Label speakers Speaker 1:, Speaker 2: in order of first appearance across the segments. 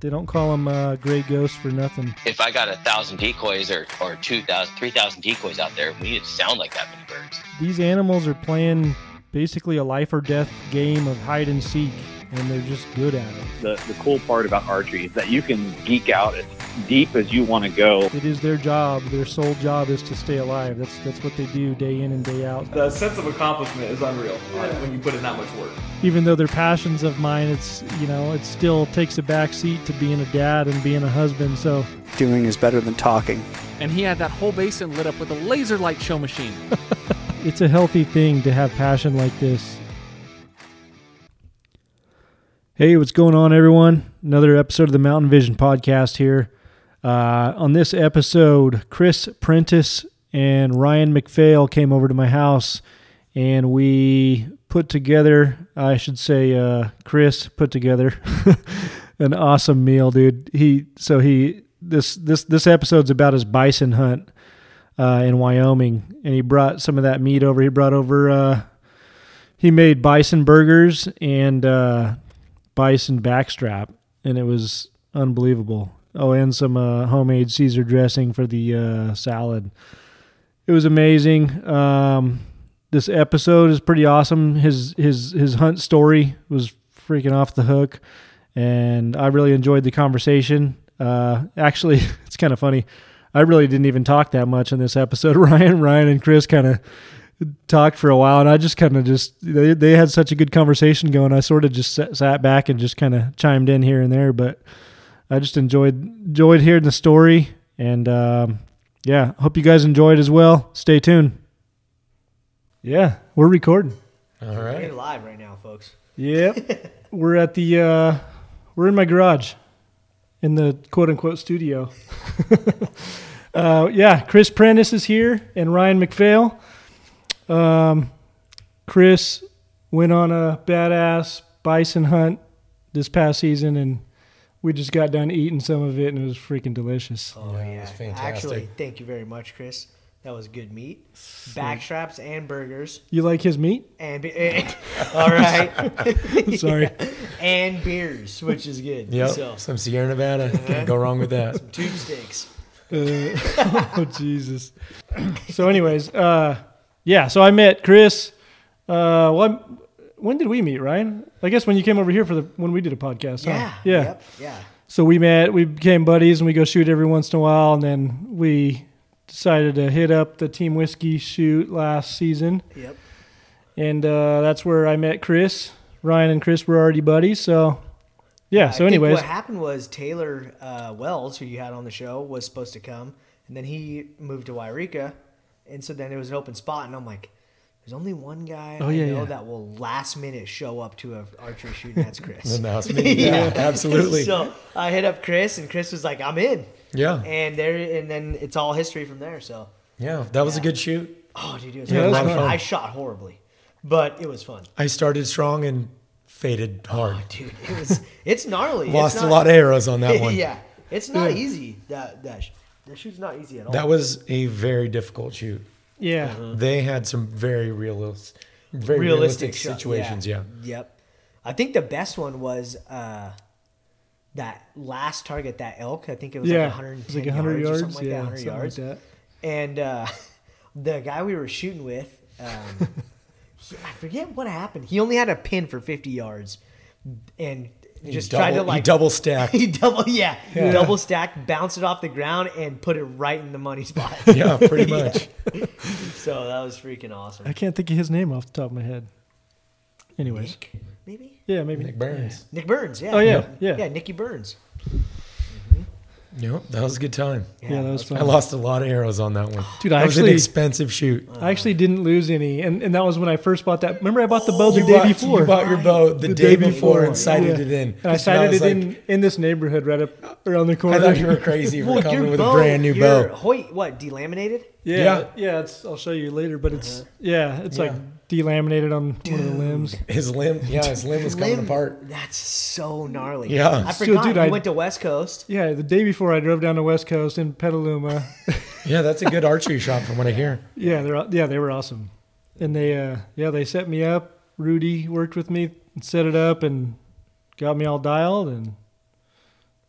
Speaker 1: They don't call them uh, gray ghosts for nothing.
Speaker 2: If I got a thousand decoys or, or 2,000, 3,000 decoys out there, we need to sound like that many birds.
Speaker 1: These animals are playing basically a life or death game of hide and seek, and they're just good at it.
Speaker 3: The, the cool part about archery is that you can geek out as deep as you want to go.
Speaker 1: It is their job. Their sole job is to stay alive. That's that's what they do day in and day out.
Speaker 4: The sense of accomplishment is unreal uh, when you put in that much work.
Speaker 1: Even though they're passions of mine, it's you know it still takes a back seat to being a dad and being a husband. So
Speaker 5: Doing is better than talking.
Speaker 6: And he had that whole basin lit up with a laser light show machine.
Speaker 1: it's a healthy thing to have passion like this. Hey, what's going on, everyone? Another episode of the Mountain Vision podcast here. Uh, on this episode, Chris Prentice and Ryan McPhail came over to my house and we put together, I should say, uh, Chris put together an awesome meal, dude. He, so he, this, this, this episode's about his bison hunt uh, in Wyoming, and he brought some of that meat over. He brought over, uh, he made bison burgers and uh, bison backstrap, and it was unbelievable. Oh, and some uh, homemade Caesar dressing for the uh, salad. It was amazing. Um, this episode is pretty awesome. His his his hunt story was freaking off the hook, and I really enjoyed the conversation. Uh, actually, it's kind of funny. I really didn't even talk that much in this episode. Ryan, Ryan, and Chris kind of talked for a while, and I just kind of just they they had such a good conversation going. I sort of just sat, sat back and just kind of chimed in here and there, but I just enjoyed enjoyed hearing the story, and um, yeah, hope you guys enjoyed as well. Stay tuned. Yeah, we're recording.
Speaker 7: All right. We're live right now, folks.
Speaker 1: Yep, we're at the uh, we're in my garage, in the quote unquote studio. uh, yeah, Chris Prentice is here and Ryan McPhail. Um, Chris went on a badass bison hunt this past season, and we just got done eating some of it, and it was freaking delicious.
Speaker 7: Oh yeah, yeah. fantastic. Actually, thank you very much, Chris. That was good meat, backstraps and burgers.
Speaker 1: You like his meat?
Speaker 7: And be- all right.
Speaker 1: Sorry.
Speaker 7: And beers, which is good.
Speaker 8: Yep. So. Some Sierra Nevada. Uh-huh. Can't go wrong with that.
Speaker 7: Some tube steaks.
Speaker 1: Uh, oh Jesus. So, anyways, uh, yeah. So I met Chris. Uh, well, when did we meet, Ryan? I guess when you came over here for the when we did a podcast.
Speaker 7: Yeah.
Speaker 1: Huh? Yeah.
Speaker 7: Yep, yeah.
Speaker 1: So we met. We became buddies, and we go shoot every once in a while, and then we decided to hit up the Team Whiskey shoot last season.
Speaker 7: Yep.
Speaker 1: And uh, that's where I met Chris. Ryan and Chris were already buddies, so yeah. so, anyways,
Speaker 7: what happened was Taylor uh, Wells, who you had on the show, was supposed to come, and then he moved to Wairika, and so then it was an open spot, and I'm like. There's only one guy
Speaker 1: oh,
Speaker 7: I
Speaker 1: yeah,
Speaker 7: know
Speaker 1: yeah.
Speaker 7: that will last minute show up to a archery shoot, and that's Chris.
Speaker 8: And that's me. Yeah, absolutely.
Speaker 7: So I hit up Chris, and Chris was like, "I'm in."
Speaker 8: Yeah.
Speaker 7: And there, and then it's all history from there. So.
Speaker 8: Yeah, that was
Speaker 7: yeah.
Speaker 8: a good shoot.
Speaker 7: Oh, dude, it was,
Speaker 1: yeah,
Speaker 7: fun.
Speaker 1: was fun.
Speaker 7: I shot horribly, but it was fun.
Speaker 8: I started strong and faded hard.
Speaker 7: Oh, dude, it was. It's gnarly.
Speaker 8: Lost
Speaker 7: it's not,
Speaker 8: a lot of arrows on that one.
Speaker 7: yeah, it's not easy. That that that shoot's not easy at all.
Speaker 8: That was a very difficult shoot.
Speaker 1: Yeah.
Speaker 8: Uh-huh. They had some very realistic, very realistic, realistic situations. Yeah.
Speaker 7: yeah. Yep. I think the best one was. uh that last target, that elk, I think it was
Speaker 1: yeah.
Speaker 7: like 110
Speaker 1: it was like 100
Speaker 7: yards,
Speaker 1: yards,
Speaker 7: or something like
Speaker 1: yeah,
Speaker 7: that, 100
Speaker 1: something
Speaker 7: yards.
Speaker 1: Like that.
Speaker 7: And uh, the guy we were shooting with, um, he, I forget what happened. He only had a pin for 50 yards, and
Speaker 8: He
Speaker 7: just
Speaker 8: double,
Speaker 7: tried to like
Speaker 8: he double stacked.
Speaker 7: he double yeah,
Speaker 8: Yeah.
Speaker 7: double stacked, bounced it off the ground, and put it right in the money spot.
Speaker 8: yeah, pretty much.
Speaker 7: so that was freaking awesome.
Speaker 1: I can't think of his name off the top of my head. Anyways,
Speaker 7: Nick, maybe
Speaker 1: yeah, maybe
Speaker 8: Nick Burns.
Speaker 7: Nick Burns. Yeah.
Speaker 1: Oh, yeah, yeah.
Speaker 7: yeah. Nicky Burns.
Speaker 8: Yep, that was a good time.
Speaker 1: Yeah, that was fun.
Speaker 8: I lost a lot of arrows on that one.
Speaker 1: Dude, I
Speaker 8: that was an
Speaker 1: actually-
Speaker 8: expensive shoot.
Speaker 1: I actually didn't lose any, and, and that was when I first bought that. Remember, I bought the bow the day
Speaker 8: bought,
Speaker 1: before.
Speaker 8: You bought your bow the, day, before, and sighted
Speaker 1: Yeah.
Speaker 8: it in.
Speaker 1: And I sighted
Speaker 8: was
Speaker 1: it
Speaker 8: like,
Speaker 1: in in this neighborhood right up around the corner.
Speaker 8: I thought you were crazy for
Speaker 7: Well,
Speaker 8: coming with
Speaker 7: bow,
Speaker 8: a brand new
Speaker 7: your
Speaker 8: bow.
Speaker 7: Hoyt, what delaminated?
Speaker 1: yeah,
Speaker 8: Yeah.
Speaker 1: yeah, It's I'll show you later, but it's uh-huh. yeah, it's like
Speaker 8: Yeah.
Speaker 1: Delaminated on one of the limbs.
Speaker 8: His limb, yeah, his limb was coming
Speaker 7: Limb-
Speaker 8: apart.
Speaker 7: That's so gnarly.
Speaker 8: Yeah.
Speaker 7: I
Speaker 1: Still,
Speaker 7: forgot
Speaker 1: dude,
Speaker 7: you
Speaker 1: I-
Speaker 7: went to West Coast.
Speaker 1: Yeah, the day before I drove down to West Coast in Petaluma.
Speaker 8: Yeah, that's a good archery shop from what I hear.
Speaker 1: yeah, they're yeah they were awesome, and they uh yeah they set me up. Rudy worked with me and set it up and got me all dialed and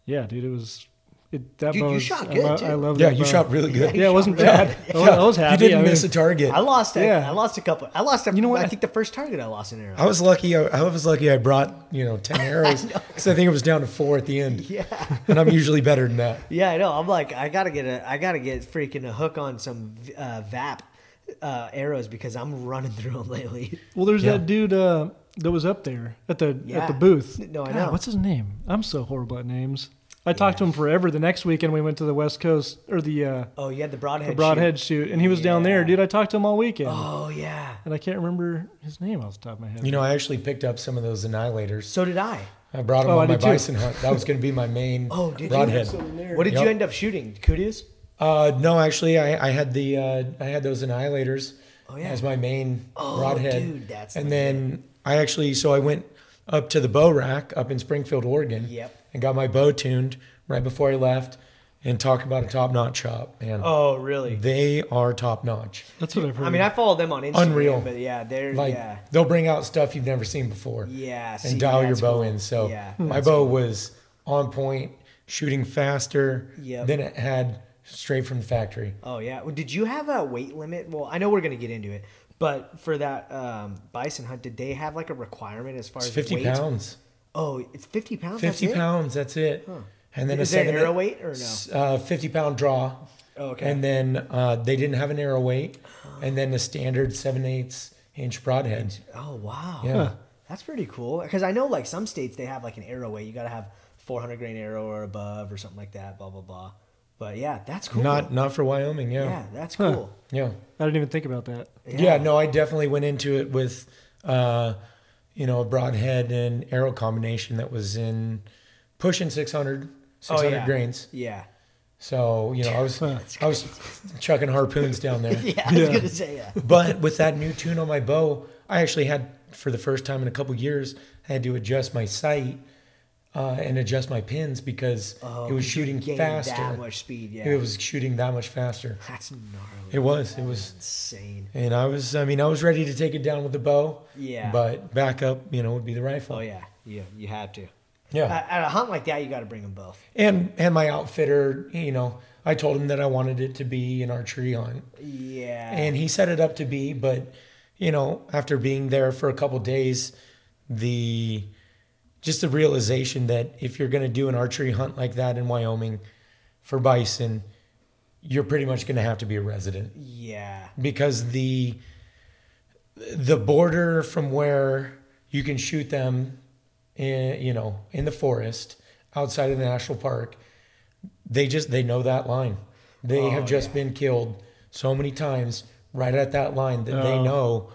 Speaker 1: yeah, dude, it was. It, that
Speaker 7: Dude,
Speaker 1: bow
Speaker 7: you
Speaker 1: is-
Speaker 7: shot
Speaker 1: I
Speaker 7: good,
Speaker 1: lo- I love
Speaker 8: Yeah,
Speaker 1: that
Speaker 8: you
Speaker 1: bow.
Speaker 8: shot really good.
Speaker 1: Yeah, it wasn't
Speaker 7: shot
Speaker 1: bad. I was, I was happy.
Speaker 8: You didn't
Speaker 1: I mean,
Speaker 8: miss a target.
Speaker 7: I lost it.
Speaker 1: Yeah.
Speaker 7: I lost a couple. I lost a.
Speaker 1: You know what?
Speaker 7: I think the first target I lost an arrow.
Speaker 8: I was lucky. I, I was lucky. I brought you know ten arrows because I think it was down to four at the end.
Speaker 7: Yeah.
Speaker 8: and I'm usually better than that.
Speaker 7: Yeah, I know. I'm like, I gotta get a, I gotta get freaking a hook on some uh, VAP uh, arrows because I'm running through them lately.
Speaker 1: Well, there's
Speaker 8: Yeah.
Speaker 1: that dude uh, that was up there at the
Speaker 7: Yeah.
Speaker 1: at the booth.
Speaker 7: No, I
Speaker 1: God,
Speaker 7: know.
Speaker 1: What's his name? I'm so horrible at names. I talked to him forever. The next weekend we went to the West Coast or the uh,
Speaker 7: Oh, you had the broadhead.
Speaker 1: the Broadhead
Speaker 7: shoot.
Speaker 1: shoot, and he was down there,
Speaker 7: Yeah.
Speaker 1: dude. I talked to him all weekend,
Speaker 7: Oh yeah.
Speaker 1: and I can't remember his name off the top of my head.
Speaker 8: You know, I actually picked up some of those annihilators.
Speaker 7: So did I.
Speaker 8: I brought them
Speaker 1: Oh, I
Speaker 8: on my
Speaker 1: did too.
Speaker 8: bison hunt. That was going to be my main
Speaker 7: Oh, did you?
Speaker 8: broadhead.
Speaker 7: What did
Speaker 8: Yup.
Speaker 7: you end up shooting? Kudos.
Speaker 8: Uh, no, actually, I, I had the uh, I had those annihilators
Speaker 7: Oh, yeah.
Speaker 8: as my main
Speaker 7: Oh,
Speaker 8: broadhead.
Speaker 7: dude, that's
Speaker 8: and
Speaker 7: legit.
Speaker 8: then I actually so I went up to the bow rack up in Springfield, Oregon.
Speaker 7: Yep.
Speaker 8: And got my bow tuned right before I left, and talk about a top notch shop. Man,
Speaker 7: Oh really?
Speaker 8: they are top notch.
Speaker 1: That's what I've heard.
Speaker 7: I mean, I follow them on Instagram.
Speaker 8: Unreal.
Speaker 7: But yeah, they're
Speaker 8: Like
Speaker 7: yeah,
Speaker 8: they'll bring out stuff you've never seen before.
Speaker 7: yeah. see,
Speaker 8: and dial your bow
Speaker 7: cool.
Speaker 8: in. So
Speaker 7: yeah,
Speaker 8: my bow
Speaker 7: cool.
Speaker 8: was on point, shooting faster
Speaker 7: Yep.
Speaker 8: than it had straight from the factory.
Speaker 7: Oh yeah. Well, did you have a weight limit? Well, I know we're gonna get into it, but for that um, bison hunt, did they have like a requirement as far
Speaker 8: It's
Speaker 7: as
Speaker 8: 50
Speaker 7: weight?
Speaker 8: pounds.
Speaker 7: Oh, it's fifty pounds. that's
Speaker 8: 50
Speaker 7: it?
Speaker 8: pounds, that's it. And then
Speaker 7: Is
Speaker 8: a seven
Speaker 7: arrow weight or no?
Speaker 8: Uh, 50 pound draw.
Speaker 7: Oh, okay.
Speaker 8: And then uh, they didn't have an arrow weight. And then the standard 7 8 inch broadhead.
Speaker 7: Oh wow.
Speaker 8: Yeah.
Speaker 7: That's pretty cool. Because I know like some states they have like an arrow weight. You got to have 400 grain arrow or above or something like that. Blah blah blah. But yeah, that's cool.
Speaker 8: Not not for Wyoming, yeah.
Speaker 7: yeah, that's cool.
Speaker 8: Yeah.
Speaker 1: I didn't even think about that.
Speaker 8: Yeah, no, I definitely went into it with, uh, you know, a broadhead and arrow combination that was in pushing 600, 600
Speaker 7: Oh, yeah.
Speaker 8: grains.
Speaker 7: Yeah.
Speaker 8: So, you know, I was, I was chucking harpoons down there.
Speaker 7: Yeah, I was gonna say yeah.
Speaker 8: But with that new tune on my bow, I actually had, for the first time in a couple years, I had to adjust my sight uh, and adjust my pins because it was shooting faster.
Speaker 7: Oh, that much speed. Yeah.
Speaker 8: It was shooting that much faster.
Speaker 7: That's gnarly.
Speaker 8: It was. It was.
Speaker 7: insane.
Speaker 8: And I was, I mean, I was ready to take it down with the bow.
Speaker 7: Yeah.
Speaker 8: But backup, you know, would be the rifle.
Speaker 7: Oh yeah, yeah. You had to.
Speaker 8: Yeah.
Speaker 7: At, at a hunt like that, you got to bring them both.
Speaker 8: and and my outfitter, you know, I told him that I wanted it to be an archery hunt,
Speaker 7: Yeah.
Speaker 8: and he set it up to be. But you know, after being there for a couple days, the just the realization that if you're going to do an archery hunt like that in Wyoming for bison, you're pretty much going to have to be a resident
Speaker 7: yeah.
Speaker 8: because the the border from where you can shoot them in you know in the forest outside of the national park they just they know that line they
Speaker 7: Oh,
Speaker 8: have just
Speaker 7: yeah.
Speaker 8: been killed so many times right at that line that they
Speaker 1: Oh.
Speaker 8: know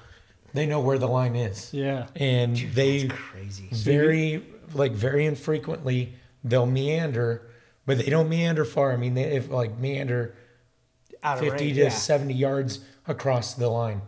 Speaker 8: they know where the line is
Speaker 1: Yeah.
Speaker 8: and they
Speaker 7: That's crazy.
Speaker 8: very like very infrequently they'll meander but they don't meander far i mean they if like meander
Speaker 7: Out of
Speaker 8: 50
Speaker 7: range,
Speaker 8: to
Speaker 7: yeah.
Speaker 8: 70 yards across the line.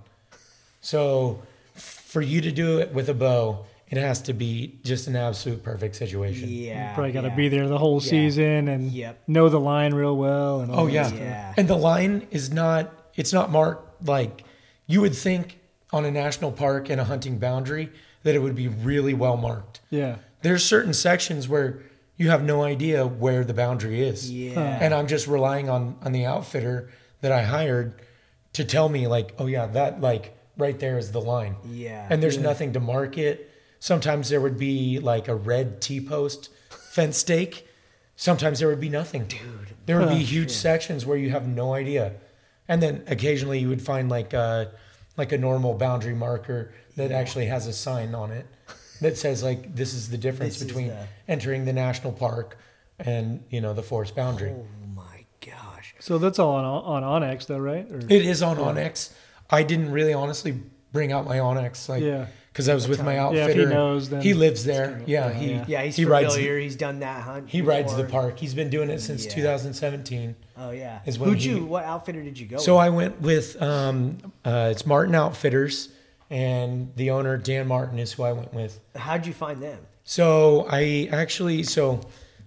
Speaker 8: So for you to do it with a bow, it has to be just an absolute perfect situation.
Speaker 7: Yeah.
Speaker 1: Probably got to
Speaker 7: yeah.
Speaker 1: be there the whole
Speaker 7: Yeah.
Speaker 1: season and
Speaker 7: Yep.
Speaker 1: know the line real well. And all
Speaker 8: Oh yeah.
Speaker 7: Yeah.
Speaker 8: And the line is not it's not marked like you would think on a national park and a hunting boundary that it would be really well marked.
Speaker 1: Yeah.
Speaker 8: There's certain sections where you have no idea where the boundary is.
Speaker 7: Yeah.
Speaker 8: And I'm just relying on on the outfitter that I hired to tell me like, oh yeah, that like right there is the line.
Speaker 7: Yeah.
Speaker 8: And there's nothing to mark it. Sometimes there would be like a red T post fence stake. Sometimes there would be nothing. Dude. There would be huge sections where you have no idea. And then occasionally you would find like a like a normal boundary marker that actually has a sign on it that says like this is the difference
Speaker 7: This
Speaker 8: between
Speaker 7: the-
Speaker 8: entering the national park and you know the forest boundary.
Speaker 7: Oh my gosh.
Speaker 1: So that's all on on onX though, right? Or,
Speaker 8: It is on onX. I didn't really honestly bring out my onX like
Speaker 1: Yeah.
Speaker 8: Because I was with my
Speaker 1: Yeah,
Speaker 8: outfitter.
Speaker 1: if he knows, then
Speaker 8: he lives there. Yeah, he
Speaker 1: yeah.
Speaker 7: Yeah, he's
Speaker 8: he rides
Speaker 7: familiar. he's done that hunt.
Speaker 8: he rides the park. He's been doing it since
Speaker 7: Yeah.
Speaker 8: 2017.
Speaker 7: Oh yeah.
Speaker 8: is when
Speaker 7: Who'd
Speaker 8: he-
Speaker 7: you? What outfitter did you go?
Speaker 8: So
Speaker 7: with?
Speaker 8: I went with um, uh, it's Martin Outfitters, and the owner Dan Martin is who I went with.
Speaker 7: How'd you find them?
Speaker 8: So I actually so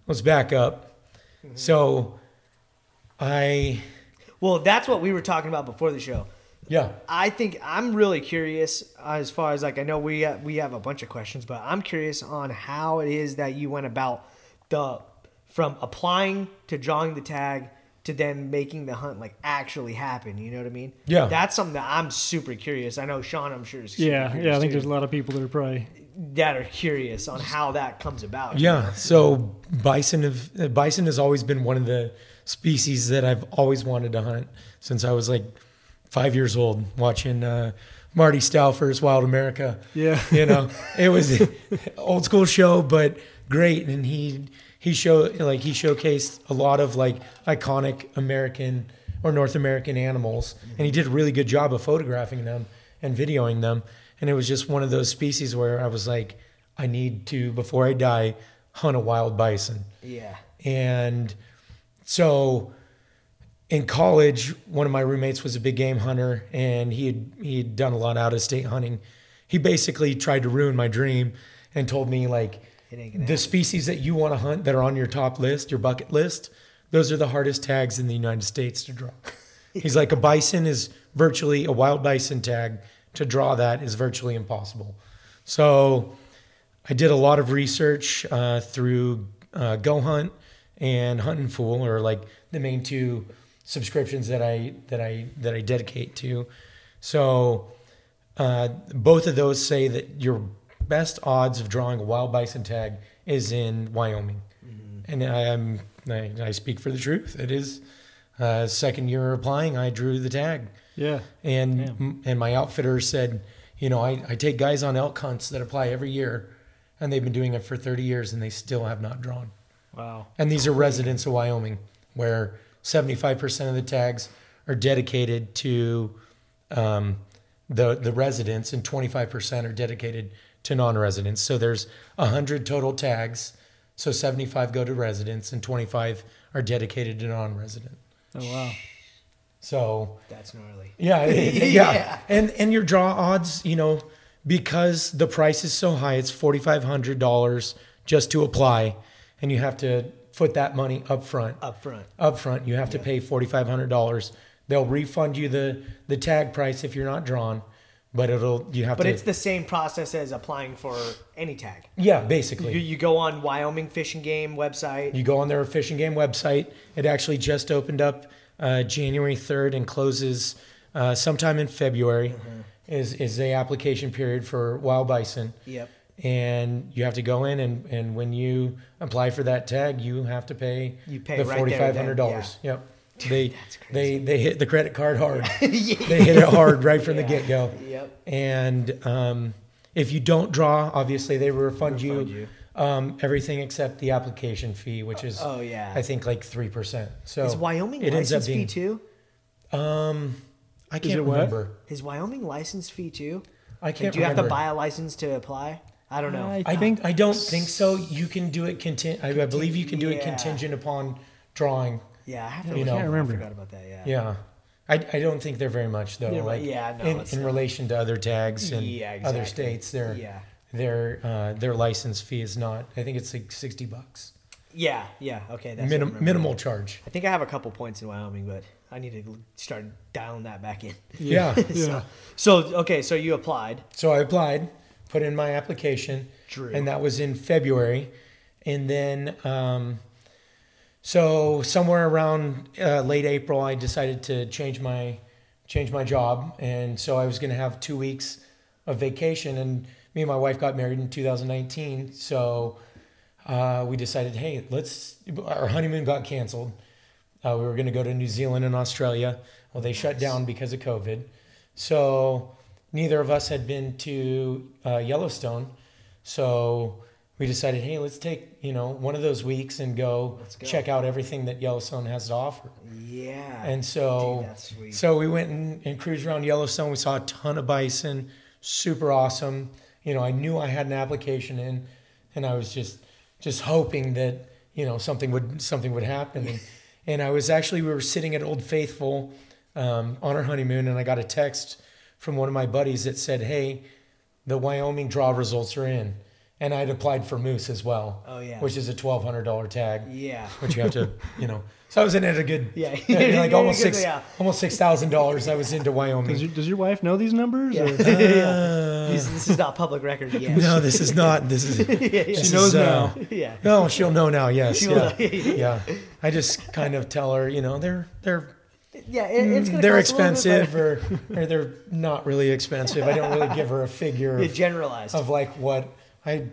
Speaker 8: let's back up. So I
Speaker 7: Well, that's what we were talking about before the show.
Speaker 8: Yeah
Speaker 7: I think I'm really curious as far as like I know we uh, we have a bunch of questions, but I'm curious on how it is that you went about the from applying to drawing the tag to then making the hunt like actually happen. You know what I mean?
Speaker 8: Yeah.
Speaker 7: That's something that I'm super curious. I know Sean, I'm sure is super
Speaker 1: Yeah, yeah. I think
Speaker 7: too,
Speaker 1: there's a lot of people that are probably.
Speaker 7: that are curious on how that comes about.
Speaker 8: Yeah. So bison have uh, bison has always been one of the species that I've always wanted to hunt since I was like five years old, watching uh, Marty Stouffer's Wild America.
Speaker 1: Yeah.
Speaker 8: You know, it was an old school show, but great. And he he show like he showcased a lot of like iconic American or North American animals, and he did a really good job of photographing them and videoing them. And it was just one of those species where I was like, I need to before I die hunt a wild bison.
Speaker 7: Yeah.
Speaker 8: And so in college, one of my roommates was a big game hunter and he had he had done a lot out of state hunting. He basically tried to ruin my dream and told me like the species that you want to hunt that are on your top list, your bucket list, those are the hardest tags in the United States to draw. He's like a bison is virtually a wild bison tag to draw that is virtually impossible. So I did a lot of research uh, through uh, Go Hunt and Huntin' Fool, or like the main two subscriptions that I that I that I dedicate to. So uh, both of those say that your best odds of drawing a wild bison tag is in Wyoming, and I'm I, I speak for the truth. It is uh, second year applying. I drew the tag
Speaker 1: Yeah.
Speaker 8: and and my outfitter said, you know, I, I take guys on elk hunts that apply every year, and they've been doing it for 30 years, and they still have not drawn.
Speaker 1: Wow.
Speaker 8: And these are residents of Wyoming, where 75% of the tags are dedicated to um, the the residents, and 25% are dedicated to non-residents. So there's 100 total tags. So 75 go to residents, and 25 are dedicated to non-resident.
Speaker 1: Oh wow.
Speaker 8: So
Speaker 7: That's gnarly.
Speaker 8: yeah, yeah,
Speaker 7: Yeah.
Speaker 8: And and your draw odds, you know, because the price is so high, it's forty five hundred dollars just to apply, and you have to put that money up front.
Speaker 7: Up front.
Speaker 8: Up front, you have to pay forty five hundred dollars. They'll refund you the the tag price if you're not drawn, but it'll you have
Speaker 7: But
Speaker 8: to.
Speaker 7: But it's the same process as applying for any tag.
Speaker 8: yeah, basically.
Speaker 7: you go on Wyoming Fishing Game website.
Speaker 8: You go on their fishing game website. It actually just opened up uh, January 3rd and closes uh, sometime in February.
Speaker 7: Mm-hmm.
Speaker 8: Is is the application period for wild bison?
Speaker 7: Yep.
Speaker 8: And you have to go in and, and when you apply for that tag, you have to pay
Speaker 7: You pay
Speaker 8: the
Speaker 7: right there
Speaker 8: forty
Speaker 7: and then,
Speaker 8: five hundred dollars. Yep. They they they hit the credit card hard.
Speaker 7: Yeah.
Speaker 8: They hit it hard right from the get go.
Speaker 7: Yep.
Speaker 8: And um, if you don't draw, obviously they refund,
Speaker 7: Refund
Speaker 8: you,
Speaker 7: you.
Speaker 8: Um, everything except the application fee, which is
Speaker 7: Oh yeah.
Speaker 8: I think like three percent. So
Speaker 7: Is Wyoming
Speaker 8: it ends up
Speaker 7: license fee
Speaker 8: being.
Speaker 7: too?
Speaker 8: Um, I can't
Speaker 1: it
Speaker 8: remember.
Speaker 7: Is Wyoming license fee too?
Speaker 8: I can't.
Speaker 7: do you have to buy a license to apply? I don't know.
Speaker 1: I
Speaker 8: I
Speaker 1: think
Speaker 8: I don't think so. You can do it content. I, I believe you can do it contingent upon drawing.
Speaker 7: yeah, I have to.
Speaker 8: You
Speaker 7: look
Speaker 8: know.
Speaker 7: it up.
Speaker 1: remember.
Speaker 7: I forgot about that. Yeah.
Speaker 8: Yeah. I, I don't think they're very much though.
Speaker 7: Yeah,
Speaker 8: like
Speaker 7: yeah, no,
Speaker 8: in, in relation to other tags and
Speaker 7: Yeah,
Speaker 8: other states, their
Speaker 7: Yeah.
Speaker 8: their uh, their license fee is not. I think it's like sixty bucks.
Speaker 7: Yeah. Yeah. Okay. That's
Speaker 8: Minim,
Speaker 7: remember.
Speaker 8: minimal charge.
Speaker 7: I think I have a couple points in Wyoming, but I need to start dialing that back in.
Speaker 8: Yeah.
Speaker 1: yeah.
Speaker 7: So okay, so you applied.
Speaker 8: So I applied, put in my application, and that was in February. And then, um, so somewhere around uh, late April, I decided to change my change my job, and so I was going to have two weeks of vacation. And me and my wife got married in 2019, so uh, we decided, hey, let's. Our honeymoon got canceled. Uh, we were going to go to New Zealand and Australia. Well, they shut down because of COVID. So neither of us had been to uh, Yellowstone. So we decided, hey, let's take you know one of those weeks and go,
Speaker 7: go.
Speaker 8: check out everything that Yellowstone has to offer.
Speaker 7: Yeah.
Speaker 8: And so,
Speaker 7: Dude,
Speaker 8: so we went and, and cruised around Yellowstone. We saw a ton of bison, super awesome. You know, I knew I had an application in, and I was just just hoping that you know something would something would happen. And, and I was actually we were sitting at Old Faithful um, on our honeymoon, and I got a text from one of my buddies that said, "Hey, the Wyoming draw results are in." and I'd applied for moose as well.
Speaker 7: Oh, yeah.
Speaker 8: which is a twelve hundred dollar tag.
Speaker 7: Yeah.
Speaker 8: which you have to, you know. So I was in at a good,
Speaker 7: Yeah.
Speaker 8: like almost
Speaker 7: Good,
Speaker 8: six,
Speaker 7: yeah.
Speaker 8: almost six thousand dollars. I was into
Speaker 1: Does
Speaker 8: Wyoming.
Speaker 1: your, does your wife know these numbers?
Speaker 7: Yeah.
Speaker 1: or-
Speaker 7: Yeah. This, this is not public record yet.
Speaker 8: No, this is not. This is.
Speaker 7: yeah,
Speaker 8: She
Speaker 1: knows uh, now.
Speaker 7: yeah.
Speaker 8: No, she'll know now. Yes.
Speaker 7: She
Speaker 8: yeah. yeah. I just kind of tell her, you know, they're they're
Speaker 7: Yeah, it, it's mm,
Speaker 8: they're
Speaker 7: cost a bit,
Speaker 8: expensive or, or they're not really expensive. I don't really give her a figure
Speaker 7: but
Speaker 8: of,
Speaker 7: generalized.
Speaker 8: of like what I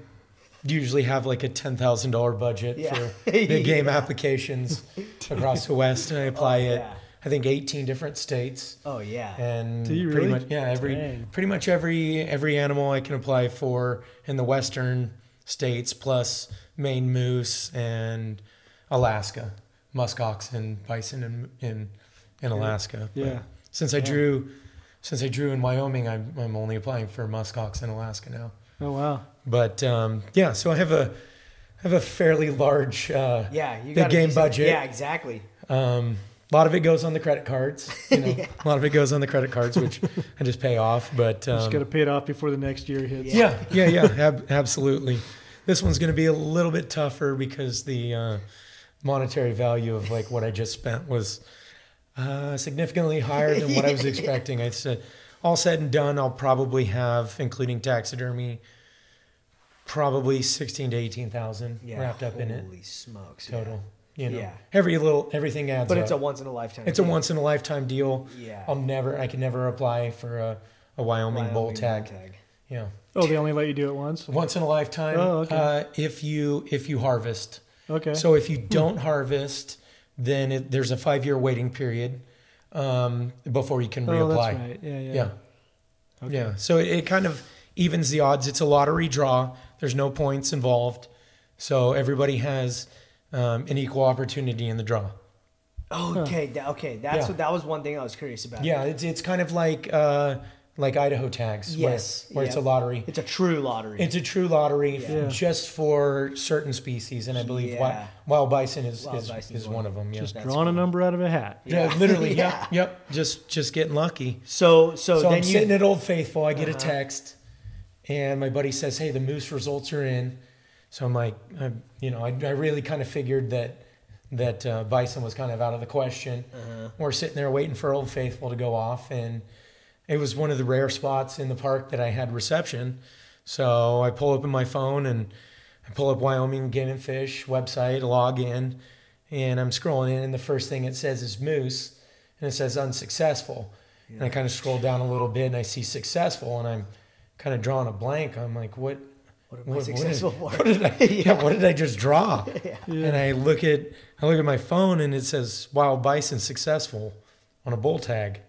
Speaker 8: usually have like a ten thousand dollar budget
Speaker 7: Yeah.
Speaker 8: for big game applications across the West, and I apply oh, it.
Speaker 7: yeah.
Speaker 8: I think eighteen different states,
Speaker 7: oh yeah.
Speaker 8: and
Speaker 1: Do you
Speaker 8: pretty
Speaker 1: really?
Speaker 8: much yeah every
Speaker 1: Dang.
Speaker 8: pretty much every every animal I can apply for in the Western states plus Maine moose and Alaska, musk oxen, bison and, in, in Alaska. But
Speaker 1: Yeah.
Speaker 8: since I drew since I drew in Wyoming, I'm I'm only applying for musk oxen in Alaska now.
Speaker 1: Oh wow.
Speaker 8: But um, yeah, so I have a I have a fairly large uh,
Speaker 7: yeah, you
Speaker 8: big game budget.
Speaker 7: Yeah, exactly.
Speaker 8: Um, a lot of it goes on the credit cards. You know, a lot of it goes on the credit cards, which I just pay off. But um,
Speaker 1: Just got to pay it off before the next year hits.
Speaker 8: yeah, yeah, yeah, ab- absolutely. This one's going to be a little bit tougher because the uh, monetary value of like what I just spent was uh, significantly higher than what I was expecting. I said, all said and done, I'll probably have, including taxidermy, probably sixteen to eighteen thousand
Speaker 7: Yeah,
Speaker 8: wrapped up in it
Speaker 7: Holy smokes. yeah.
Speaker 8: total. You know,
Speaker 7: Yeah.
Speaker 8: every little everything adds
Speaker 7: But
Speaker 8: up.
Speaker 7: it's a once in a lifetime.
Speaker 8: It's a once in a lifetime deal.
Speaker 7: Yeah.
Speaker 8: I'll never, I can never apply for a, a Wyoming, bull
Speaker 7: Wyoming
Speaker 8: tag.
Speaker 7: tag.
Speaker 8: Yeah,
Speaker 1: Oh, they only let you do it once.
Speaker 8: once in a lifetime.
Speaker 1: Oh, okay.
Speaker 8: uh, if you if you harvest,
Speaker 1: Okay.
Speaker 8: so if you don't harvest, then it, there's a five year waiting period um, before you can
Speaker 1: oh,
Speaker 8: reapply.
Speaker 1: that's right. Yeah, yeah.
Speaker 8: Yeah, yeah. So it, it kind of evens the odds. It's a lottery draw. There's no points involved, so everybody has um, an equal opportunity in the draw.
Speaker 7: Oh, okay. tha- okay. That's
Speaker 8: Yeah.
Speaker 7: what that was one thing I was curious about.
Speaker 8: Yeah, it's it's kind of like uh, like Idaho tags. where-
Speaker 7: Yes,
Speaker 8: where, it's a lottery.
Speaker 7: It's a true lottery.
Speaker 8: It's a true lottery f-
Speaker 1: Yeah.
Speaker 8: just for certain species, and I believe
Speaker 7: Yeah.
Speaker 8: wi- wild bison is
Speaker 7: Wild
Speaker 8: is,
Speaker 7: bison's
Speaker 8: is
Speaker 7: one
Speaker 8: one
Speaker 7: of
Speaker 8: of them. Yeah,
Speaker 1: Just
Speaker 7: That's
Speaker 1: drawing a number out of a hat.
Speaker 8: yeah, literally.
Speaker 7: Yeah.
Speaker 8: Yep, yep. Just just getting lucky.
Speaker 7: so so,
Speaker 8: So,
Speaker 7: then
Speaker 8: I'm
Speaker 7: you
Speaker 8: sitting at Old Faithful. I get a
Speaker 7: Uh-huh.
Speaker 8: text, and my buddy says, "Hey, the moose results are in." So I'm like, i you know, I, I really kind of figured that that uh, bison was kind of out of the question.
Speaker 7: Uh-huh.
Speaker 8: We're sitting there waiting for Old Faithful to go off, and it was one of the rare spots in the park that I had reception. So I pull up in my phone and I pull up Wyoming Game and Fish website, log in, and I'm scrolling in, and the first thing it says is moose, and it says unsuccessful. And I kind of scroll down a little bit, and I see successful, and I'm kind of drawing a blank. I'm like, what?
Speaker 7: What I successful
Speaker 8: did,
Speaker 7: for?
Speaker 8: What did I? yeah. What did I just draw?
Speaker 1: Yeah.
Speaker 8: And I look at I look at my phone, and it says wild bison successful on a bull tag,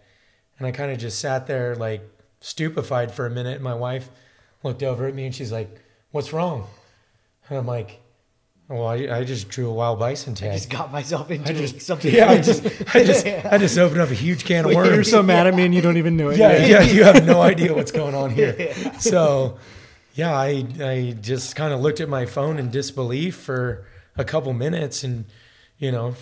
Speaker 8: and I kind of just sat there like stupefied for a minute. And my wife looked over at me, and she's like, "What's wrong?" And I'm like, "Well, I, I just drew a wild bison tag."
Speaker 7: I just got myself into
Speaker 8: I just,
Speaker 7: something.
Speaker 8: yeah, I just, I just, I just opened up a huge can of worms.
Speaker 1: You're so mad at me and you don't even know it.
Speaker 8: Yeah,
Speaker 1: yet.
Speaker 8: yeah, you have no idea what's going on here. So, yeah, I, I just kind of looked at my phone in disbelief for a couple minutes, and you know,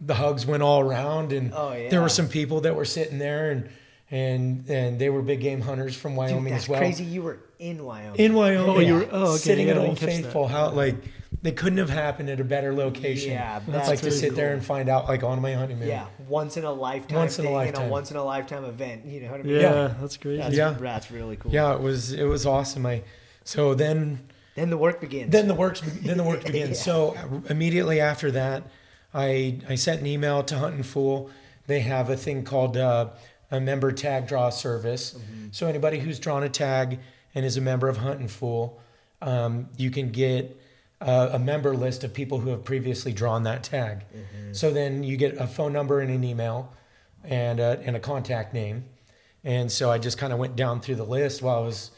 Speaker 8: the hugs went all around, and
Speaker 7: Oh,
Speaker 8: there were some people that were sitting there, and and and they were big game hunters from
Speaker 7: Dude,
Speaker 8: Wyoming
Speaker 7: that's
Speaker 8: as well.
Speaker 7: crazy. You were in Wyoming.
Speaker 8: In Wyoming,
Speaker 1: Oh, you were- oh, okay,
Speaker 8: sitting
Speaker 1: yeah,
Speaker 8: at Old
Speaker 1: didn't that.
Speaker 8: Faithful. How like they couldn't have happened at a better location.
Speaker 7: Yeah, that's
Speaker 8: like to
Speaker 1: really
Speaker 8: sit there and find out like on my honeymoon.
Speaker 7: yeah, once in a lifetime.
Speaker 8: Once in a
Speaker 7: thing and
Speaker 8: lifetime.
Speaker 7: once in a lifetime event. You know what I mean?
Speaker 1: Yeah,
Speaker 8: Yeah.
Speaker 1: that's crazy.
Speaker 7: That's,
Speaker 8: Yeah.
Speaker 7: that's really cool.
Speaker 8: yeah, it was it was awesome. I so then
Speaker 7: Then the work begins.
Speaker 8: then the works then the work begins.
Speaker 7: Yeah.
Speaker 8: So immediately after that, I I sent an email to Huntin' Fool. They have a thing called uh, a member tag draw service.
Speaker 7: Mm-hmm.
Speaker 8: So anybody who's drawn a tag and is a member of Huntin' Fool, um, you can get a, a member list of people who have previously drawn that tag.
Speaker 7: Mm-hmm.
Speaker 8: So then you get a phone number and an email, and a, and a contact name. And so I just kind of went down through the list while I was,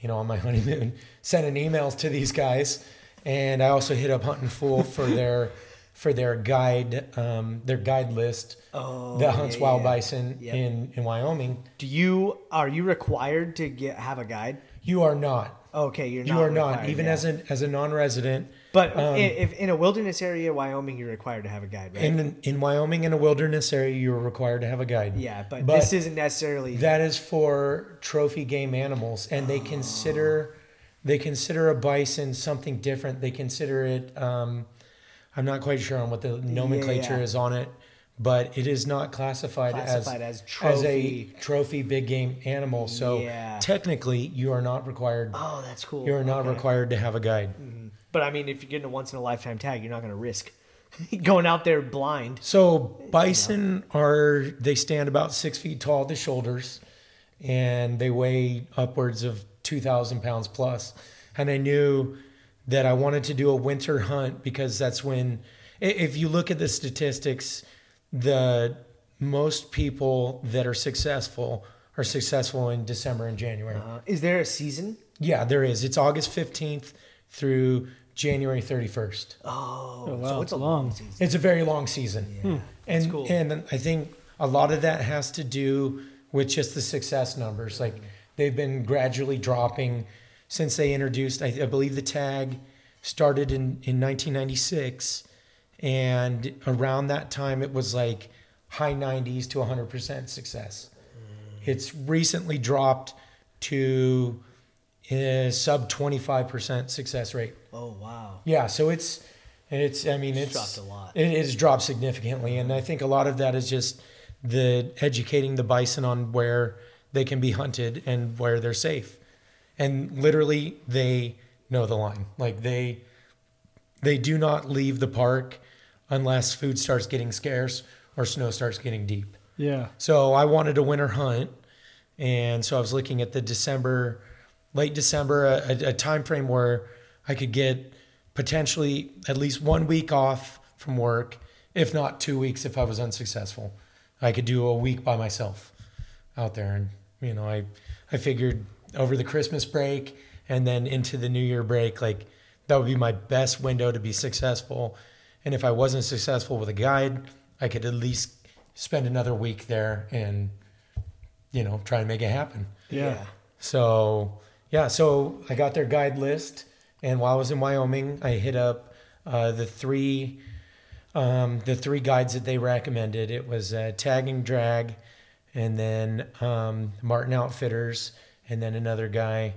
Speaker 8: you know, on my honeymoon, sending emails to these guys. And I also hit up Huntin' Fool for their for their guide um, their guide list
Speaker 7: Oh,
Speaker 8: that hunts
Speaker 7: yeah,
Speaker 8: wild
Speaker 7: yeah.
Speaker 8: bison
Speaker 7: Yep.
Speaker 8: in in Wyoming.
Speaker 7: Do you are you required to get have a guide?
Speaker 8: You are not.
Speaker 7: Okay, you're not.
Speaker 8: You are not even
Speaker 7: yeah.
Speaker 8: as a as a non-resident.
Speaker 7: But
Speaker 8: um,
Speaker 7: if in a wilderness area, Wyoming, you're required to have a guide, right?
Speaker 8: In in Wyoming in a wilderness area, you are required to have a guide.
Speaker 7: yeah, but,
Speaker 8: But
Speaker 7: this isn't necessarily.
Speaker 8: That is for trophy game animals, and they consider they consider a bison something different. They consider it. Um, I'm not quite sure on what the nomenclature
Speaker 7: yeah.
Speaker 8: is on it, but it is not classified,
Speaker 7: Classified
Speaker 8: as
Speaker 7: as
Speaker 8: a
Speaker 7: trophy.
Speaker 8: big game animal. So
Speaker 7: Yeah.
Speaker 8: technically, you are not required.
Speaker 7: Oh, that's cool.
Speaker 8: you are not
Speaker 7: Okay.
Speaker 8: required to have a guide. Mm-hmm.
Speaker 7: But I mean, if you're getting a once in a lifetime tag, you're not going to risk going out there blind.
Speaker 8: So bison are they stand about six feet tall at the shoulders, and they weigh upwards of two thousand pounds plus. And I knew that I wanted to do a winter hunt because that's when, if you look at the statistics, the most people that are successful are successful in December and January.
Speaker 7: Uh, is there a season?
Speaker 8: Yeah, there is. It's August fifteenth through January thirty first.
Speaker 7: Oh,
Speaker 1: Oh, wow,
Speaker 7: so
Speaker 1: it's
Speaker 7: it's a
Speaker 1: long.
Speaker 7: long season.
Speaker 8: It's a very long season. Yeah, And
Speaker 7: cool.
Speaker 8: and I think a lot of that has to do with just the success numbers. Like they've been gradually dropping since they introduced. I, I believe the tag started in in 1996, and around that time it was like high 90s to 100% success. Mm. It's recently dropped to a sub 25% success rate.
Speaker 7: Oh wow.
Speaker 8: Yeah, so it's it's I mean it's,
Speaker 7: dropped a lot.
Speaker 8: It has dropped significantly, and I think a lot of that is just the educating the bison on where they can be hunted and where they're safe, and literally they know the line. Like they they do not leave the park unless food starts getting scarce or snow starts getting deep.
Speaker 1: Yeah.
Speaker 8: So I wanted a winter hunt, and so I was looking at the December, late December, a, a, a time frame where I could get potentially at least one week off from work, if not two weeks if I was unsuccessful. I could do a week by myself out there, and you know, I I figured over the Christmas break and then into the New Year break, like that would be my best window to be successful. And if I wasn't successful with a guide, I could at least spend another week there and you know try and make it happen.
Speaker 1: Yeah.
Speaker 8: So yeah, so I got their guide list, and while I was in Wyoming, I hit up uh, the three um, the three guides that they recommended. It was uh, Tagging Drag, and then um, Martin Outfitters, and then another guy.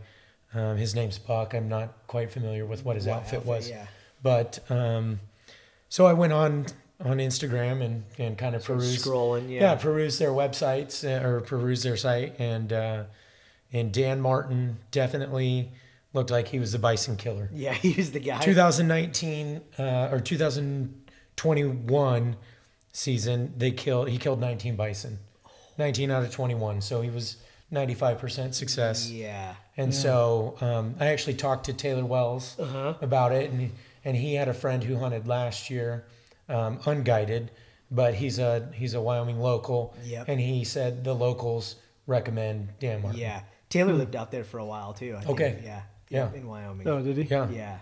Speaker 8: Um, his name's Buck. I'm not quite familiar with what his
Speaker 7: What
Speaker 8: outfit
Speaker 7: outfit,
Speaker 8: was,
Speaker 7: yeah.
Speaker 8: but um, so I went on on Instagram and, and kind of perused
Speaker 7: Scrolling,
Speaker 8: yeah,
Speaker 7: yeah.
Speaker 8: peruse their websites uh, or peruse their site, and uh, and Dan Martin definitely looked like he was the bison killer.
Speaker 7: Yeah, he was the guy.
Speaker 8: 2019 uh, or 2021 season, they killed. He killed 19 bison, 19 out of 21. So he was 95% success.
Speaker 7: Yeah.
Speaker 8: And so um, I actually talked to Taylor Wells
Speaker 7: Uh-huh.
Speaker 8: about it, and and he had a friend who hunted last year, um, unguided, but he's a he's a Wyoming local,
Speaker 7: Yep.
Speaker 8: and he said the locals recommend Dan Martin.
Speaker 7: Yeah. Taylor lived out there for a while too. I think.
Speaker 8: Okay.
Speaker 7: Yeah.
Speaker 8: Yeah.
Speaker 7: In Wyoming.
Speaker 1: Oh, did he?
Speaker 8: yeah,
Speaker 7: Yeah.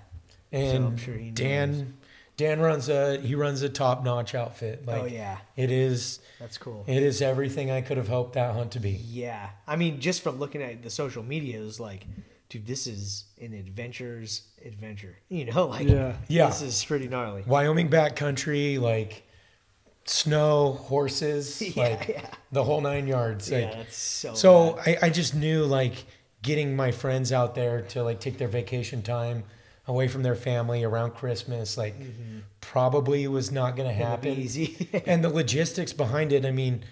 Speaker 8: and
Speaker 7: I'm sure he knows.
Speaker 8: Dan Dan runs a he runs a top notch outfit. Oh, like
Speaker 7: oh yeah.
Speaker 8: it is
Speaker 7: That's cool.
Speaker 8: it is everything I could have hoped that hunt to be.
Speaker 7: Yeah. I mean, just from looking at the social media, it was like, dude, this is an adventure's adventure. You know, like
Speaker 1: Yeah.
Speaker 8: Yeah.
Speaker 7: this is pretty gnarly.
Speaker 8: Wyoming backcountry, like snow, horses,
Speaker 7: Yeah,
Speaker 8: like
Speaker 7: yeah.
Speaker 8: the whole nine yards.
Speaker 7: Yeah, that's so.
Speaker 8: So
Speaker 7: rad.
Speaker 8: I, I just knew like getting my friends out there to like take their vacation time away from their family around Christmas, like mm-hmm. probably was not going to happen.
Speaker 7: easy.
Speaker 8: and the logistics behind it, I mean,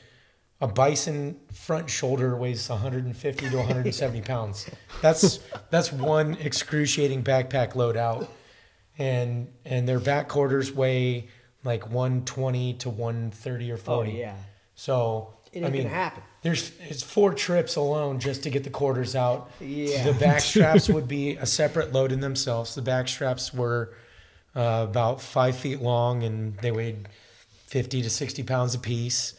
Speaker 8: a bison front shoulder weighs 150 to 170 pounds. That's that's one excruciating backpack load out, and and their back quarters weigh like 120 to 130 or 40.
Speaker 7: oh
Speaker 8: 40.
Speaker 7: yeah.
Speaker 8: So
Speaker 7: It
Speaker 8: I mean,
Speaker 7: happen.
Speaker 8: There's it's four trips alone just to get the quarters out.
Speaker 7: Yeah.
Speaker 8: The back straps would be a separate load in themselves. The back straps were uh, about five feet long and they weighed 50 to 60 pounds apiece.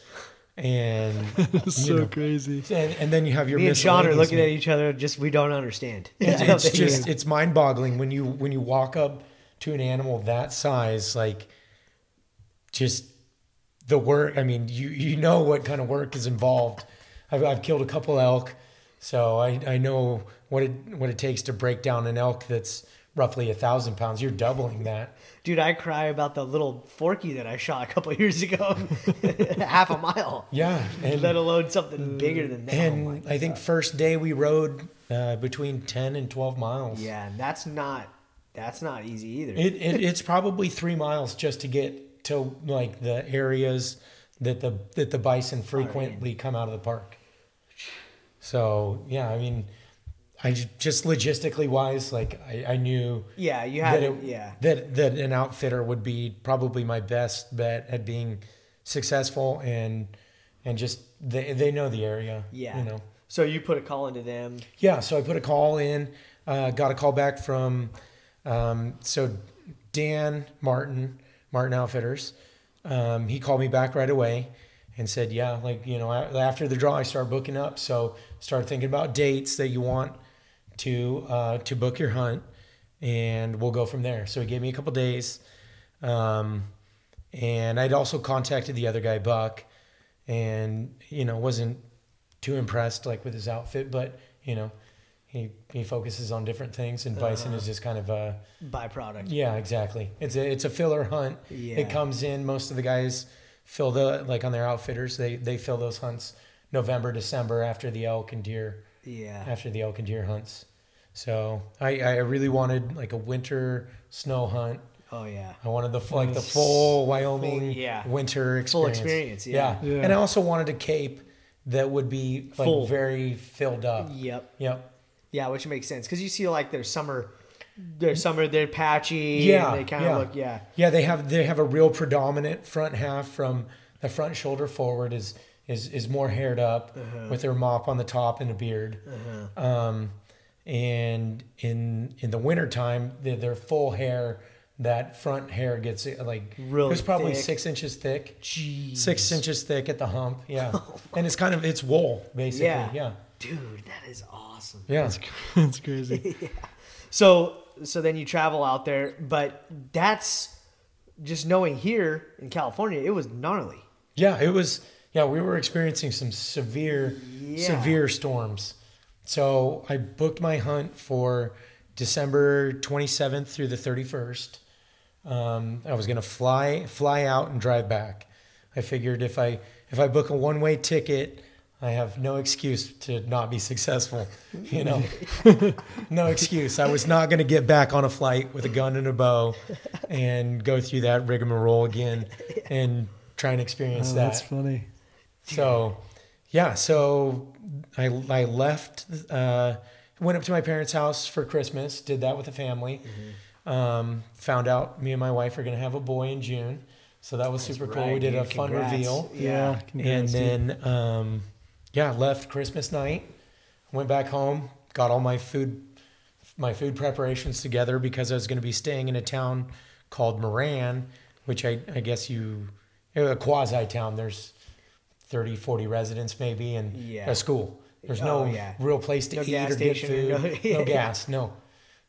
Speaker 8: And,
Speaker 1: so
Speaker 8: you know,
Speaker 1: crazy.
Speaker 8: and, and then you have your
Speaker 7: Me and Sean are looking at each other. Just we don't understand.
Speaker 8: It's, it's just it's mind boggling when you when you walk up to an animal that size, like just the work. I mean, you you know what kind of work is involved. I've, I've killed a couple elk, so I, I know what it what it takes to break down an elk that's roughly a thousand pounds. You're doubling that.
Speaker 7: Dude, I cry about the little forky that I shot a couple years ago, half a mile.
Speaker 8: Yeah, and
Speaker 7: Let alone something bigger than that. Oh
Speaker 8: and
Speaker 7: my
Speaker 8: I think first day we rode uh, between ten and twelve miles.
Speaker 7: Yeah, and that's not that's not easy either.
Speaker 8: It, it it's probably three miles just to get to like the areas that the that the bison frequently come out of the park. So yeah, I mean, I ju- just logistically wise, like I, I knew
Speaker 7: yeah, you
Speaker 8: that
Speaker 7: had
Speaker 8: it,
Speaker 7: yeah.
Speaker 8: that that an outfitter would be probably my best bet at being successful and and just they they know the area.
Speaker 7: Yeah.
Speaker 8: you know.
Speaker 7: So you put a call into them.
Speaker 8: Yeah, so I put a call in, uh, got a call back from, um, so Dan Martin, Martin Outfitters. Um, he called me back right away and said, yeah, like, you know, after the draw, I started booking up. So start thinking about dates that you want to, uh, to book your hunt and we'll go from there. So he gave me a couple days. Um, and I'd also contacted the other guy, Buck, and, you know, wasn't too impressed like with his outfit, but you know, he he focuses on different things, and bison is just kind of a
Speaker 7: byproduct.
Speaker 8: yeah, exactly. It's a it's a filler hunt.
Speaker 7: Yeah.
Speaker 8: It comes in. Most of the guys fill the like on their outfitters. They they fill those hunts November December after the elk and deer
Speaker 7: Yeah.
Speaker 8: after the elk and deer hunts. So I I really wanted like a winter snow hunt.
Speaker 7: Oh yeah.
Speaker 8: I wanted the f- like the full Wyoming
Speaker 7: Full- yeah.
Speaker 8: winter
Speaker 7: Full
Speaker 8: experience.
Speaker 7: experience, yeah.
Speaker 1: Yeah.
Speaker 8: And I also wanted a cape that would be like
Speaker 7: Full.
Speaker 8: very filled up.
Speaker 7: Yep.
Speaker 8: Yep.
Speaker 7: Yeah, which makes sense because you see like their summer, their summer they're patchy.
Speaker 8: Yeah,
Speaker 7: And they kind of
Speaker 8: yeah.
Speaker 7: look yeah.
Speaker 8: Yeah, they have they have a real predominant front half from the front shoulder forward is is is more haired up
Speaker 7: Uh-huh.
Speaker 8: with their mop on the top and a beard. Um, and in in the wintertime, they their full hair. That front hair gets uh, like
Speaker 7: Really
Speaker 8: it was probably
Speaker 7: thick.
Speaker 8: six inches thick.
Speaker 7: Jeez.
Speaker 8: six inches thick at the hump. Yeah, and it's kind of it's wool basically.
Speaker 7: Yeah.
Speaker 8: Yeah,
Speaker 7: Dude, that is awesome.
Speaker 8: yeah.
Speaker 1: That's crazy.
Speaker 7: So so then you travel out there, but that's just knowing here in California, it was gnarly.
Speaker 8: Yeah, it was. Yeah, we were experiencing some severe,
Speaker 7: Yeah.
Speaker 8: severe storms. So I booked my hunt for December 27th through the 31st. Um, I was gonna fly fly out and drive back. I figured if I if I book a one way ticket, I have no excuse to not be successful. You know, no excuse. I was not gonna get back on a flight with a gun and a bow and go through that rigmarole again and try and experience
Speaker 1: Oh,
Speaker 8: that.
Speaker 1: that's funny.
Speaker 8: So, yeah, so I, I left, uh, went up to my parents' house for Christmas, did that with the family. Um, found out me and my wife are going to have a boy in June. So that was super cool. We
Speaker 7: right,
Speaker 8: did a
Speaker 7: dude.
Speaker 8: fun
Speaker 7: Congrats.
Speaker 8: reveal.
Speaker 1: Yeah.
Speaker 8: And
Speaker 1: congrats, dude.
Speaker 8: then, um, yeah, left Christmas night, went back home, got all my food, my food preparations together because I was going to be staying in a town called Moran, which I, I guess you, a quasi town. There's 30, 40 residents maybe, and
Speaker 7: Yeah.
Speaker 8: a school. There's
Speaker 7: Oh,
Speaker 8: no
Speaker 7: yeah.
Speaker 8: real place to
Speaker 7: No
Speaker 8: eat or get food.
Speaker 7: or no-
Speaker 8: No, gas, no.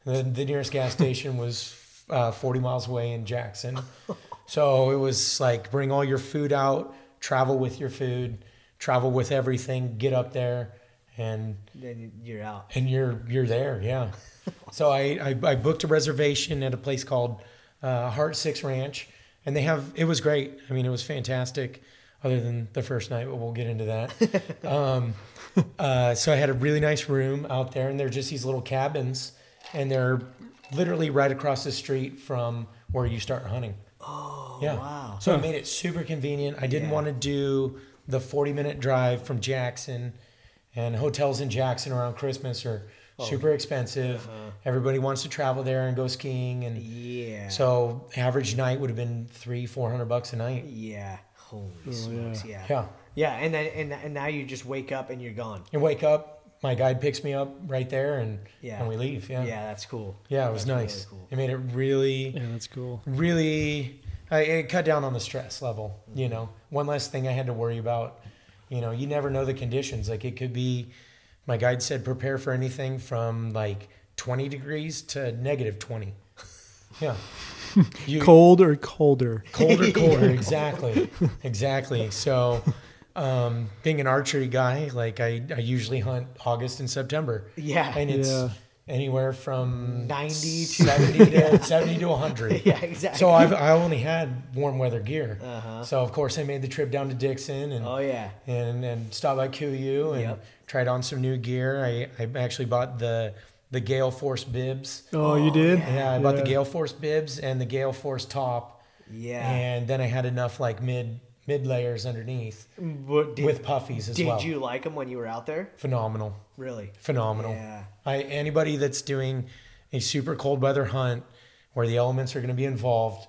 Speaker 8: The, the nearest gas station was uh, 40 miles away in Jackson. So it was like bring all your food out, travel with your food, travel with everything, get up there, and
Speaker 7: Then you're out.
Speaker 8: and you're you're there. Yeah. so I, I I booked a reservation at a place called uh, Heart Six Ranch, and they have it was great. I mean, it was fantastic. Other than the first night, but we'll get into that. um, uh, so I had a really nice room out there, and they're just these little cabins, and they're literally right across the street from where you start hunting. Oh, yeah.
Speaker 7: wow.
Speaker 8: So it made it super convenient. I didn't
Speaker 7: Yeah.
Speaker 8: want to do the 40 minute drive from Jackson, and hotels in Jackson around Christmas are
Speaker 7: Oh.
Speaker 8: super expensive.
Speaker 7: Uh-huh.
Speaker 8: Everybody wants to travel there and go skiing, and
Speaker 7: Yeah.
Speaker 8: so average night would have been three, four hundred bucks a night.
Speaker 7: yeah. Holy oh, smokes. Yeah.
Speaker 8: Oh, Yeah.
Speaker 7: Yeah. And then and, and now you just wake up and you're gone.
Speaker 8: You wake up, my guide picks me up right there, and
Speaker 7: Yeah.
Speaker 8: and we leave. Yeah.
Speaker 7: Yeah, that's cool.
Speaker 8: Yeah, it was
Speaker 7: That's
Speaker 8: nice.
Speaker 7: really cool.
Speaker 8: It made it really,
Speaker 1: Yeah, that's cool.
Speaker 8: really. I, it cut down on the stress level. You know, one less thing I had to worry about. You know, you never know the conditions. Like it could be. My guide said prepare for anything from like 20 degrees to negative 20. Yeah. You,
Speaker 1: Cold or colder?
Speaker 8: colder, colder. Exactly, exactly. So, um, being an archery guy, like I, I usually hunt August and September.
Speaker 7: Yeah.
Speaker 8: and it's
Speaker 1: Yeah.
Speaker 8: anywhere from
Speaker 7: 90 to
Speaker 8: 70 to 70 to 100.
Speaker 7: Yeah, exactly.
Speaker 8: So I've, I only had warm weather gear. So of course I made the trip down to Dixon and
Speaker 7: Uh-huh. Oh yeah.
Speaker 8: and and stopped by KUIU and
Speaker 7: Yep.
Speaker 8: tried on some new gear. I, I actually bought the the Gale Force bibs.
Speaker 1: Oh, you did?
Speaker 8: Yeah, I bought the Gale Force bibs and the Gale Force top.
Speaker 7: Yeah.
Speaker 8: And then I had enough like mid mid layers underneath
Speaker 7: What, did,
Speaker 8: with puffies as
Speaker 7: did
Speaker 8: well.
Speaker 7: Did you like them when you were out there?
Speaker 8: Phenomenal.
Speaker 7: Really?
Speaker 8: Phenomenal.
Speaker 7: Yeah.
Speaker 8: I anybody that's doing a super cold weather hunt where the elements are going to be involved,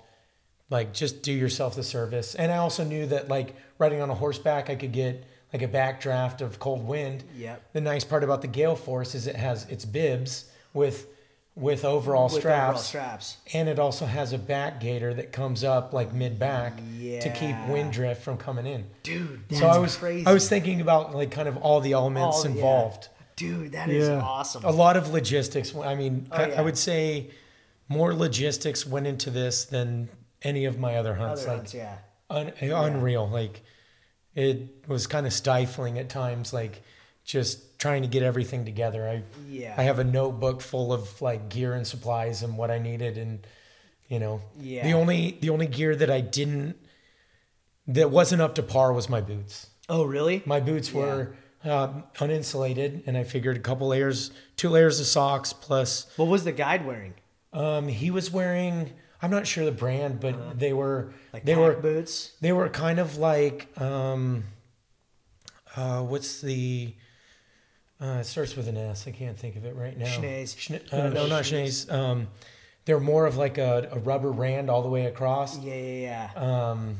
Speaker 8: like just do yourself the service. And I also knew that like riding on a horseback, I could get like a backdraft of cold wind.
Speaker 7: Yep.
Speaker 8: The nice part about the Gale Force is it has its bibs with with overall
Speaker 7: With
Speaker 8: straps.
Speaker 7: overall straps.
Speaker 8: And it also has a back gator that comes up like mid back yeah. to keep wind drift from coming in.
Speaker 7: Dude,
Speaker 8: so I was
Speaker 7: crazy.
Speaker 8: I was thinking about like kind of all the elements
Speaker 7: All- yeah.
Speaker 8: involved
Speaker 7: Dude, that is
Speaker 1: Yeah.
Speaker 7: awesome.
Speaker 8: a lot of logistics. I mean, oh, I,
Speaker 7: Oh, yeah.
Speaker 8: I would say more logistics went into this than any of my other hunts.
Speaker 7: Other
Speaker 8: like
Speaker 7: hunts, yeah.
Speaker 8: un, unreal. Like it was kind of stifling at times. Like just trying to get everything together. I
Speaker 7: Yeah.
Speaker 8: I have a notebook full of like gear and supplies and what I needed, and you know,
Speaker 7: Yeah.
Speaker 8: the only the only gear that I didn't that wasn't up to par was my boots.
Speaker 7: Oh, really?
Speaker 8: My boots were um, uninsulated, and I figured a couple layers, two layers of socks plus.
Speaker 7: What was the guide wearing?
Speaker 8: Um, he was wearing. I'm not sure the brand, but they were.
Speaker 7: Like
Speaker 8: they were
Speaker 7: boots?
Speaker 8: they were kind of like um, uh, what's the uh, it starts with an S. I can't think of it right now.
Speaker 7: Schnees.
Speaker 8: Schne- uh, no, not Schnees. Um, they're more of like a, a rubber rand all the way across.
Speaker 7: Yeah, yeah, yeah.
Speaker 8: Um,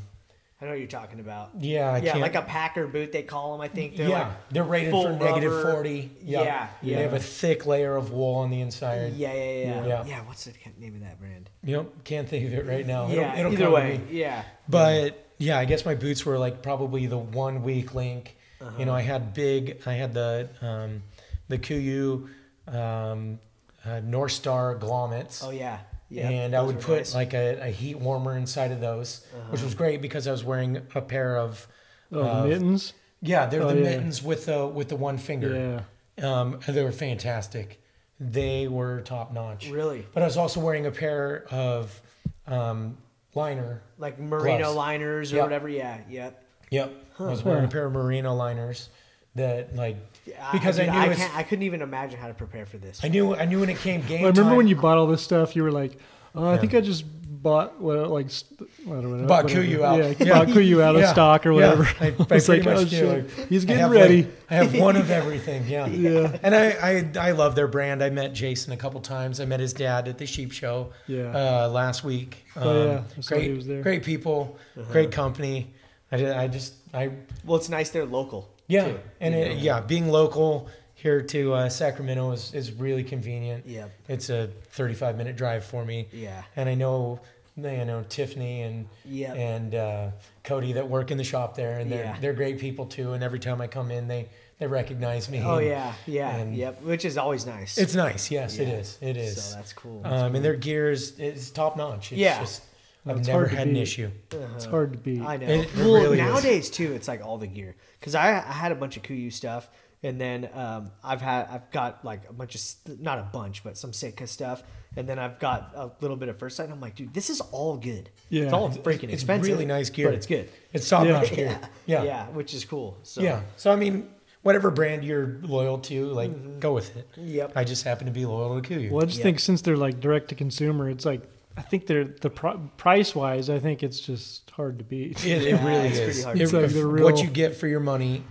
Speaker 7: I know what you're talking about.
Speaker 8: yeah, I
Speaker 7: yeah,
Speaker 8: can't.
Speaker 7: like a Packer boot, they call them. I think they're
Speaker 8: yeah,
Speaker 7: like
Speaker 8: they're rated for
Speaker 7: rubber.
Speaker 8: 40.
Speaker 7: Yeah,
Speaker 8: Yeah.
Speaker 7: yeah.
Speaker 8: They have a thick layer of wool on the inside.
Speaker 7: Yeah, yeah, yeah.
Speaker 8: Yeah.
Speaker 7: Yeah, what's the name of that brand?
Speaker 8: Yep, can't think of it right now. It'll-
Speaker 7: yeah,
Speaker 8: it'll
Speaker 7: either
Speaker 8: come to
Speaker 7: way.
Speaker 8: me.
Speaker 7: Yeah.
Speaker 8: But yeah, I guess my boots were like probably the one weak link. You know, I had big, I had the um, the KUIU um, uh, North Star glommets.
Speaker 7: Oh, yeah. Yeah.
Speaker 8: and I would put
Speaker 7: nice.
Speaker 8: like a, a heat warmer inside of those, which was great because I was wearing a pair of
Speaker 1: Oh,
Speaker 8: uh,
Speaker 1: mittens.
Speaker 8: yeah, they're
Speaker 1: Oh,
Speaker 8: the
Speaker 1: yeah.
Speaker 8: mittens with the with the one finger.
Speaker 1: Yeah.
Speaker 8: Um, and they were fantastic. They were top notch.
Speaker 7: Really?
Speaker 8: But I was also wearing a pair of um, liner.
Speaker 7: like merino
Speaker 8: gloves.
Speaker 7: liners or
Speaker 8: Yep.
Speaker 7: whatever. Yeah, yep.
Speaker 8: Yep. I was wearing a pair of merino liners that like
Speaker 7: I-
Speaker 8: because I,
Speaker 7: dude,
Speaker 8: knew
Speaker 7: I, can't, I couldn't even imagine how to prepare for this.
Speaker 8: I knew I knew when it came game
Speaker 1: Well, I remember
Speaker 8: time.
Speaker 1: when you bought all this stuff, you were like, oh, I think I just bought what like st- I don't know.
Speaker 8: Bought
Speaker 1: whatever.
Speaker 8: KUIU out.
Speaker 1: Yeah,
Speaker 8: Yeah.
Speaker 1: bought KUIU out of
Speaker 8: Yeah.
Speaker 1: stock or
Speaker 8: Yeah.
Speaker 1: whatever.
Speaker 8: I, I
Speaker 1: was
Speaker 8: pretty
Speaker 1: like,
Speaker 8: much
Speaker 1: oh,
Speaker 8: do.
Speaker 1: shit.
Speaker 8: Like,
Speaker 1: He's getting
Speaker 8: have,
Speaker 1: ready.
Speaker 8: like- I have one of everything. Yeah.
Speaker 1: Yeah.
Speaker 8: And I, I I love their brand. I met Jason a couple times. I met his dad at the sheep show.
Speaker 1: Yeah.
Speaker 8: Uh, last week.
Speaker 1: Oh, yeah.
Speaker 8: Um,
Speaker 1: I saw
Speaker 8: Great.
Speaker 1: he was there.
Speaker 8: Great people. Great company. I just, I just I
Speaker 7: Well, it's nice they're local.
Speaker 8: Yeah.
Speaker 7: too.
Speaker 8: And it, yeah, being local here to uh, Sacramento is, is really convenient.
Speaker 7: Yeah,
Speaker 8: It's a 35 minute drive for me.
Speaker 7: Yeah.
Speaker 8: And I know, you know, Tiffany and
Speaker 7: Yep.
Speaker 8: and uh, Cody that work in the shop there, and they're
Speaker 7: Yeah.
Speaker 8: they're great people too. And every time I come in, they they recognize me.
Speaker 7: Oh
Speaker 8: and
Speaker 7: yeah, yeah,
Speaker 8: and-
Speaker 7: yep. Which is always nice.
Speaker 8: It's nice. Yes, it
Speaker 7: Yeah.
Speaker 8: is. It is.
Speaker 7: So that's cool.
Speaker 8: Um, and their gear is, is top notch. It's
Speaker 7: Yeah.
Speaker 8: Just, I've
Speaker 1: It's
Speaker 8: never
Speaker 1: hard to
Speaker 8: had an
Speaker 1: beat.
Speaker 8: issue.
Speaker 1: It's hard to beat.
Speaker 7: I know.
Speaker 8: It- it
Speaker 7: well,
Speaker 8: really is.
Speaker 7: nowadays too, it's like all the gear. Because I, I had a bunch of KUIU stuff, and then um, I've had I've got like a bunch of not a bunch, but some Sitka stuff, and then I've got a little bit of First Lite. And I'm like, dude, this is all good.
Speaker 1: Yeah.
Speaker 7: it's all
Speaker 1: It's-
Speaker 7: freaking
Speaker 8: it's
Speaker 7: expensive.
Speaker 8: really nice gear.
Speaker 7: but it's good.
Speaker 8: It's top notch
Speaker 1: Yeah.
Speaker 8: gear.
Speaker 7: Yeah,
Speaker 8: Yeah.
Speaker 7: yeah, which is cool. So
Speaker 8: Yeah. So I mean, whatever brand you're loyal to, like go with it.
Speaker 7: Mm-hmm. Yep.
Speaker 8: I just happen to be loyal to KUIU.
Speaker 1: Well, I just
Speaker 7: Yeah.
Speaker 1: think since they're like direct to consumer, it's like I think they're the pri- price wise. I think it's just hard to beat.
Speaker 8: It, it really
Speaker 7: it's
Speaker 8: is.
Speaker 7: pretty hard
Speaker 8: It-
Speaker 1: to It's like the
Speaker 8: What you get for your money.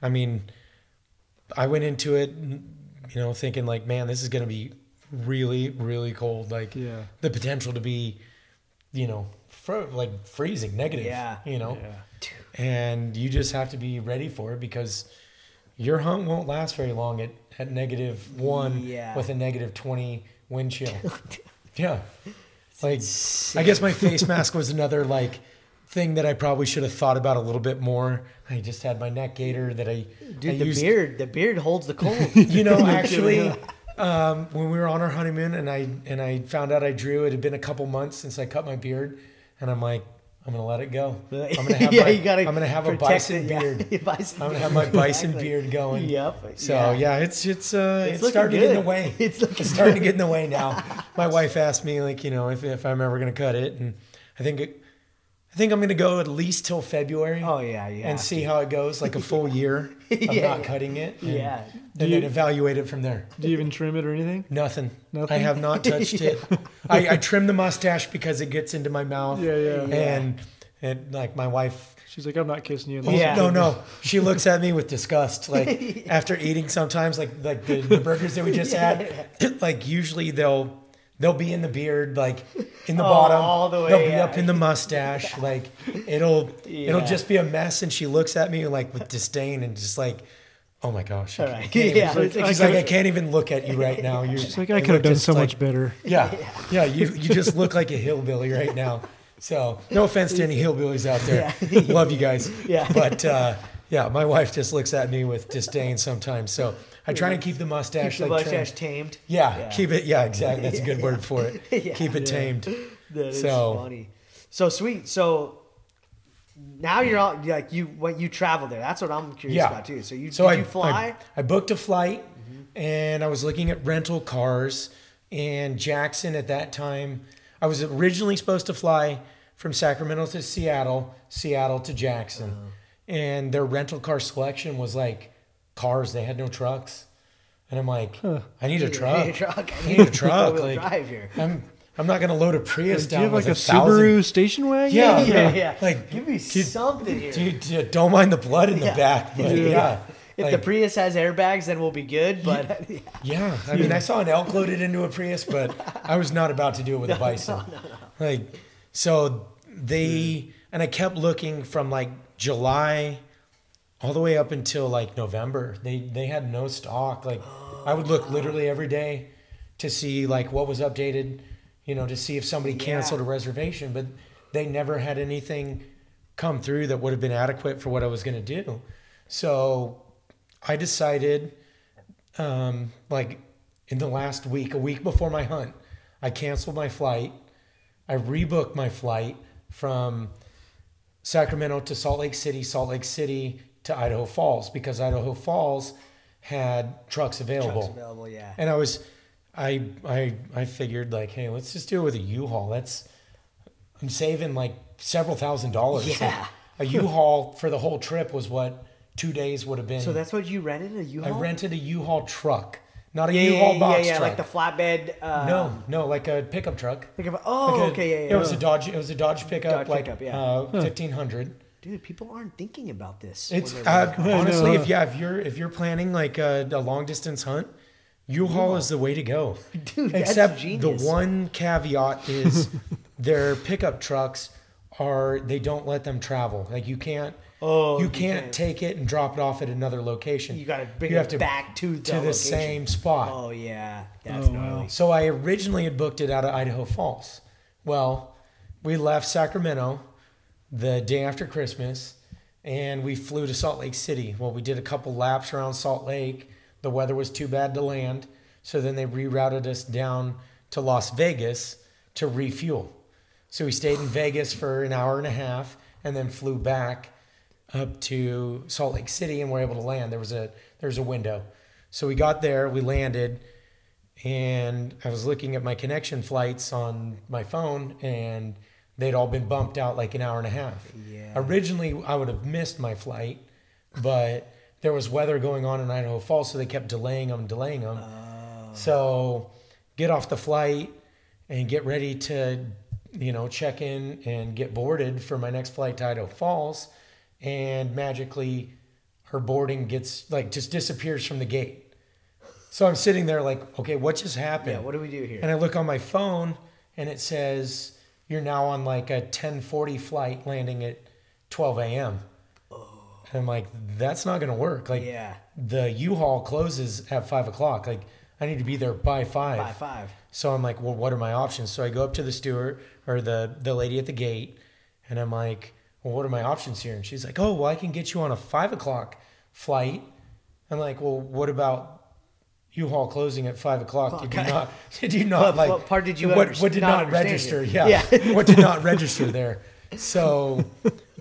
Speaker 8: I mean, I went into it, you know, thinking like, man, this is going to be really, really cold. Like
Speaker 1: Yeah.
Speaker 8: the potential to be, you know, fro- like freezing, negative.
Speaker 7: Yeah.
Speaker 8: You know,
Speaker 1: Yeah.
Speaker 8: and you just have to be ready for it because your hunt won't last very long at, at negative one
Speaker 7: Yeah.
Speaker 8: with a negative 20 wind chill. yeah. Like, I guess my face mask was another like thing that I probably should have thought about a little bit more. I just had my neck gaiter that I,
Speaker 7: dude,
Speaker 8: I
Speaker 7: the
Speaker 8: used,
Speaker 7: beard, the beard holds the cold.
Speaker 8: you know, actually, um, when we were on our honeymoon and I and I found out I drew, it had been a couple months since I cut my beard, and I'm like, I'm gonna let it go. I'm gonna have
Speaker 7: yeah,
Speaker 8: my,
Speaker 7: you gotta
Speaker 8: I'm gonna have a bison
Speaker 7: it, yeah.
Speaker 8: beard.
Speaker 7: Bison
Speaker 8: I'm gonna have my bison
Speaker 7: exactly.
Speaker 8: beard going.
Speaker 7: Yep.
Speaker 8: So yeah, it's it's uh
Speaker 7: It's
Speaker 8: it's, starting to get in the way.
Speaker 7: It's looking
Speaker 8: starting to get in the way now. My wife asked me like you know if if I'm ever gonna cut it, and I think it, I think I'm gonna go at least till February.
Speaker 7: Oh yeah, yeah.
Speaker 8: And see how it goes, like a full year of
Speaker 7: Yeah,
Speaker 8: not
Speaker 7: yeah.
Speaker 8: cutting it. and-
Speaker 7: Yeah.
Speaker 8: And then evaluate it from there.
Speaker 1: Do you even trim it or anything?
Speaker 8: Nothing.
Speaker 1: Nothing?
Speaker 8: I have not touched it. I, I trim the mustache because it gets into my mouth.
Speaker 1: Yeah, yeah.
Speaker 8: And and like my wife
Speaker 1: She's like, I'm not kissing you. in the
Speaker 7: Yeah.
Speaker 8: no, no. She looks at me with disgust. Like after eating, sometimes like like the, the burgers that we just had. Like usually they'll they'll be in the beard, like in the
Speaker 7: Oh,
Speaker 8: bottom.
Speaker 7: all the way,
Speaker 8: They'll be
Speaker 7: yeah.
Speaker 8: up in the mustache. Like it'll it'll just be a mess. And she looks at me like with disdain and just like, oh my gosh. I can't-
Speaker 7: right.
Speaker 8: I can't even-
Speaker 7: Yeah,
Speaker 8: She's
Speaker 7: like-
Speaker 8: like, I can't even look at you right now. You're
Speaker 1: It's like I could have done so
Speaker 8: like-
Speaker 1: much better.
Speaker 8: yeah, yeah. You you just look like a hillbilly right now. So no offense to any hillbillies out there. Love you guys.
Speaker 7: Yeah.
Speaker 8: But uh, yeah, my wife just looks at me with disdain sometimes. So I try and keep the mustache
Speaker 7: Keep the
Speaker 8: like
Speaker 7: mustache
Speaker 8: trimmed.
Speaker 7: tamed.
Speaker 8: Yeah, keep it. Yeah, exactly. That's a good word for it.
Speaker 7: Yeah.
Speaker 8: Keep it tamed.
Speaker 7: That is
Speaker 8: So-
Speaker 7: funny. So sweet. So now you're all like you when you travel there. That's what I'm curious
Speaker 8: Yeah.
Speaker 7: about too. So you
Speaker 8: So
Speaker 7: did
Speaker 8: I,
Speaker 7: you fly?
Speaker 8: I, I booked a flight mm-hmm. and I was looking at rental cars. And Jackson at that time, I was originally supposed to fly from Sacramento to Seattle, Seattle to Jackson. Uh-huh. And their rental car selection was like cars, they had no trucks. And I'm like, I need a truck.
Speaker 7: I need a truck.
Speaker 8: I need a truck. Like,
Speaker 7: drive here.
Speaker 8: I'm, I'm not going to load a Prius
Speaker 1: Do
Speaker 8: down
Speaker 1: you have like
Speaker 8: with
Speaker 1: a,
Speaker 8: thousand-
Speaker 1: Subaru station wagon?
Speaker 8: Yeah,
Speaker 7: yeah, yeah.
Speaker 8: Like,
Speaker 7: Give me
Speaker 8: dude,
Speaker 7: something here.
Speaker 8: Dude, dude, don't mind the blood in the back, but
Speaker 7: Yeah.
Speaker 8: yeah.
Speaker 7: if
Speaker 8: like-
Speaker 7: the Prius has airbags, then we'll be good. But
Speaker 8: Yeah, I mean, I saw an elk loaded into a Prius, but I was not about to do it with a bison. Like, so they and I kept looking from like July all the way up until like November. They they had no stock. Like, I would look literally every day to see like what was updated, you know, to see if somebody canceled a reservation, but they never had anything come through that would have been adequate for what I was going to do. So I decided um, like in the last week, a week before my hunt, I canceled my flight. I rebooked my flight from Sacramento to Salt Lake City, Salt Lake City to Idaho Falls because Idaho Falls had trucks available.
Speaker 7: Trucks available, yeah.
Speaker 8: And I was, I, I, I figured like, hey, let's just do it with a U-Haul. That's, I'm saving like several thousand dollars.
Speaker 7: Yeah.
Speaker 8: a U-Haul for the whole trip was what two days would have been.
Speaker 7: So that's what you rented a U-Haul.
Speaker 8: I rented a U-Haul truck, not a
Speaker 7: yeah, yeah,
Speaker 8: U-Haul
Speaker 7: yeah,
Speaker 8: box
Speaker 7: yeah,
Speaker 8: truck.
Speaker 7: like the flatbed. Uh,
Speaker 8: no, no, like a pickup truck.
Speaker 7: Think of, oh,
Speaker 8: Like a-
Speaker 7: okay, yeah, yeah.
Speaker 8: It was a Dodge. It was a Dodge pickup,
Speaker 7: Dodge
Speaker 8: like
Speaker 7: pickup, yeah.
Speaker 8: uh, fifteen hundred.
Speaker 7: Dude, people aren't thinking about this.
Speaker 8: It's uh, honestly, if yeah, if you're if you're planning like a, a long distance hunt, U-Haul is the way to go.
Speaker 7: Dude, that's
Speaker 8: Except the one caveat is their pickup trucks are they don't let them travel. Like you can't.
Speaker 7: Oh,
Speaker 8: you
Speaker 7: you
Speaker 8: can't,
Speaker 7: can't.
Speaker 8: take it and drop it off at another location.
Speaker 7: you got to bring
Speaker 8: you
Speaker 7: it
Speaker 8: to
Speaker 7: back to the,
Speaker 8: to the
Speaker 7: location.
Speaker 8: same spot.
Speaker 7: Oh yeah, that's
Speaker 1: Oh,
Speaker 7: gnarly.
Speaker 1: wow.
Speaker 8: So I originally had booked it out of Idaho Falls. Well, we left Sacramento the day after Christmas and we flew to Salt Lake City. Well, we did a couple laps around Salt Lake. The weather was too bad to land. So then they rerouted us down to Las Vegas to refuel. So we stayed in Vegas for an hour and a half and then flew back up to Salt Lake City and were able to land. There was a there was a window. So we got there, we landed, and I was looking at my connection flights on my phone, and they'd all been bumped out like an hour and a half.
Speaker 7: Yeah.
Speaker 8: Originally, I would have missed my flight, but there was weather going on in Idaho Falls, so they kept delaying them, delaying them. Oh. So get off the flight and get ready to, you know, check in and get boarded for my next flight to Idaho Falls, and magically, her boarding gets like just disappears from the gate. So I'm sitting there like, okay, what just happened?
Speaker 7: Yeah, what do we do here?
Speaker 8: And I look on my phone and it says you're now on like a 10:40 flight landing at 12 a.m. Oh. And I'm like, that's not gonna work. Like,
Speaker 7: Yeah.
Speaker 8: the U-Haul closes at five o'clock. Like, I need to be there by five.
Speaker 7: By five.
Speaker 8: So I'm like, well, what are my options? So I go up to the steward or the the lady at the gate, and I'm like, well, what are my options here? And she's like, oh, well, I can get you on a five o'clock flight. I'm like, well, what about U-Haul closing at five o'clock? Did you not? Did you not
Speaker 7: What-
Speaker 8: like?
Speaker 7: what part did you
Speaker 8: What, what did
Speaker 7: not
Speaker 8: not, register?
Speaker 7: here?
Speaker 8: Yeah.
Speaker 7: Yeah.
Speaker 8: what did not register there? So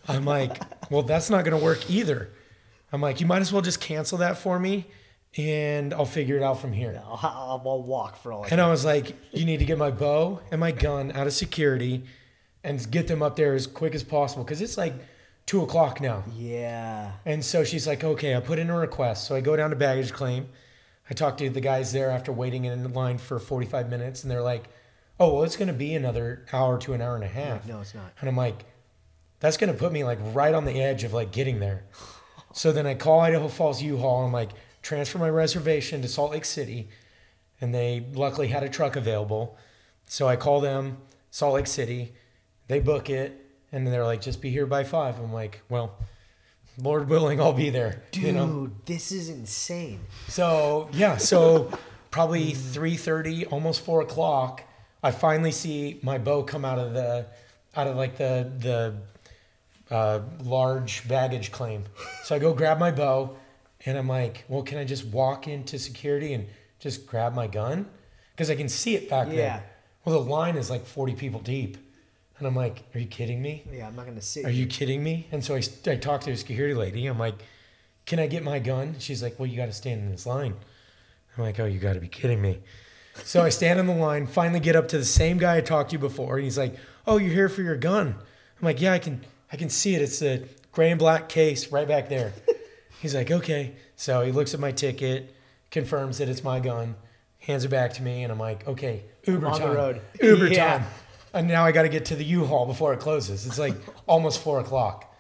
Speaker 8: I'm like, well, that's not going to work either. I'm like, you might as well just cancel that for me and I'll figure it out from here.
Speaker 7: I'll, I'll, I'll walk for all. I
Speaker 8: And I was like, you need to get my bow and my gun out of security and get them up there as quick as possible because it's like two o'clock now.
Speaker 7: yeah.
Speaker 8: And so she's like, okay, I put in a request. So I go down to baggage claim. I talk to the guys there after waiting in line for 45 minutes, and they're like, oh, well, it's going to be another hour to an hour and a half.
Speaker 7: No, it's not.
Speaker 8: And I'm like, that's going to put me like right on the edge of like getting there. So then I call Idaho Falls U-Haul. I'm like, transfer my reservation to Salt Lake City. And they luckily had a truck available. So I call them, Salt Lake City. They book it. And then they're like, just be here by five. I'm like, well, Lord willing, I'll be there.
Speaker 7: Dude,
Speaker 8: You know?
Speaker 7: this is insane.
Speaker 8: So yeah, so probably three thirty, almost four o'clock. I finally see my bow come out of the, out of like the the uh, large baggage claim. So I go grab my bow, and I'm like, well, can I just walk into security and just grab my gun? Because I can see it back
Speaker 7: Yeah.
Speaker 8: there. Well, the line is like forty people deep, and I'm like, are you kidding me?
Speaker 7: Yeah, I'm not gonna sit.
Speaker 8: Are you kidding me? And so I, I talked to a security lady. I'm like, can I get my gun? She's like, well, you got to stand in this line. I'm like, oh, you got to be kidding me. So I stand in the line, finally get up to the same guy I talked to before. And he's like, oh, you're here for your gun. I'm like, yeah, I can, I can see it. It's a gray and black case right back there. he's like, okay. So he looks at my ticket, confirms that it's my gun, hands it back to me. And I'm like, okay, Uber
Speaker 7: I'm on the
Speaker 8: time.
Speaker 7: road.
Speaker 8: Uber
Speaker 7: Yeah.
Speaker 8: time. And now I got to get to the U-Haul before it closes. It's like almost four o'clock.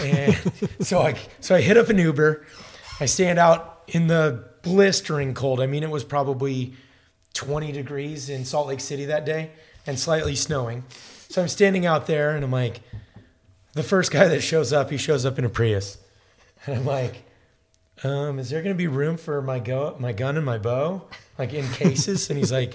Speaker 8: And so I so I hit up an Uber. I stand out in the blistering cold. I mean, it was probably 20 degrees in Salt Lake City that day and slightly snowing. So I'm standing out there and I'm like, the first guy that shows up, he shows up in a Prius. And I'm like, um, is there gonna be room for my go my gun and my bow? Like in cases? and he's like,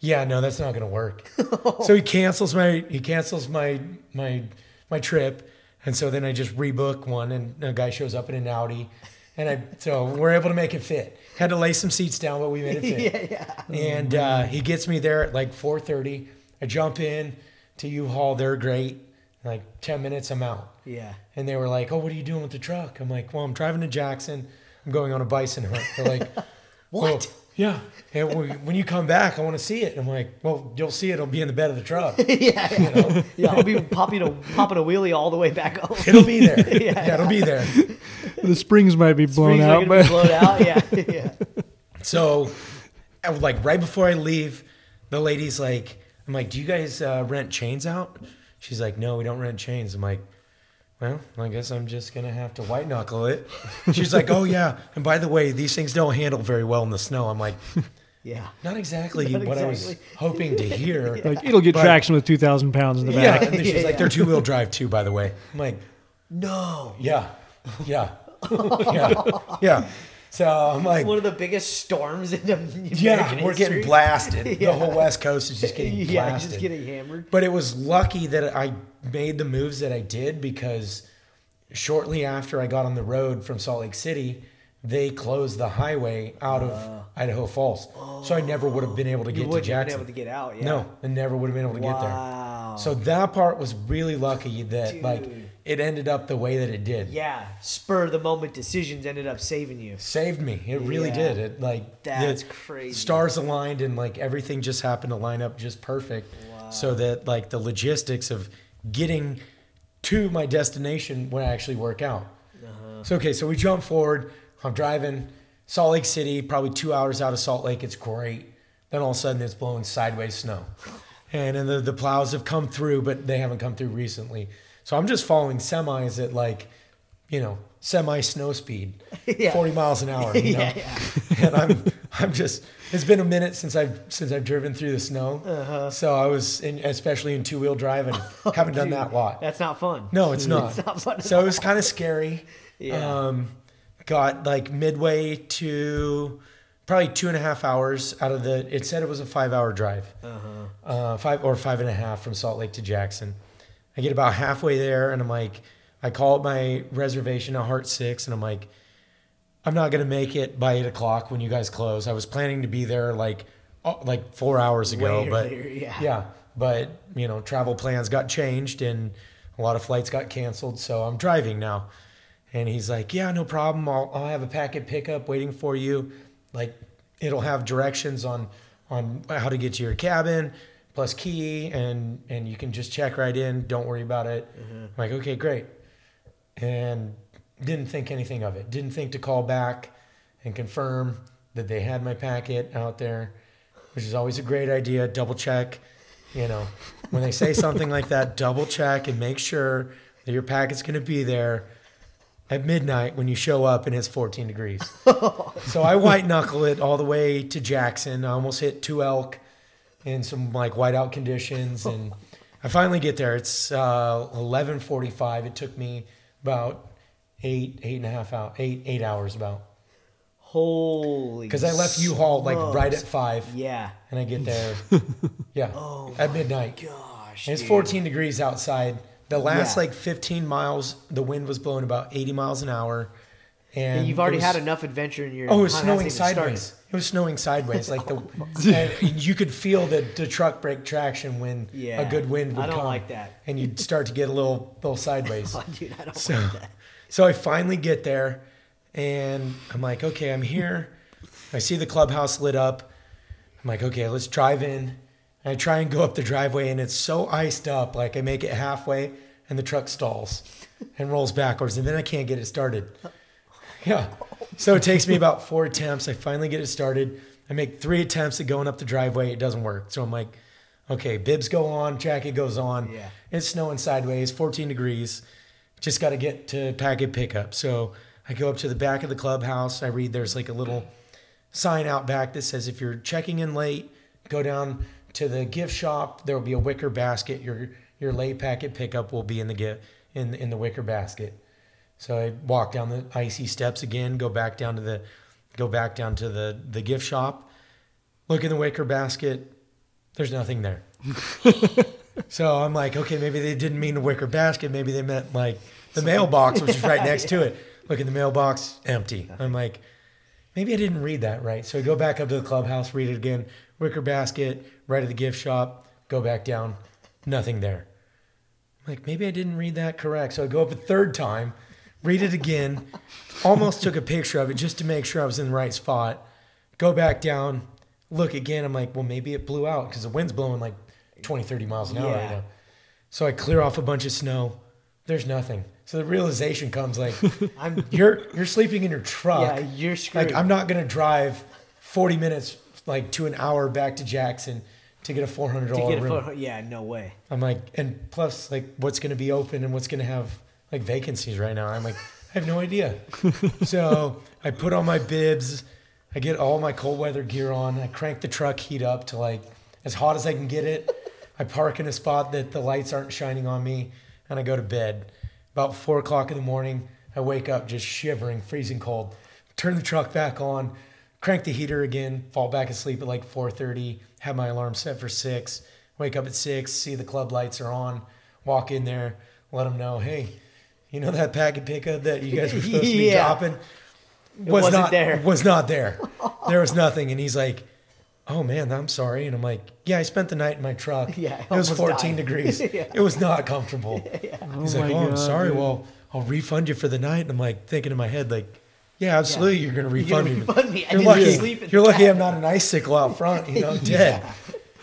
Speaker 8: Yeah, no, that's not gonna work. so he cancels my he cancels my my my trip. And so then I just rebook one and a guy shows up in an Audi. And I so we're able to make it fit. Had to lay some seats down, but we made it fit.
Speaker 7: yeah, yeah.
Speaker 8: And uh, he gets me there at like 4:30. I jump in to U-Haul. They're great. Like 10 minutes, I'm out.
Speaker 7: Yeah.
Speaker 8: And they were like, "Oh, what are you doing with the truck?" I'm like, "Well, I'm driving to Jackson. I'm going on a bison hunt." They're like,
Speaker 7: What?
Speaker 8: "Well, yeah. And when when you come back, I want to see it." I'm like, "Well, you'll see it. It'll be in the bed of the truck.
Speaker 7: yeah, yeah. yeah, I'll be popping a popping a wheelie all the way back home.
Speaker 8: It'll be there.
Speaker 7: Yeah.
Speaker 8: yeah, it'll be there."
Speaker 1: The springs might be blown
Speaker 7: Springs
Speaker 1: out, but
Speaker 7: be blown out. Yeah, yeah.
Speaker 8: So, I was like right before I leave, the lady's like, "I'm like, do you guys uh, rent chains out?" She's like, "No, we don't rent chains." I'm like, "Well, I guess I'm just gonna have to white knuckle it." She's like, "Oh yeah, and by the way, these things don't handle very well in the snow." I'm like,
Speaker 7: Yeah.
Speaker 8: "Not exactly
Speaker 7: Not
Speaker 8: what I was hoping to hear."
Speaker 1: like it'll get
Speaker 8: But-
Speaker 1: traction with two thousand pounds in the
Speaker 8: Yeah,
Speaker 1: back.
Speaker 8: and then she's like, "They're two wheel drive too, by the way." I'm like,
Speaker 7: No.
Speaker 8: "Yeah, yeah, yeah, yeah." So I'm like,
Speaker 7: One of the biggest storms in American
Speaker 8: Yeah, we're getting blasted.
Speaker 7: Yeah.
Speaker 8: The whole West Coast is just getting blasted.
Speaker 7: Yeah, just getting hammered.
Speaker 8: But it was lucky that I made the moves that I did because shortly after I got on the road from Salt Lake City, they closed the highway out of uh. Idaho Falls. so I never would have been able to get to
Speaker 7: have been able to get out. Yeah.
Speaker 8: No, I never would have been able to get there.
Speaker 7: Wow.
Speaker 8: So that part was really lucky that like it ended up the way that it did.
Speaker 7: Yeah, spur of the moment decisions ended up saving you.
Speaker 8: saved me. It really
Speaker 7: Yeah.
Speaker 8: did. It like
Speaker 7: That's crazy.
Speaker 8: Stars aligned and like everything just happened to line up just perfect, Wow. so that like the logistics of getting to my destination when I actually work out.
Speaker 7: Uh-huh.
Speaker 8: So okay, so we jump forward. I'm driving Salt Lake City, probably two hours out of Salt Lake. It's great. Then all of a sudden, it's blowing sideways snow, and then the the plows have come through, but they haven't come through recently. So I'm just following semis at like, you know, semi snow speed,
Speaker 7: Yeah.
Speaker 8: 40 miles an hour. You know?
Speaker 7: Yeah, yeah.
Speaker 8: and I'm I'm just it's been a minute since I've since I've driven through the snow.
Speaker 7: Uh-huh.
Speaker 8: So I was in, especially in two wheel drive and haven't done
Speaker 7: Dude,
Speaker 8: that a lot.
Speaker 7: That's not fun.
Speaker 8: No, it's not.
Speaker 7: It's not fun
Speaker 8: so it was kind of scary.
Speaker 7: Yeah.
Speaker 8: Um, got like midway to probably two and a half hours out of the. It said it was a five hour drive,
Speaker 7: Uh-huh.
Speaker 8: uh, five or five and a half from Salt Lake to Jackson. I get about halfway there, and I'm like, I call up my reservation at Heart Six, and I'm like, I'm not gonna make it by eight o'clock when you guys close. I was planning to be there like, oh, like four hours ago,
Speaker 7: Way
Speaker 8: but
Speaker 7: earlier, yeah.
Speaker 8: yeah. but you know, travel plans got changed and a lot of flights got canceled, so I'm driving now. And he's like, "Yeah, no problem. I'll, I'll have a packet pickup waiting for you. Like, it'll have directions on on how to get to your cabin, plus key, and and you can just check right in. Don't worry about it." Mm-hmm. I'm like, "Okay, great." And didn't think anything of it. Didn't think to call back and confirm that they had my packet out there, which is always a great idea. Double check. You know, when they say something like that, double check and make sure that your packet's going to be there at midnight when you show up and it's 14 degrees. so I white knuckle it all the way to Jackson. I almost hit two elk in some like whiteout conditions, and I finally get there. It's uh, 11:45. It took me about eight, eight and a half out, eight, eight hours about.
Speaker 7: Holy.
Speaker 8: Because I left U-Haul like right at five,
Speaker 7: Yeah.
Speaker 8: and I get there, yeah,
Speaker 7: Oh
Speaker 8: at midnight.
Speaker 7: Gosh.
Speaker 8: And it's
Speaker 7: dude.
Speaker 8: 14 degrees outside. The last
Speaker 7: Yeah.
Speaker 8: like 15 miles, the wind was blowing about 80 miles an hour. And
Speaker 7: And you've already
Speaker 8: was-
Speaker 7: had enough adventure in your.
Speaker 8: Oh, it was
Speaker 7: hunt
Speaker 8: snowing sideways. It was snowing sideways, like the, oh, and you could feel the, the truck brake traction when
Speaker 7: Yeah.
Speaker 8: a good wind would
Speaker 7: I don't
Speaker 8: come.
Speaker 7: like that.
Speaker 8: and you'd start to get a little little sideways.
Speaker 7: Oh, dude, I don't
Speaker 8: So,
Speaker 7: like that.
Speaker 8: So I finally get there, and I'm like, okay, I'm here. I see the clubhouse lit up. I'm like, okay, let's drive in. And I try and go up the driveway, and it's so iced up. Like I make it halfway, and the truck stalls and rolls backwards, and then I can't get it started. Yeah. So it takes me about four attempts. I finally get it started. I make three attempts at going up the driveway. It doesn't work. So I'm like, okay, bibs go on, jacket goes on.
Speaker 7: Yeah.
Speaker 8: It's snowing sideways, 14 degrees. Just got to get to packet pickup. So I go up to the back of the clubhouse. I read there's like a little sign out back that says if you're checking in late, go down to the gift shop. There will be a wicker basket. Your your late packet pickup will be in the gift in in the wicker basket. So I walk down the icy steps again, go back down to the go back down to the the gift shop, look in the wicker basket. There's nothing there. so I'm like, okay, maybe they didn't mean the wicker basket. Maybe they meant like the mailbox, which is right next to it. Look at the mailbox, empty. I'm like, maybe I didn't read that right. So I go back up to the clubhouse, read it again. Wicker basket, right at the gift shop. Go back down, nothing there. I'm like, maybe I didn't read that correct. So I go up a third time, read it again, almost took a picture of it just to make sure I was in the right spot. Go back down, look again. I'm like, well, maybe it blew out because the wind's blowing like 20, 30 miles an hour right now. So I clear off a bunch of snow. There's nothing. So the realization comes like,
Speaker 7: I'm.
Speaker 8: you're you're sleeping in your truck.
Speaker 7: Yeah, you're screwed.
Speaker 8: Like I'm not gonna drive 40 minutes, like to an hour back to Jackson to get a 400
Speaker 7: to
Speaker 8: dollar room.
Speaker 7: Yeah, no way.
Speaker 8: I'm like, and plus, like, what's going to be open and what's going to have like vacancies right now? I'm like, I have no idea. so I put on my bibs, I get all my cold weather gear on, I crank the truck heat up to like as hot as I can get it. I park in a spot that the lights aren't shining on me, and I go to bed. About four o'clock in the morning, I wake up just shivering, freezing cold. Turn the truck back on, crank the heater again, fall back asleep at like 4:30. Have my alarm set for six. Wake up at six, see the club lights are on. Walk in there, let them know, hey, you know that packet pickup that you guys were supposed to be
Speaker 7: Yeah.
Speaker 8: dropping was not
Speaker 7: there.
Speaker 8: Was not there. there was nothing, and he's like, "Oh man, I'm sorry." And I'm like, "Yeah, I spent the night in my truck.
Speaker 7: Yeah,
Speaker 8: it was 14
Speaker 7: died."
Speaker 8: degrees.
Speaker 7: Yeah.
Speaker 8: It was not comfortable." He's oh like,
Speaker 1: my
Speaker 8: "Oh, I'm sorry.
Speaker 1: dude.
Speaker 8: Well, I'll refund you for the night." And I'm like thinking in my head, like, "Yeah, absolutely, you're gonna
Speaker 7: You're gonna
Speaker 8: refund me.
Speaker 7: me.
Speaker 8: You're lucky.
Speaker 7: sleep
Speaker 8: You're lucky. I'm not an icicle out front. You know, dead."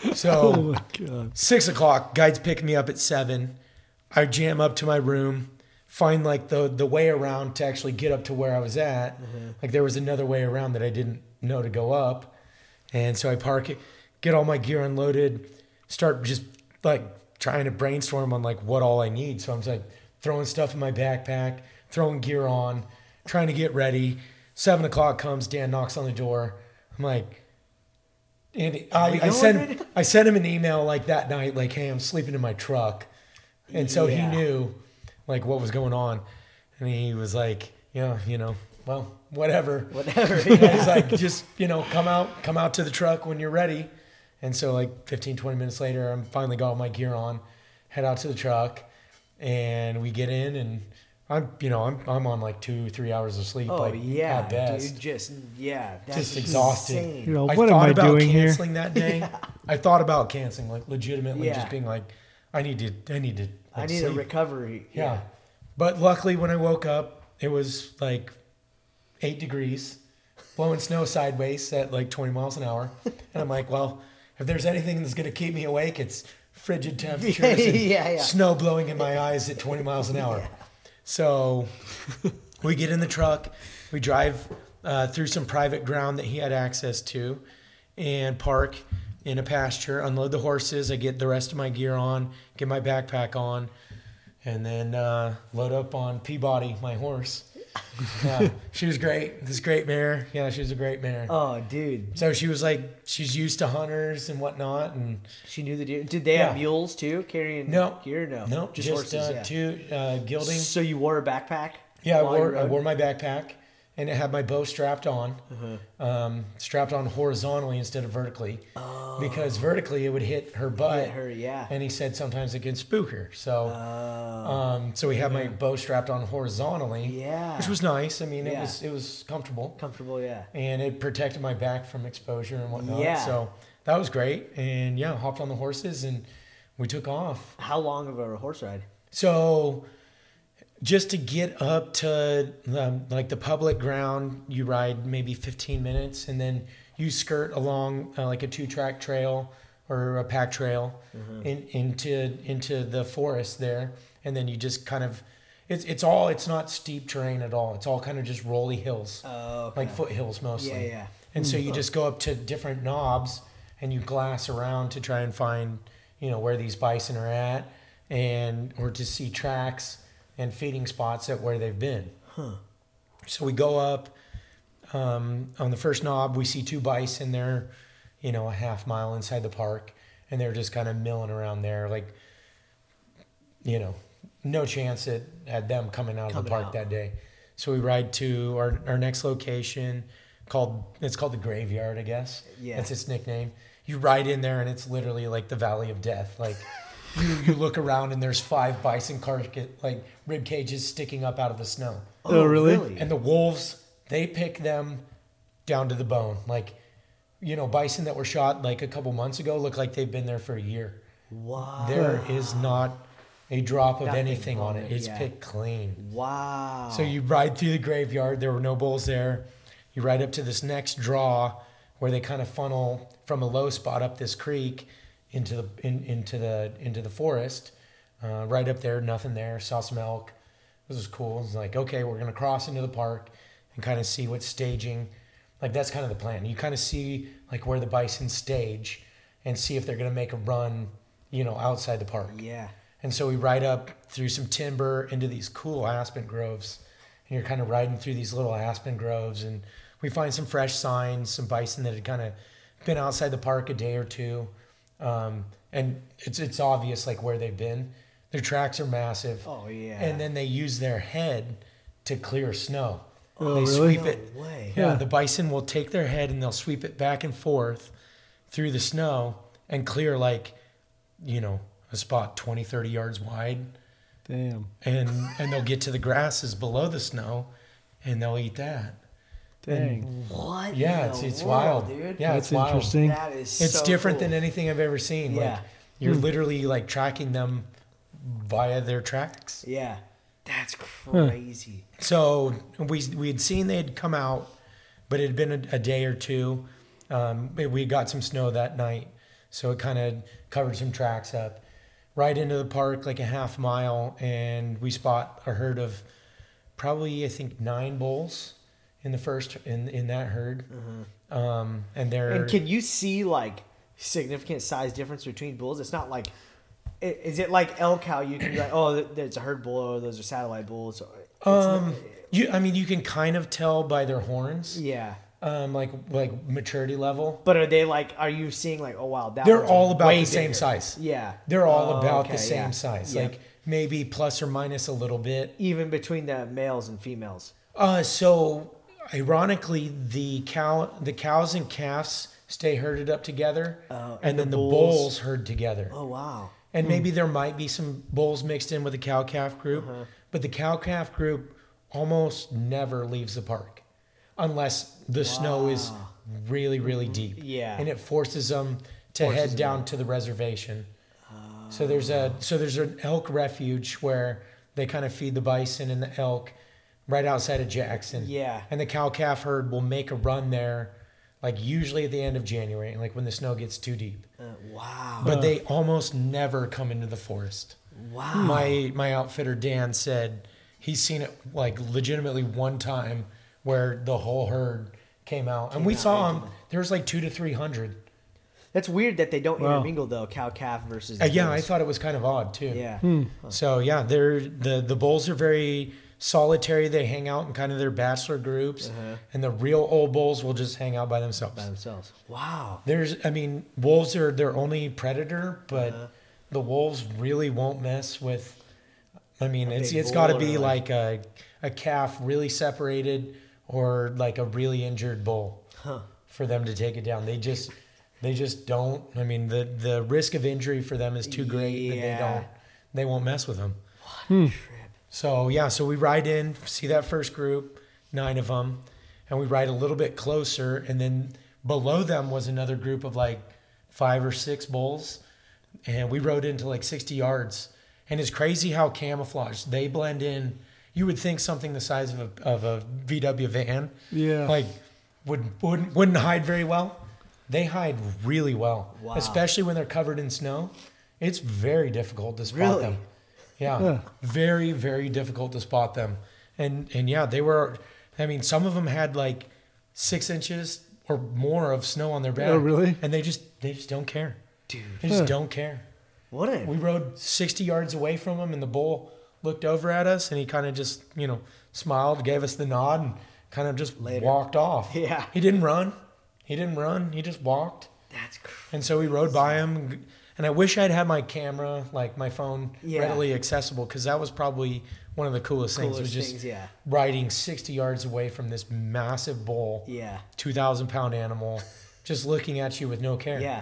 Speaker 1: Oh
Speaker 8: So
Speaker 1: my god.
Speaker 8: six o'clock, guides pick me up at seven. I jam up to my room, find like the the way around to actually get up to where I was at. Mm-hmm. Like there was another way around that I didn't know to go up, and so I park it, get all my gear unloaded, start just like trying to brainstorm on like what all I need. So I'm just like throwing stuff in my backpack, throwing gear on, trying to get ready. Seven o'clock comes, Dan knocks on the door. I'm like. And I, I sent I sent him an email like that night, like, "Hey, I'm sleeping in my truck," and so
Speaker 7: Yeah.
Speaker 8: he knew like what was going on, and he was like, "Yeah, you know, well, whatever."
Speaker 7: Whatever.
Speaker 8: He's like, "Just you know, come out, come out to the truck when you're ready." And so like 15, 20 minutes later, I'm finally got all my gear on, head out to the truck, and we get in and I'm, you know, I'm, I'm on like two, three hours of sleep.
Speaker 7: Oh
Speaker 8: like,
Speaker 7: yeah,
Speaker 8: at best.
Speaker 7: dude. Just yeah. That's
Speaker 8: Just exhausted.
Speaker 7: insane.
Speaker 1: You know,
Speaker 8: I
Speaker 1: what am I
Speaker 8: about
Speaker 1: doing here?
Speaker 8: canceling that day. I thought about canceling, like legitimately,
Speaker 7: Yeah.
Speaker 8: just being like, I need to, I need to.
Speaker 7: I
Speaker 8: like,
Speaker 7: need a
Speaker 8: sleep.
Speaker 7: recovery.
Speaker 8: Yeah. But luckily, when I woke up, it was like eight degrees, blowing snow sideways at like 20 miles an hour. And I'm like, well, if there's anything that's going to keep me awake, it's frigid temperatures and
Speaker 7: Yeah, yeah.
Speaker 8: snow blowing in my eyes at 20 miles an hour. So we get in the truck, we drive uh, through some private ground that he had access to, and park in a pasture, unload the horses. I get the rest of my gear on, get my backpack on, and then uh, load up on Peabody, my horse. Yeah, she was great. This great mare. Yeah, she was a great mare.
Speaker 7: Oh, dude.
Speaker 8: So she was like, she's used to hunters and whatnot, and
Speaker 7: She knew the deer. Did they
Speaker 8: Yeah.
Speaker 7: have mules too, carrying
Speaker 8: no,
Speaker 7: gear? No,
Speaker 8: no, just,
Speaker 7: horses.
Speaker 8: uh,
Speaker 7: yeah.
Speaker 8: two uh, gelding.
Speaker 7: So you wore a backpack?
Speaker 8: Yeah, I wore, I wore my backpack and it had my bow strapped on, um, strapped on horizontally instead of vertically, because vertically it would hit her butt.
Speaker 7: Hit her, yeah.
Speaker 8: And he said sometimes it can spook her. So,
Speaker 7: Oh.
Speaker 8: um, so we had my bow strapped on horizontally,
Speaker 7: Yeah.
Speaker 8: which was nice. I mean, it
Speaker 7: Yeah.
Speaker 8: was it was comfortable,
Speaker 7: comfortable. Yeah.
Speaker 8: and it protected my back from exposure and whatnot.
Speaker 7: Yeah.
Speaker 8: So that was great. And yeah, hopped on the horses and we took off.
Speaker 7: How long of a horse ride?
Speaker 8: So, just to get up to um, like the public ground, you ride maybe 15 minutes, and then you skirt along uh, like a two-track trail or a pack trail in, into into the forest there, and then you just kind of it's it's all it's not steep terrain at all. It's all kind of just rolly hills,
Speaker 7: Oh,
Speaker 8: like foothills mostly.
Speaker 7: Yeah, yeah.
Speaker 8: And so you just go up to different knobs and you glass around to try and find, you know, where these bison are at and or to see tracks and feeding spots at where they've been. Huh. So we go up um, on the first knob, we see two bison there, you know, a half mile inside the park, and they're just kind of milling around there, like, you know, no chance at, at them coming out of the park
Speaker 7: out.
Speaker 8: that day. So we ride to our, our next location called it's called the graveyard, I guess.
Speaker 7: Yeah.
Speaker 8: That's its nickname. You ride in there and it's literally like the valley of death. Like you, you look around and there's five bison carcass like rib cages sticking up out of the snow.
Speaker 1: Oh, oh really?
Speaker 8: And the wolves, they pick them down to the bone. Like, you know, bison that were shot like a couple months ago look like they've been there for a year.
Speaker 7: Wow.
Speaker 8: There is not a drop of
Speaker 7: Nothing
Speaker 8: anything on it, It's
Speaker 7: yeah.
Speaker 8: picked clean.
Speaker 7: Wow.
Speaker 8: So you ride through the graveyard. There were no bulls there. You ride up to this next draw where they kind of funnel from a low spot up this creek into the in, into the into the forest. Uh, right up there, nothing there. Saw some elk. This was cool. It's like okay, we're gonna cross into the park and kind of see what's staging. Like that's kind of the plan. You kind of see like where the bison stage and see if they're gonna make a run, you know, outside the park.
Speaker 7: Yeah.
Speaker 8: And so we ride up through some timber into these cool aspen groves. And you're kind of riding through these little aspen groves. And we find some fresh signs, some bison that had kind of been outside the park a day or two. Um, and it's, it's obvious like where they've been. Their tracks are massive.
Speaker 7: Oh, yeah.
Speaker 8: And then they use their head to clear snow.
Speaker 1: Oh,
Speaker 8: they
Speaker 1: really?
Speaker 8: sweep it.
Speaker 7: Way.
Speaker 8: Yeah,
Speaker 1: Yeah.
Speaker 8: the bison will take their head and they'll sweep it back and forth through the snow and clear like, you know, a spot 20, 30 yards wide.
Speaker 1: Damn.
Speaker 8: And and they'll get to the grasses below the snow and they'll eat that.
Speaker 1: Dang.
Speaker 7: What?
Speaker 8: Yeah,
Speaker 7: in
Speaker 8: it's
Speaker 7: the
Speaker 8: it's
Speaker 7: world,
Speaker 8: wild.
Speaker 7: dude.
Speaker 8: Yeah,
Speaker 1: That's
Speaker 8: it's wild.
Speaker 1: interesting.
Speaker 7: That is.
Speaker 8: It's
Speaker 7: so
Speaker 8: different
Speaker 7: cool.
Speaker 8: than anything I've ever seen.
Speaker 7: Yeah.
Speaker 8: Like you're literally like tracking them via their tracks.
Speaker 7: Yeah. That's crazy.
Speaker 8: So we we had seen they had come out, but it had been a, a day or two. Um, we- we got some snow that night, so it kind of covered some tracks up. Right into the park, like a half mile, and we spot a herd of probably I think nine bulls in the first in in that herd. Um, and they're
Speaker 7: And can you see like significant size difference between bulls? It's not like. Is it like elk how you can be like, oh, there's a herd bull, or those are satellite bulls? It's
Speaker 8: um,
Speaker 7: not-
Speaker 8: you I mean you can kind of tell by their horns,
Speaker 7: yeah.
Speaker 8: um, like like maturity level.
Speaker 7: But are they like? Are you seeing like? Oh wow, that
Speaker 8: They're all about the same
Speaker 7: bigger.
Speaker 8: size.
Speaker 7: Yeah,
Speaker 8: They're all
Speaker 7: Oh,
Speaker 8: about
Speaker 7: okay,
Speaker 8: the same
Speaker 7: yeah.
Speaker 8: size,
Speaker 7: Yep.
Speaker 8: like maybe plus or minus a little bit.
Speaker 7: even between the males and females.
Speaker 8: Uh, so ironically, the cow, the cows and calves stay herded up together,
Speaker 7: Oh,
Speaker 8: and,
Speaker 7: and
Speaker 8: then
Speaker 7: the
Speaker 8: the
Speaker 7: bulls-
Speaker 8: bulls herd together.
Speaker 7: Oh wow.
Speaker 8: And maybe there might be some bulls mixed in with the cow calf group,
Speaker 7: Uh-huh.
Speaker 8: but the cow calf group almost never leaves the park unless the snow is really really deep.
Speaker 7: Yeah.
Speaker 8: and it forces them to head down to the reservation. So there's a so there's an elk refuge where they kind of feed the bison and the elk right outside of Jackson.
Speaker 7: Yeah.
Speaker 8: And the cow calf herd will make a run there, like usually at the end of January, like when the snow gets too deep.
Speaker 7: Uh, wow.
Speaker 8: But they almost never come into the forest.
Speaker 7: Wow.
Speaker 8: My my outfitter Dan said he's seen it like legitimately one time where the whole herd came out, and we
Speaker 7: out
Speaker 8: saw them. There was like two to three hundred.
Speaker 7: That's weird that they don't
Speaker 1: Wow.
Speaker 7: intermingle though, cow calf versus.
Speaker 8: Uh, yeah, I thought it was kind of odd too.
Speaker 7: Yeah.
Speaker 8: So yeah, they're the the bulls are very solitary. They hang out in kind of their bachelor groups, and the real old bulls will just hang out by themselves.
Speaker 7: By themselves. Wow.
Speaker 8: There's, I mean, wolves are their only predator, but the wolves really won't mess with. I mean, it's it's got to be
Speaker 7: or
Speaker 8: like a a calf really separated or like a really injured bull for them to take it down. They just they just don't. I mean, the the risk of injury for them is too great that they
Speaker 7: Yeah.
Speaker 8: don't. They won't mess with them. Hmm. So yeah, so we ride in, see that first group, nine of them, and we ride a little bit closer, and then below them was another group of like five or six bulls, and we rode into like 60 yards, and it's crazy how camouflaged they blend in. You would think something the size of a, of a VW van,
Speaker 1: Yeah.
Speaker 8: like would wouldn't, wouldn't hide very well. They hide really well,
Speaker 7: Wow.
Speaker 8: especially when they're covered in snow. It's very difficult to spot
Speaker 7: Really?
Speaker 8: them. Yeah,
Speaker 1: Huh.
Speaker 8: very very difficult to spot them, and and yeah, they were. I mean, some of them had like six inches or more of snow on their oh, back.
Speaker 1: Oh, really?
Speaker 8: And they just they just don't care.
Speaker 7: Dude.
Speaker 8: They just
Speaker 1: Huh.
Speaker 8: don't care.
Speaker 7: What a.
Speaker 8: We rode sixty yards away from him, and the bull looked over at us, and he kind of just you know smiled, gave us the nod, and kind of just
Speaker 7: Later.
Speaker 8: walked off.
Speaker 7: Yeah.
Speaker 8: he didn't run. He didn't run. He just walked.
Speaker 7: That's crazy.
Speaker 8: And so we rode by him, and I wish I'd had my camera, like my phone,
Speaker 7: Yeah.
Speaker 8: readily accessible, because that was probably one of the coolest, things.
Speaker 7: Coolest
Speaker 8: Was just
Speaker 7: things, yeah.
Speaker 8: riding sixty yards away from this massive bull,
Speaker 7: Yeah.
Speaker 8: two thousand pound animal, just looking at you with no care.
Speaker 7: Yeah.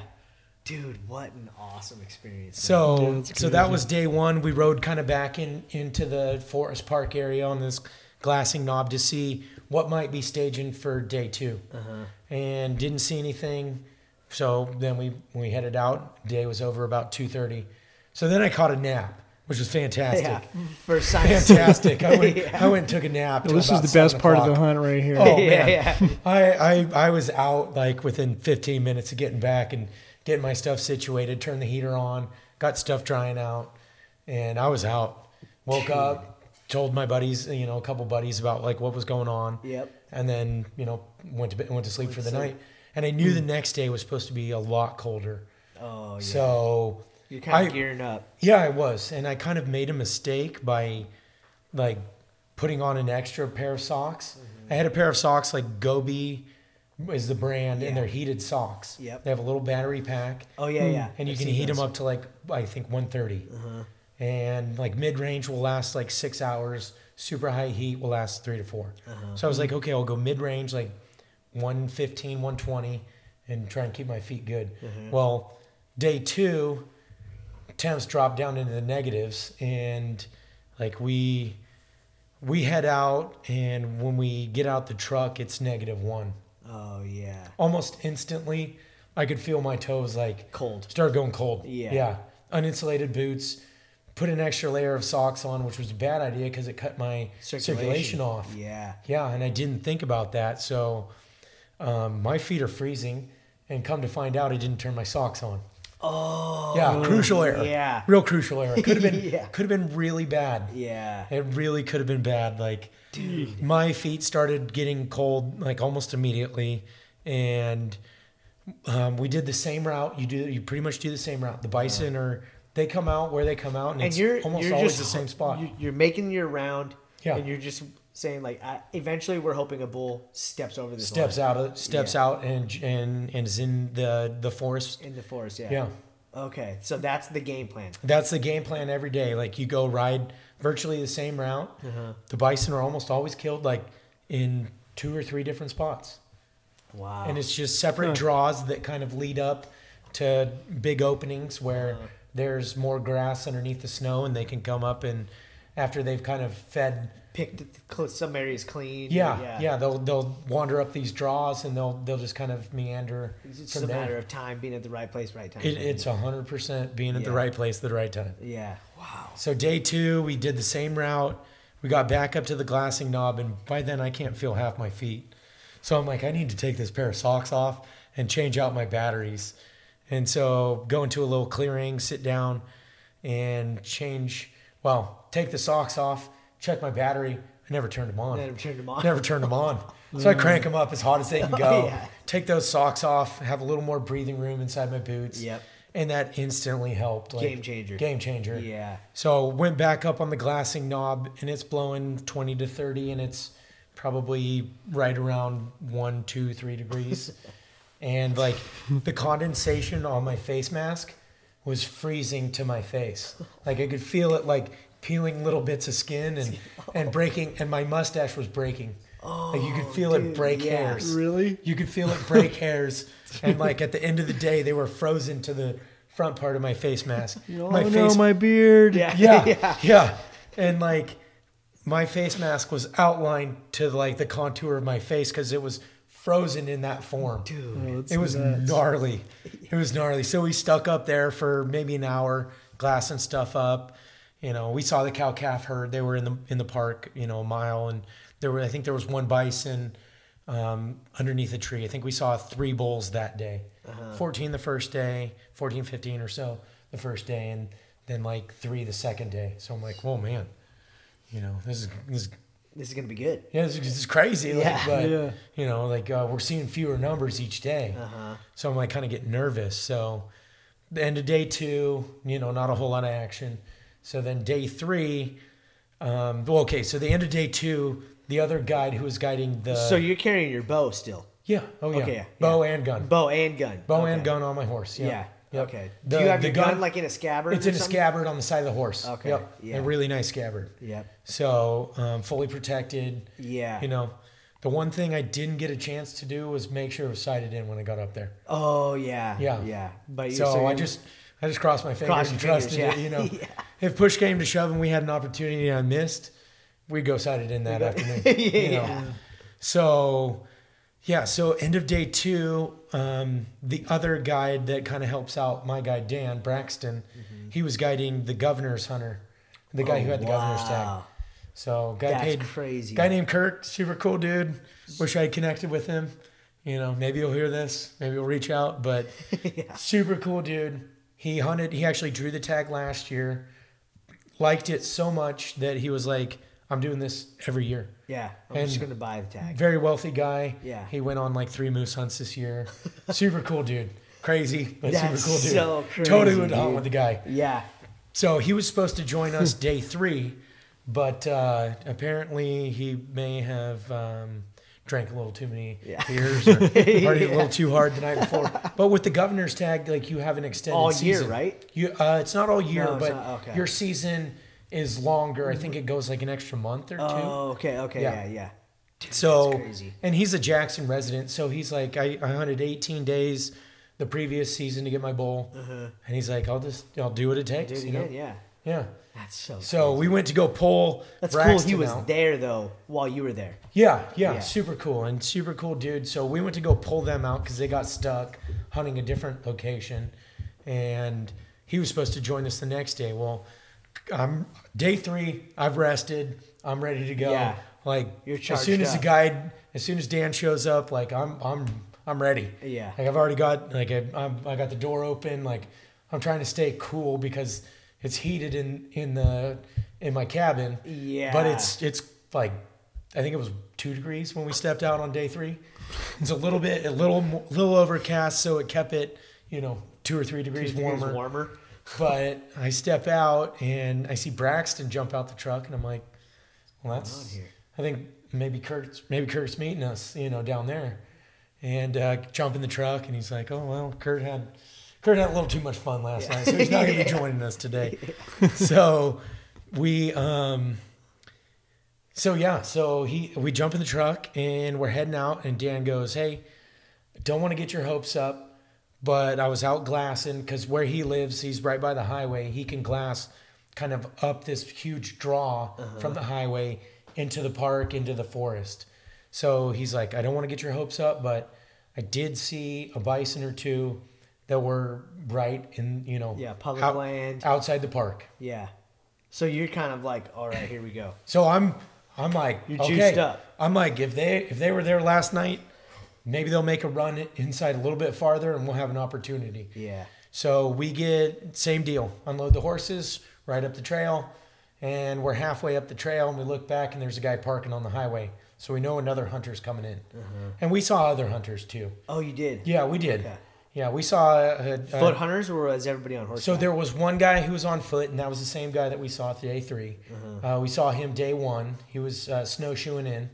Speaker 7: Dude, what an awesome experience.
Speaker 8: So
Speaker 1: Yeah, that's
Speaker 8: so that was day one. We rode kind of back in into the Forest Park area on this glassing knob to see what might be staging for day 2 uh-huh. and didn't see anything. So then we we headed out. Day was over about two thirty. So then I caught a nap, which was fantastic.
Speaker 7: yeah. For science.
Speaker 8: Fantastic. I went
Speaker 7: Yeah.
Speaker 8: I went and took a nap. till
Speaker 1: this is the best
Speaker 8: 7
Speaker 1: part of the hunt right here.
Speaker 8: Oh,
Speaker 7: yeah,
Speaker 8: man.
Speaker 7: yeah.
Speaker 8: I, I I was out like within 15 minutes of getting back and getting my stuff situated. Turned the heater on, got stuff drying out, and I was out. Woke up, told my buddies, you know, a couple buddies about like what was going on.
Speaker 7: Yep.
Speaker 8: And then you know went to bed, went to sleep for the
Speaker 7: sleep.
Speaker 8: night. And I knew the next day was supposed to be a lot colder.
Speaker 7: Oh, yeah.
Speaker 8: So
Speaker 7: You're kind
Speaker 8: I-
Speaker 7: of gearing up.
Speaker 8: yeah, I was, and I kind of made a mistake by like putting on an extra pair of socks.
Speaker 7: Mm-hmm.
Speaker 8: I had a pair of socks like Gobi is the brand, and they're heated socks.
Speaker 7: Yep.
Speaker 8: They have a little battery pack,
Speaker 7: Oh, yeah, yeah.
Speaker 8: and you
Speaker 7: I've
Speaker 8: can
Speaker 7: seen
Speaker 8: heat them up to like I think 130.
Speaker 7: Uh-huh.
Speaker 8: And like mid range will last like six hours. Super high heat will last three to 4
Speaker 7: Uh-huh.
Speaker 8: So I was like, okay, I'll go mid range, like 115, 120, and try and keep my feet good.
Speaker 7: Uh-huh.
Speaker 8: Well, day two, temps dropped down into the negatives, and like we we head out, and when we get out the truck, it's negative one.
Speaker 7: Oh, yeah.
Speaker 8: Almost instantly, I could feel my toes like
Speaker 7: Cold.
Speaker 8: start going cold.
Speaker 7: Yeah.
Speaker 8: Yeah. Uninsulated boots. Put an extra layer of socks on, which was a bad idea because it cut my circulation, off.
Speaker 7: Yeah.
Speaker 8: Yeah, and I didn't think about that. So um, my feet are freezing, and come to find out, I didn't turn my socks on.
Speaker 7: Oh.
Speaker 8: Yeah, crucial error.
Speaker 7: yeah.
Speaker 8: real crucial error. Could have been
Speaker 7: Yeah.
Speaker 8: could have been really bad.
Speaker 7: Yeah.
Speaker 8: It really could have been bad. Like, my feet started getting cold like almost immediately, and um, we did the same route. You do you pretty much do the same route. The bison are they come out where they come out, and,
Speaker 7: And
Speaker 8: it's
Speaker 7: you're
Speaker 8: almost
Speaker 7: you're
Speaker 8: always
Speaker 7: just
Speaker 8: the same spot.
Speaker 7: you- You're making your round.
Speaker 8: Yeah.
Speaker 7: And you're just saying like, I, eventually, we're hoping a bull steps over this
Speaker 8: steps
Speaker 7: line
Speaker 8: out of steps
Speaker 7: Yeah.
Speaker 8: out and and and is in the the forest.
Speaker 7: in the forest. Yeah.
Speaker 8: Yeah.
Speaker 7: Okay, so that's the game plan.
Speaker 8: That's the game plan every day. Like you go ride virtually the same route.
Speaker 7: Uh-huh.
Speaker 8: The bison are almost always killed like in two or three different spots.
Speaker 7: Wow.
Speaker 8: and it's just separate draws that kind of lead up to big openings where
Speaker 7: Uh-huh.
Speaker 8: there's more grass underneath the snow and they can come up and after they've kind of fed
Speaker 7: Picked some areas clean.
Speaker 8: yeah, yeah, They'll they'll wander up these draws and they'll they'll just kind of meander.
Speaker 7: It's just a
Speaker 8: there.
Speaker 7: matter of time being at the right place, right time.
Speaker 8: It, it's hundred percent being at the right place at the right time.
Speaker 7: yeah. Wow.
Speaker 8: So day two, we did the same route. We got back up to the glassing knob, and by then I can't feel half my feet. So I'm like, I need to take this pair of socks off and change out my batteries. And so go into a little clearing, sit down, and change. Well, take the socks off, check my battery. I never turned them on.
Speaker 7: Never turned them on.
Speaker 8: Never turned them on. So I mm. crank them up as hot as they can oh, go.
Speaker 7: Oh, yeah.
Speaker 8: Take those socks off, have a little more breathing room inside my boots.
Speaker 7: Yep.
Speaker 8: And that instantly helped. Like,
Speaker 7: Game changer.
Speaker 8: Game changer.
Speaker 7: Yeah.
Speaker 8: So went back up on the glassing knob and it's blowing 20 to 30 and it's probably right around one, two, three degrees. and like the condensation on my face mask was freezing to my face. Like I could feel it like peeling little bits of skin and, and breaking and my mustache was breaking. like you could oh, feel it break
Speaker 7: yeah.
Speaker 8: hairs.
Speaker 1: Really?
Speaker 8: You could feel it break hairs. And like at the end of the day they were frozen to the front part of my face mask.
Speaker 1: Oh
Speaker 8: my
Speaker 1: no, my beard.
Speaker 7: Yeah.
Speaker 8: yeah,
Speaker 7: yeah.
Speaker 8: yeah, And like my face mask was outlined to like the contour of my face because it was frozen in that form.
Speaker 7: Dude.
Speaker 8: Oh, it was gnarly. It was gnarly. So we stuck up there for maybe an hour, glassing stuff up. You know, we saw the cow calf herd. They were in the in the park, you know, a mile, and there were I think there was one bison um, underneath a tree. I think we saw three bulls that day. 14 the first day, 14, 15 or so the first day, and then like three the second day. So I'm like, oh man, you know, this is, this is
Speaker 7: This is gonna be good.
Speaker 8: yeah, this is, this is crazy. Like,
Speaker 7: Yeah.
Speaker 8: but
Speaker 1: Yeah.
Speaker 8: you know, like uh, we're seeing fewer numbers each day.
Speaker 7: Uh-huh.
Speaker 8: So I'm like kind of getting nervous. So the end of day two, you know, not a whole lot of action. So then day three, um, well, okay. So the end of day two, the other guide who was guiding the
Speaker 7: So you're carrying your bow still,
Speaker 8: yeah, oh yeah,
Speaker 7: Okay, yeah,
Speaker 8: bow and gun,
Speaker 7: bow and gun.
Speaker 8: bow
Speaker 7: Okay.
Speaker 8: and gun on my horse. Yeah,
Speaker 7: Yeah.
Speaker 8: Yep.
Speaker 7: Okay.
Speaker 8: The-
Speaker 7: Do you have
Speaker 8: the
Speaker 7: your gun, like in a scabbard?
Speaker 8: It's in a scabbard on the side of the horse.
Speaker 7: Okay,
Speaker 8: Yep.
Speaker 7: yeah.
Speaker 8: A really nice scabbard.
Speaker 7: Yep.
Speaker 8: So um, fully protected.
Speaker 7: Yeah.
Speaker 8: You know, the one thing I didn't get a chance to do was make sure it was sighted in when I got up there.
Speaker 7: Oh yeah.
Speaker 8: Yeah.
Speaker 7: Yeah. But you
Speaker 8: So, I
Speaker 7: you-
Speaker 8: just I just crossed my fingers
Speaker 7: Crossed
Speaker 8: and
Speaker 7: fingers,
Speaker 8: trusted
Speaker 7: yeah.
Speaker 8: it. You know,
Speaker 7: Yeah.
Speaker 8: if push came to shove and we had an opportunity and I missed, we'd go sighted in that afternoon. you know.
Speaker 7: Yeah.
Speaker 8: So yeah, so end of day two, um, the other guide that kind of helps out my guy Dan Braxton,
Speaker 7: Mm-hmm.
Speaker 8: he was guiding the governor's hunter, the guy who had the governor's tag.
Speaker 7: Oh, Wow.
Speaker 8: So guy
Speaker 7: That's
Speaker 8: paid
Speaker 7: crazy.
Speaker 8: Guy named Kirk, super cool dude. Wish I had connected with him. You know, maybe he'll hear this. Maybe he'll reach out. But super cool dude. He hunted. He actually drew the tag last year. Liked it so much that he was like, "I'm doing this every year."
Speaker 7: Yeah. I'm
Speaker 8: And-
Speaker 7: just gonna buy the tag.
Speaker 8: Very wealthy guy.
Speaker 7: Yeah.
Speaker 8: He went on like three moose hunts this year. super cool dude. Crazy, but
Speaker 7: That's
Speaker 8: super cool dude.
Speaker 7: so crazy, totally
Speaker 8: would hunt with the guy.
Speaker 7: Yeah.
Speaker 8: So he was supposed to join us day three, but uh, apparently he may have um, drank a little too many
Speaker 7: Yeah.
Speaker 8: beers or partied a little too hard the night before. But with the governor's tag, like you have an extended
Speaker 7: All year, right?
Speaker 8: You, uh, it's not all year,
Speaker 7: No,
Speaker 8: but
Speaker 7: not- okay.
Speaker 8: your season is longer. I think it goes like an extra month or two.
Speaker 7: Oh, okay. Okay.
Speaker 8: Yeah.
Speaker 7: Yeah. Yeah. Dude,
Speaker 8: So,
Speaker 7: that's crazy.
Speaker 8: and he's a Jackson resident, so he's like, I, I hunted 18 days the previous season to get my bull, and he's like, I'll just, I'll do what it takes,
Speaker 7: Uh-huh. Dude,
Speaker 8: you know?
Speaker 7: yeah, yeah.
Speaker 8: Yeah.
Speaker 7: That's so.
Speaker 8: So we went to go pull.
Speaker 7: That's cool. He was
Speaker 8: out.
Speaker 7: there though while you were there.
Speaker 8: Yeah, yeah,
Speaker 7: Yeah.
Speaker 8: super cool and super cool dude. So we went to go pull them out because they got stuck hunting a different location, and he was supposed to join us the next day. Well, I'm day three. I've rested. I'm ready to go.
Speaker 7: Yeah.
Speaker 8: Like
Speaker 7: You're
Speaker 8: as soon as the guide, as soon as Dan shows up, like I'm, I'm, I'm ready.
Speaker 7: Yeah.
Speaker 8: Like I've already got like I, I'm, I got the door open. Like I'm trying to stay cool because it's heated in in the in my cabin.
Speaker 7: Yeah.
Speaker 8: But it's it's like I think it was two degrees when we stepped out on day three. It's a little bit a little little overcast, so it kept it you know two or three degrees,
Speaker 7: degrees
Speaker 8: warmer.
Speaker 7: warmer.
Speaker 8: But I step out and I see Braxton jump out the truck, and I'm like, well, that's
Speaker 7: here?
Speaker 8: I think maybe Kurt's maybe Kurt's meeting us, you know, down there, and uh, jump in the truck, and he's like, oh well, Kurt had. Kurt had a little too much fun last night, so he's not going to be joining us today. so we um so yeah, so he we jump in the truck and we're heading out and Dan goes, "Hey, don't want to get your hopes up, but I was out glassing cuz where he lives, he's right by the highway. He can glass kind of up this huge draw uh-huh. from the highway into the park, into the forest. So he's like, I don't want to get your hopes up, but I did see a bison or two that were right in, you know,
Speaker 7: Yeah, public
Speaker 8: out-
Speaker 7: land.
Speaker 8: outside the park.
Speaker 7: Yeah. So you're kind of like, all right, here we go.
Speaker 8: So I'm I'm like
Speaker 7: You're
Speaker 8: okay.
Speaker 7: juiced up.
Speaker 8: I'm like if they if they were there last night, maybe they'll make a run inside a little bit farther and we'll have an opportunity.
Speaker 7: Yeah.
Speaker 8: So we get same deal. Unload the horses, ride up the trail, and we're halfway up the trail and we look back and there's a guy parking on the highway. So we know another hunter's coming in. Uh-huh. And we saw other hunters too.
Speaker 7: Oh, you did.
Speaker 8: Yeah, we did.
Speaker 7: Okay.
Speaker 8: Yeah, we saw a, a,
Speaker 7: Foot hunters, or was everybody on horseback?
Speaker 8: so there was one guy who was on foot, and that was the same guy that we saw day 3 Uh, we saw him day one. He was uh, snowshoeing in,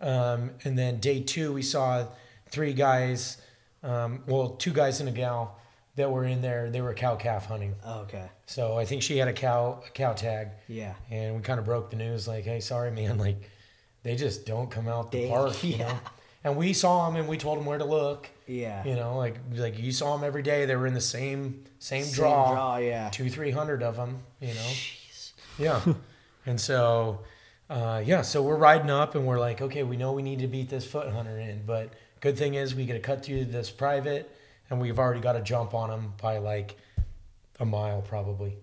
Speaker 8: um, and then day two we saw three guys, um, well, two guys and a gal that were in there. They were cow calf hunting.
Speaker 7: Oh, okay.
Speaker 8: So I think she had a cow a cow tag,
Speaker 7: Yeah.
Speaker 8: and we kind of broke the news like, hey, sorry man, like they just don't come out the
Speaker 7: They-
Speaker 8: park, you know. And we saw them, and we told them where to look.
Speaker 7: Yeah.
Speaker 8: You know, like like you saw them every day. They were in the same same,
Speaker 7: Same
Speaker 8: draw,
Speaker 7: draw, yeah.
Speaker 8: two three hundred of them. You know, yeah. and so, uh, yeah, so we're riding up, and we're like, okay, we know we need to beat this foot hunter in, but good thing is we get to cut through this private, and we've already got a jump on them by like a mile probably.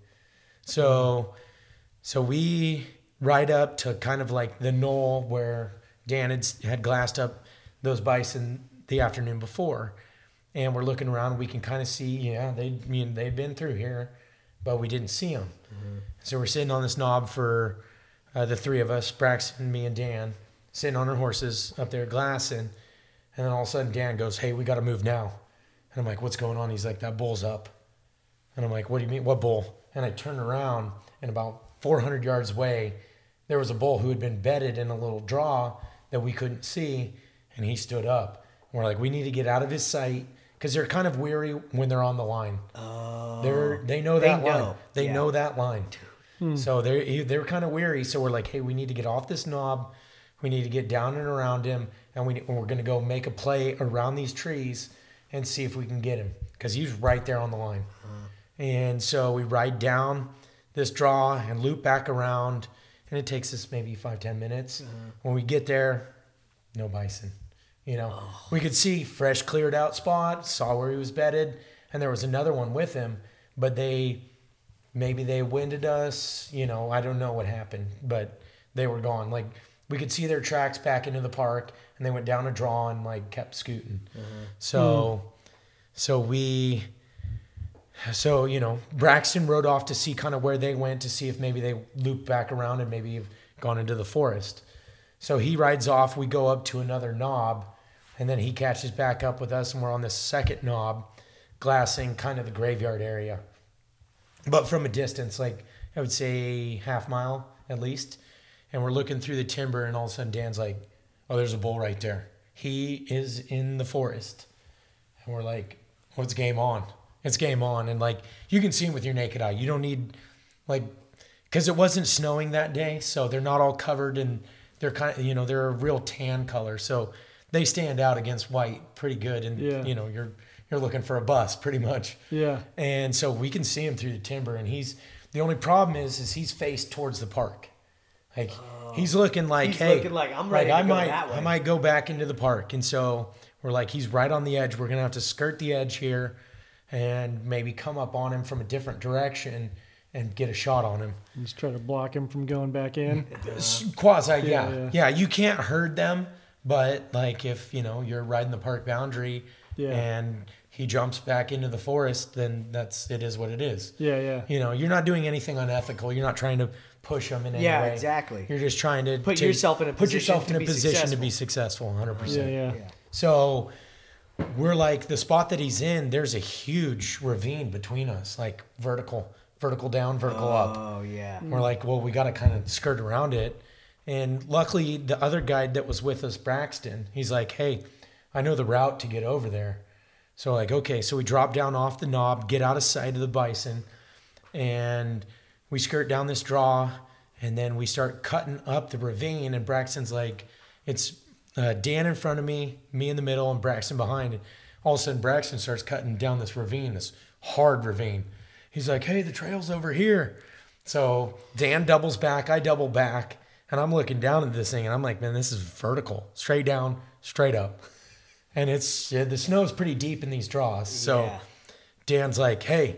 Speaker 8: So, so we ride up to kind of like the knoll where Dan had, had glassed up those bison the afternoon before. And we're looking around. We can kind of see, yeah, they I mean they've been through here, but we didn't see them. So we're sitting on this knob for uh, the three of us, Braxton, me, and Dan, sitting on our horses up there glassing. And then all of a sudden, Dan goes, "Hey, we got to move now." And I'm like, "What's going on?" He's like, "That bull's up." And I'm like, what do you mean? What bull? And I turned around and about 400 yards away, there was a bull who had been bedded in a little draw that we couldn't see. And he stood up. And we're like, we need to get out of his sight because they're kind of weary when they're on the line.
Speaker 7: Oh.
Speaker 8: They're, they know
Speaker 7: They
Speaker 8: that line.
Speaker 7: know.
Speaker 8: They
Speaker 7: Yeah.
Speaker 8: know that line. Hmm. So they're, they're kind of weary. So we're like, hey, we need to get off this knob. We need to get down and around him. And we, we're going to go make a play around these trees and see if we can get him because he's right there on the line. Uh-huh. And so we ride down this draw and loop back around, and it takes us maybe five ten minutes. Uh-huh. When we get there, no bison. You know, oh. we could see fresh cleared out spot, saw where he was bedded, and there was another one with him, but they maybe they winded us. You know, I don't know what happened, but they were gone. Like we could see their tracks back into the park, and they went down a draw and like kept scooting. Uh-huh. So, so we so, you know, Braxton rode off to see kind of where they went to see if maybe they looped back around and maybe have gone into the forest. So he rides off. We go up to another knob, and then he catches back up with us, and we're on this second knob, glassing kind of the graveyard area. But from a distance, like I would say half mile at least. And we're looking through the timber, and all of a sudden Dan's like, Oh, there's a bull right there. He is in the forest. And we're like, What's game on? It's game on. And like, you can see him with your naked eye. You don't need, like, because it wasn't snowing that day. So they're not all covered and they're kind of, you know, they're a real tan color. So they stand out against white pretty good. And,
Speaker 1: Yeah.
Speaker 8: you know, you're, you're looking for a bus pretty much.
Speaker 1: Yeah.
Speaker 8: And so we can see him through the timber, and he's the only problem is is he's faced towards the park. Like oh. he's looking like,
Speaker 7: He's
Speaker 8: hey,
Speaker 7: looking like, "I'm ready
Speaker 8: I
Speaker 7: to go
Speaker 8: might,
Speaker 7: that way."
Speaker 8: I might go back into the park, and so we're like, he's right on the edge. We're gonna have to skirt the edge here, and maybe come up on him from a different direction and get a shot on him.
Speaker 1: Just try to block him from going back in.
Speaker 8: S- Quasi, yeah.
Speaker 1: Yeah,
Speaker 8: yeah,
Speaker 1: yeah.
Speaker 8: You can't herd them, but like if you know you're riding the park boundary,
Speaker 1: Yeah.
Speaker 8: and he jumps back into the forest, then that's it is what it is.
Speaker 1: Yeah, yeah.
Speaker 8: You know, you're not doing anything unethical. You're not trying to push them in any
Speaker 7: Yeah,
Speaker 8: way.
Speaker 7: exactly.
Speaker 8: You're just trying to
Speaker 7: Put
Speaker 8: to
Speaker 7: yourself in a
Speaker 8: put
Speaker 7: position
Speaker 8: yourself
Speaker 7: to
Speaker 8: in a
Speaker 7: be
Speaker 8: position to be successful, 100. percent
Speaker 1: yeah.
Speaker 7: Yeah.
Speaker 8: So we're like the spot that he's in. There's a huge ravine between us, like vertical, vertical down, vertical up.
Speaker 7: Oh yeah.
Speaker 8: We're like, well, we got to kind of skirt around it. And luckily, the other guide that was with us, Braxton, he's like, hey, I know the route to get over there. So, like, okay, so we drop down off the knob, get out of sight of the bison, and we skirt down this draw, and then we start cutting up the ravine. And Braxton's like, it's uh, Dan in front of me, me in the middle, and Braxton behind. And all of a sudden, Braxton starts cutting down this ravine, this hard ravine. He's like, hey, the trail's over here. So Dan doubles back, I double back, and I'm looking down at this thing, and I'm like, man, this is vertical, straight down, straight up, and it's yeah, the snow's pretty deep in these draws. So
Speaker 7: Yeah.
Speaker 8: Dan's like, hey,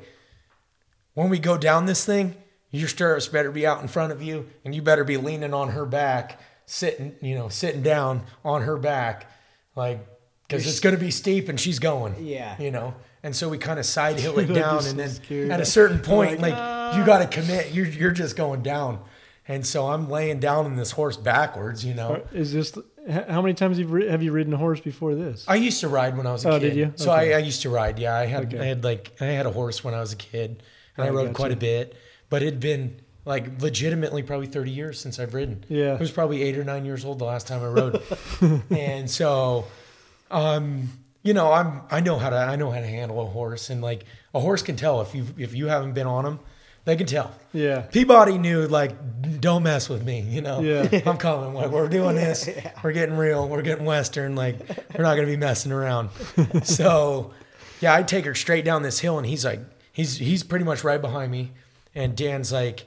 Speaker 8: when we go down this thing, your stirrups better be out in front of you, and you better be leaning on her back, sitting, you know, sitting down on her back, like, because it's going to be steep and she's going.
Speaker 7: Yeah.
Speaker 8: You know, and so we kind of side hill it down, and then at a certain point, like, you got to commit. You're you're just going down, and so I'm laying down in this horse backwards. You know,
Speaker 1: Is this how many times have you ridden a horse before this?
Speaker 8: I used to ride when I was a
Speaker 1: Oh,
Speaker 8: kid.
Speaker 1: did you?
Speaker 8: So I, I used to ride. Yeah, I had
Speaker 1: Okay.
Speaker 8: I had like I had a horse when I was a kid, and I
Speaker 1: I
Speaker 8: rode quite a bit. But it'd been like legitimately probably 30 years since I've ridden.
Speaker 1: Yeah.
Speaker 8: I was probably eight or nine years old the last time I rode, and so, um, you know, I'm I know how to I know how to handle a horse, and like a horse can tell if you if you haven't been on them, they can tell.
Speaker 1: Yeah.
Speaker 8: Peabody knew like don't mess with me, you know.
Speaker 1: Yeah.
Speaker 8: I'm coming. Like, we're doing this. We're getting real. We're getting western. Like we're not gonna be messing around. so yeah, I take her straight down this hill and he's like he's he's pretty much right behind me. And Dan's like,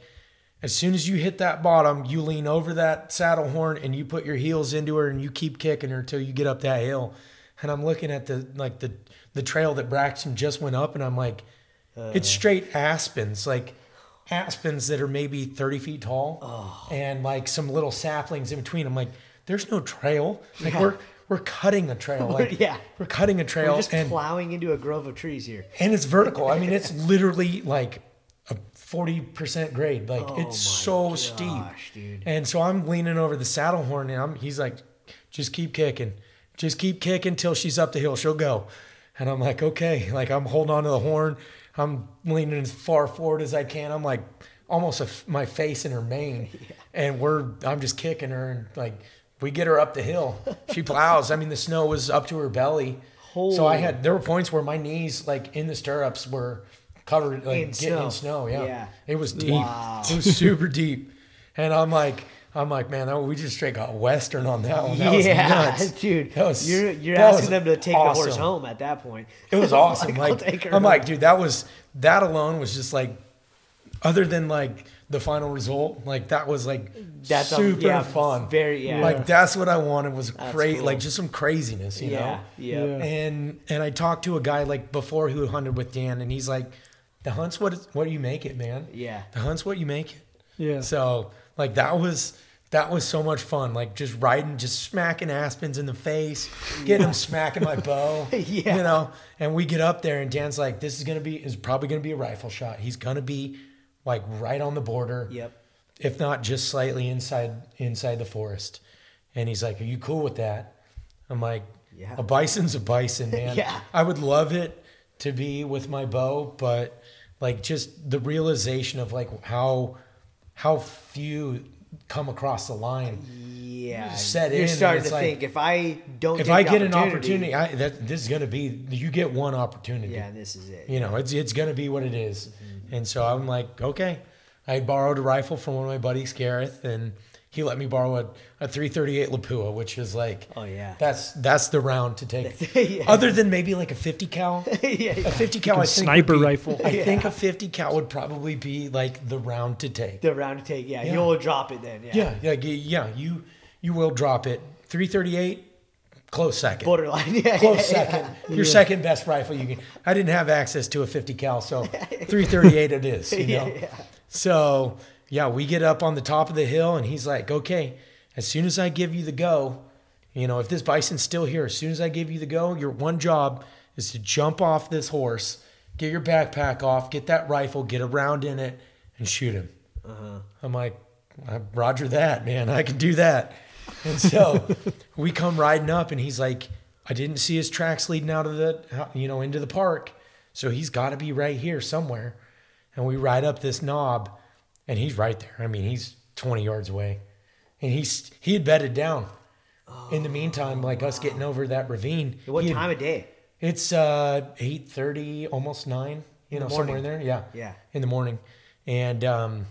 Speaker 8: as soon as you hit that bottom, you lean over that saddle horn and you put your heels into her and you keep kicking her until you get up that hill. And I'm looking at the like the the trail that Braxton just went up and I'm like, it's uh. straight aspens, like aspens that are maybe 30 feet tall oh. and like some little saplings in between. I'm like, there's no trail. Like we're we're cutting a trail. Like
Speaker 7: Yeah.
Speaker 8: we're cutting a trail
Speaker 7: We're just
Speaker 8: and
Speaker 7: plowing into a grove of trees here.
Speaker 8: and it's vertical. I mean, it's literally like a 40% grade. Like
Speaker 7: Oh
Speaker 8: it's so steep.
Speaker 7: gosh, dude.
Speaker 8: And so I'm leaning over the saddle horn and I'm, he's like, just keep kicking. Just keep kicking till she's up the hill. She'll go. And I'm like, okay. Like I'm holding on to the horn. I'm leaning as far forward as I can. I'm like almost a my face in her mane. And we're, I'm just kicking her and like, we get her up the hill. She plows. I mean, the snow was up to her belly. So I had, there were points where my knees, like in the stirrups, were covered, like
Speaker 7: In
Speaker 8: getting in
Speaker 7: snow.
Speaker 8: snow. Yeah.
Speaker 7: Yeah.
Speaker 8: It was deep.
Speaker 7: Wow.
Speaker 8: It was super deep. And I'm like, I'm like, man, that, we just straight got Western on that one. That was
Speaker 7: yeah,
Speaker 8: nuts.
Speaker 7: dude.
Speaker 8: That was-
Speaker 7: you're you're
Speaker 8: that
Speaker 7: asking
Speaker 8: was
Speaker 7: them to take the horse home at that point.
Speaker 8: It was awesome.
Speaker 7: I'll
Speaker 8: like,
Speaker 7: take her
Speaker 8: I'm
Speaker 7: home.
Speaker 8: like, dude, that was that alone was just like, other than like the final result, like that was like
Speaker 7: That's a-
Speaker 8: super
Speaker 7: yeah,
Speaker 8: fun.
Speaker 7: very- yeah.
Speaker 8: Like that's what I wanted was crazy,
Speaker 7: cool.
Speaker 8: like just some craziness, you
Speaker 7: yeah,
Speaker 8: know.
Speaker 7: yeah,
Speaker 1: Yeah.
Speaker 8: And and I talked to a guy like before who hunted with Dan, and he's like, the hunt's what what you make it, man.
Speaker 7: yeah.
Speaker 8: The hunt's what you make it.
Speaker 1: Yeah.
Speaker 8: So like that was that was so much fun. Like just riding, just smacking aspens in the face, getting them smacking my bow.
Speaker 7: Yeah.
Speaker 8: You know, and we get up there and Dan's like, this is gonna be is probably gonna be a rifle shot. He's gonna be like right on the border.
Speaker 7: Yep.
Speaker 8: If not just slightly inside inside the forest. And he's like, Are you cool with that? I'm like,
Speaker 7: Yeah.
Speaker 8: a bison's a bison, man.
Speaker 7: Yeah.
Speaker 8: I would love it to be with my bow, but like just the realization of like how how few come across the line.
Speaker 7: Yeah.
Speaker 8: Set in
Speaker 7: You're
Speaker 8: and
Speaker 7: starting to
Speaker 8: like,
Speaker 7: think if I don't
Speaker 8: If
Speaker 7: get
Speaker 8: I get an opportunity, I, that this is gonna be you get one opportunity.
Speaker 7: yeah, this is it.
Speaker 8: You know, it's it's gonna be what it is.
Speaker 7: Mm-hmm.
Speaker 8: And so I'm like, okay. I borrowed a rifle from one of my buddies, Gareth, and he let me borrow a, a 338 Lapua, which is like,
Speaker 7: Oh yeah.
Speaker 8: that's that's the round to take.
Speaker 7: Yeah.
Speaker 8: Other than maybe like a 50 cal,
Speaker 7: yeah,
Speaker 8: a 50 cal, I think
Speaker 1: sniper
Speaker 8: be-
Speaker 1: rifle.
Speaker 8: I think a 50 cal would probably be like the round to take.
Speaker 7: the round to take. Yeah,
Speaker 8: Yeah.
Speaker 7: you'll drop it then. Yeah.
Speaker 8: Yeah, yeah, yeah. You you will drop it. 338, close second.
Speaker 7: Borderline. Yeah.
Speaker 8: Close
Speaker 7: yeah,
Speaker 8: second. Your second best rifle you can. I didn't have access to a 50 cal, so 338 it is. You know.
Speaker 7: Yeah, yeah.
Speaker 8: So yeah, we get up on the top of the hill, and he's like, "Okay, as soon as I give you the go, you know, if this bison's still here, as soon as I give you the go, your one job is to jump off this horse, get your backpack off, get that rifle, get a round in it, and shoot him." Uh-huh. I'm like, uh, "Roger that, man. I can do that." And so we come riding up, and he's like, "I didn't see his tracks leading out of the, uh, you know, into the park, so he's got to be right here somewhere." And we ride up this knob, and he's right there. I mean, he's 20 yards away, and he's he had bedded down. In the meantime, like us getting over that ravine,
Speaker 7: What
Speaker 8: he had-
Speaker 7: time of day?
Speaker 8: it's uh eight thirty, almost nine. You
Speaker 7: In
Speaker 8: know, somewhere in there. Yeah.
Speaker 7: Yeah.
Speaker 8: In the morning, and um,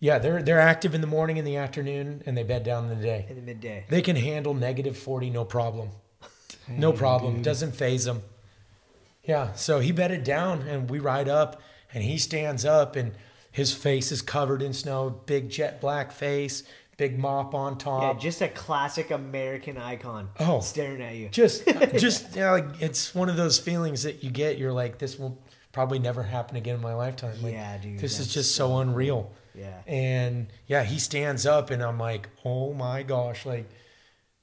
Speaker 8: yeah, they're they're active in the morning and the afternoon, and they bed down in the day.
Speaker 7: In the midday.
Speaker 8: They can handle negative forty, no problem. no problem. Doesn't phase them. Yeah. So he bedded down, and we ride up, and he stands up, and His face is covered in snow, big jet black face, big mop on top.
Speaker 7: Yeah, just a classic American icon.
Speaker 8: Oh.
Speaker 7: staring at you.
Speaker 8: just just yeah, like it's one of those feelings that you get you're like this will probably never happen again in my lifetime like
Speaker 7: Yeah, dude,
Speaker 8: this is just so unreal
Speaker 7: Yeah.
Speaker 8: and yeah he stands up and i'm like oh my gosh like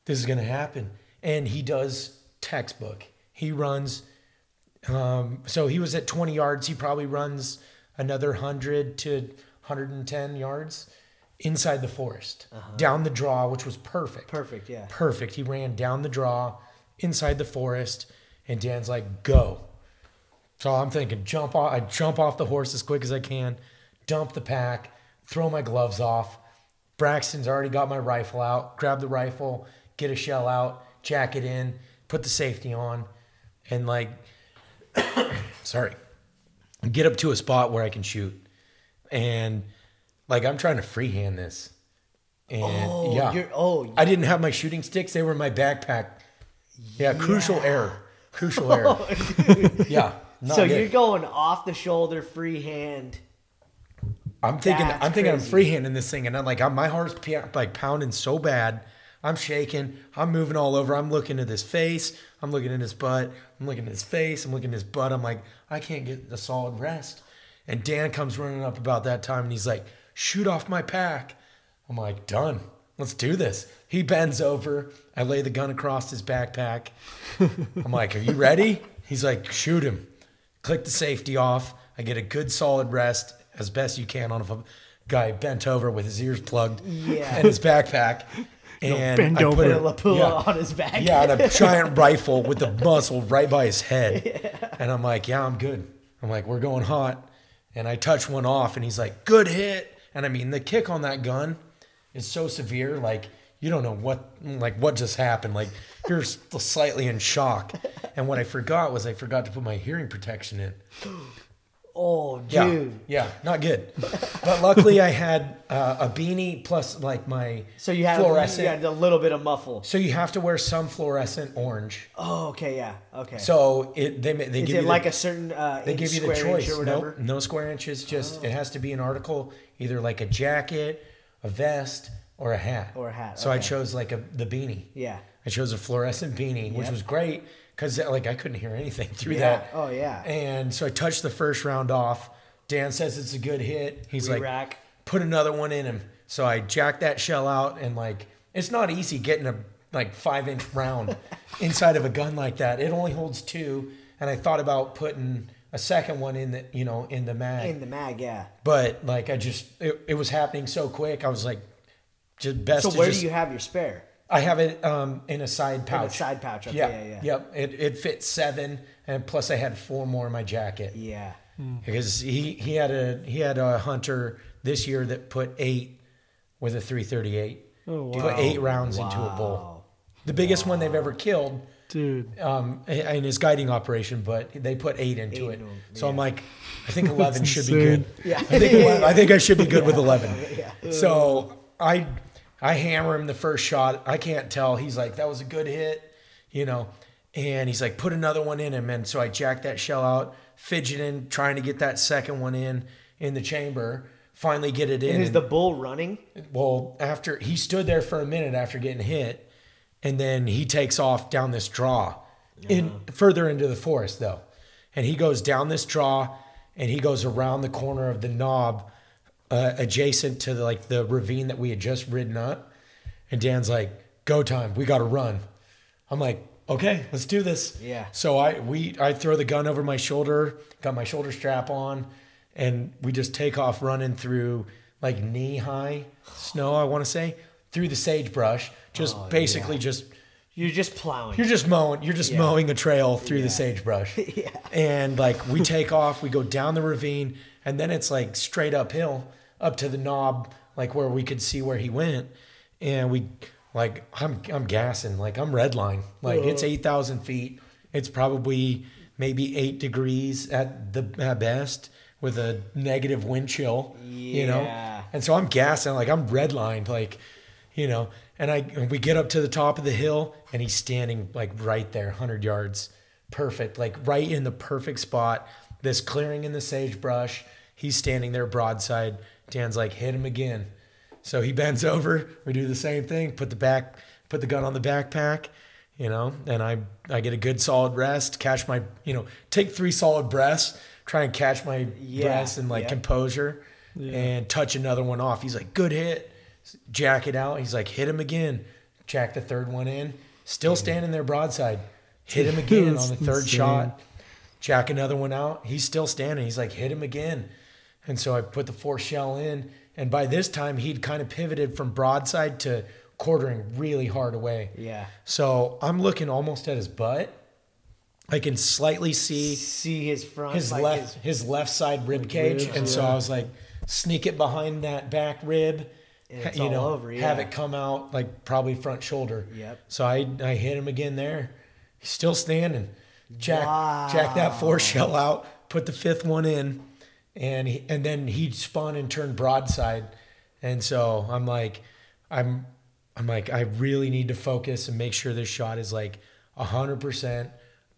Speaker 8: this is gonna happen and he does textbook he runs um, so he was at 20 yards he probably runs another 100 to 110 yards inside the forest uh-huh. down the draw which was perfect
Speaker 7: Perfect. Yeah.
Speaker 8: perfect. He ran down the draw inside the forest, and Dan's like, "Go." So I'm thinking, jump off. I jump off the horse as quick as I can, dump the pack, throw my gloves off. Braxton's already got my rifle out. Grab the rifle, get a shell out, jack it in, put the safety on, and like, sorry, get up to a spot where I can shoot. And like, I'm trying to freehand this. And
Speaker 7: Oh,
Speaker 8: yeah,
Speaker 7: you're oh
Speaker 8: I didn't have my shooting sticks. They were in my backpack. Yeah, crucial error. Crucial oh, error. yeah.
Speaker 7: so
Speaker 8: good.
Speaker 7: you're going off the shoulder freehand.
Speaker 8: I'm thinking
Speaker 7: That's
Speaker 8: I'm thinking
Speaker 7: crazy.
Speaker 8: I'm freehanding this thing and I'm like I'm, my heart's p- like pounding so bad. I'm shaking. I'm moving all over. I'm looking at his face. I'm looking at his butt. I'm looking at his face. I'm looking at his butt. I'm like, I can't get a solid rest. And Dan comes running up about that time and he's like, shoot off my pack. I'm like, done. Let's do this. He bends over. I lay the gun across his backpack. I'm like, are you ready? He's like, shoot him. Click the safety off. I get a good solid rest as best you can on a guy bent over with his ears plugged
Speaker 7: Yeah.
Speaker 8: and his backpack. And
Speaker 1: bend
Speaker 8: I
Speaker 1: over.
Speaker 8: a-
Speaker 7: Put a Lapua
Speaker 8: yeah.
Speaker 7: on his back.
Speaker 8: Yeah, and a giant rifle with the muzzle right by his head. And I'm like, yeah, I'm good. I'm like, we're going hot. And I touch one off, and he's like, good hit. And I mean, the kick on that gun is so severe, like you don't know what, like what just happened. Like you're slightly in shock. And what I forgot was I forgot to put my hearing protection in.
Speaker 7: Oh,
Speaker 8: Yeah,
Speaker 7: dude.
Speaker 8: yeah, not good. But luckily, I had uh, a beanie plus like my
Speaker 7: So you had,
Speaker 8: fluorescent.
Speaker 7: you had a little bit of muffle.
Speaker 8: So you have to wear some fluorescent orange.
Speaker 7: Oh, okay, yeah, okay.
Speaker 8: So it they they
Speaker 7: is
Speaker 8: give
Speaker 7: it
Speaker 8: you
Speaker 7: like
Speaker 8: the,
Speaker 7: a certain uh,
Speaker 8: they give you the choice.
Speaker 7: or whatever?
Speaker 8: Nope, no square inches. Just it has to be an article, either like a jacket, a vest, or a hat.
Speaker 7: Or a hat,
Speaker 8: So I chose like a the beanie.
Speaker 7: Yeah.
Speaker 8: I chose a fluorescent beanie, which was great because uh, like I couldn't hear anything through
Speaker 7: Yeah.
Speaker 8: that.
Speaker 7: Oh, yeah.
Speaker 8: And so I touched the first round off. Dan says it's a good hit. He's like,
Speaker 7: Re-rack.
Speaker 8: put another one in him. So I jacked that shell out, and like, it's not easy getting a like five inch round inside of a gun like that. It only holds two, and I thought about putting a second one in the you know in the mag,
Speaker 7: In the mag, yeah.
Speaker 8: but like I just it, it was happening so quick. I was like, just best.
Speaker 7: So where
Speaker 8: just,
Speaker 7: do you have your spare?
Speaker 8: I have it um, in a side pouch.
Speaker 7: side pouch, okay,
Speaker 8: yeah,
Speaker 7: yeah, yeah.
Speaker 8: Yep. It it fit seven, and plus I had four more in my jacket
Speaker 7: Yeah.
Speaker 8: because he he had a he had a hunter this year that put eight with a 338.
Speaker 1: Oh, wow.
Speaker 8: Put eight rounds into a bull.
Speaker 7: Wow.
Speaker 8: The biggest one they've ever killed
Speaker 1: Dude.
Speaker 8: um, in his guiding operation, but they put eight into
Speaker 7: Eight
Speaker 8: it.
Speaker 7: in 'em,
Speaker 8: So I'm like, I think 11 should be good.
Speaker 7: Yeah.
Speaker 8: I think 11 I think I should be good with 11. Yeah. So I I hammer him the first shot. I can't tell. He's like, that was a good hit, you know. And he's like, put another one in him. And so I jack that shell out, fidgeting, trying to get that second one in in the chamber. Finally get it in.
Speaker 7: And is
Speaker 8: and-
Speaker 7: the bull running?
Speaker 8: well, after he stood there for a minute after getting hit, and then he takes off down this draw, in uh-huh. further into the forest though, and he goes down this draw, and he goes around the corner of the knob, uh, adjacent to the, like the ravine that we had just ridden up, and Dan's like, "Go time, we got to run." I'm like, "Okay, let's do this."
Speaker 7: Yeah.
Speaker 8: So I we I throw the gun over my shoulder, got my shoulder strap on, and we just take off running through like knee high snow, I want to say, through the sagebrush, just
Speaker 7: Oh,
Speaker 8: basically just
Speaker 7: You're just plowing.
Speaker 8: you're just mowing, you're just
Speaker 7: Yeah.
Speaker 8: mowing a trail through the sagebrush.
Speaker 7: Yeah.
Speaker 8: And like we take off, we go down the ravine, and then it's like straight uphill up to the knob, like where we could see where he went. And we like I'm I'm gassing, like I'm redline. Like it's eight thousand feet. It's probably maybe eight degrees at the at best with a negative wind chill. You know? And so I'm gassing, like I'm redlined, like, you know, and I and we get up to the top of the hill and he's standing like right there, hundred yards. Perfect, like right in the perfect spot. This clearing in the sagebrush. He's standing there broadside. Dan's like, hit him again. So he bends over. We do the same thing. Put the back, put the gun on the backpack, you know, and I I get a good solid rest. Catch my, you know, take three solid breaths. Try and catch my
Speaker 7: Yeah,
Speaker 8: breaths and like
Speaker 7: yeah.
Speaker 8: composure, and touch another one off. He's like, good hit. Jack it out. He's like, hit him again. Jack the third one in. Still standing there broadside. Hit him again on the third
Speaker 1: Insane.
Speaker 8: shot. Jack another one out. He's still standing. He's like, hit him again. And so I put the fourth shell in. And by this time, he'd kind of pivoted from broadside to quartering really hard away.
Speaker 7: Yeah.
Speaker 8: So I'm looking almost at his butt. I can slightly see
Speaker 7: See his front.
Speaker 8: his
Speaker 7: like
Speaker 8: left his, left side rib cage,
Speaker 1: ribs,
Speaker 8: and so
Speaker 1: yeah.
Speaker 8: I was like, sneak it behind that back rib, you know,
Speaker 7: over,
Speaker 8: have it come out like probably front shoulder.
Speaker 7: Yep.
Speaker 8: So I I hit him again there. He's still standing. Jack jack that
Speaker 7: Wow.
Speaker 8: four shell out, put the fifth one in, and he, and then he spun and turned broadside, and so I'm like, I'm I'm like I really need to focus and make sure this shot is like hundred percent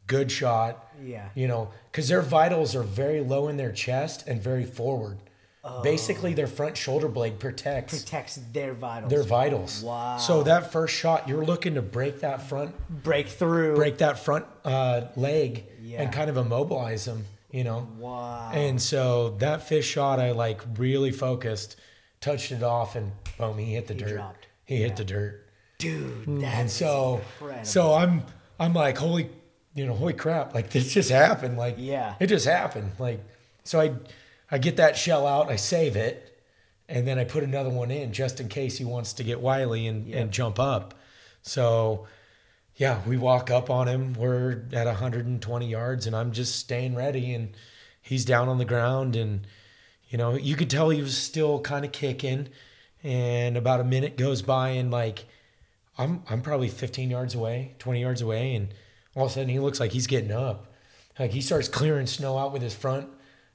Speaker 8: good shot.
Speaker 7: Yeah.
Speaker 8: You know, because their vitals are very low in their chest and very forward. Basically, their front shoulder blade protects
Speaker 7: protects their vitals.
Speaker 8: their vitals.
Speaker 7: Wow.
Speaker 8: So that first shot, you're looking to break that front,
Speaker 7: break through.
Speaker 8: break that front uh, leg,
Speaker 7: Yeah.
Speaker 8: and kind of immobilize them. You know.
Speaker 7: Wow.
Speaker 8: And so that fifth shot, I like really focused, touched it off, and boom, he hit the dirt.
Speaker 7: dropped.
Speaker 8: He hit the dirt.
Speaker 7: Dude,
Speaker 8: And so,
Speaker 7: incredible.
Speaker 8: so I'm, I'm like, holy, you know, holy crap! Like this just happened. Like,
Speaker 7: Yeah.
Speaker 8: it just happened. Like, so I, I get that shell out, I save it, and then I put another one in just in case he wants to get wily and, and jump up. So, yeah, we walk up on him. We're at 120 yards, and I'm just staying ready, and he's down on the ground, and you know, you could tell he was still kind of kicking. And about a minute goes by, and like, I'm I'm probably 15 yards away, 20 yards away, and all of a sudden he looks like he's getting up. Like he starts clearing snow out with his front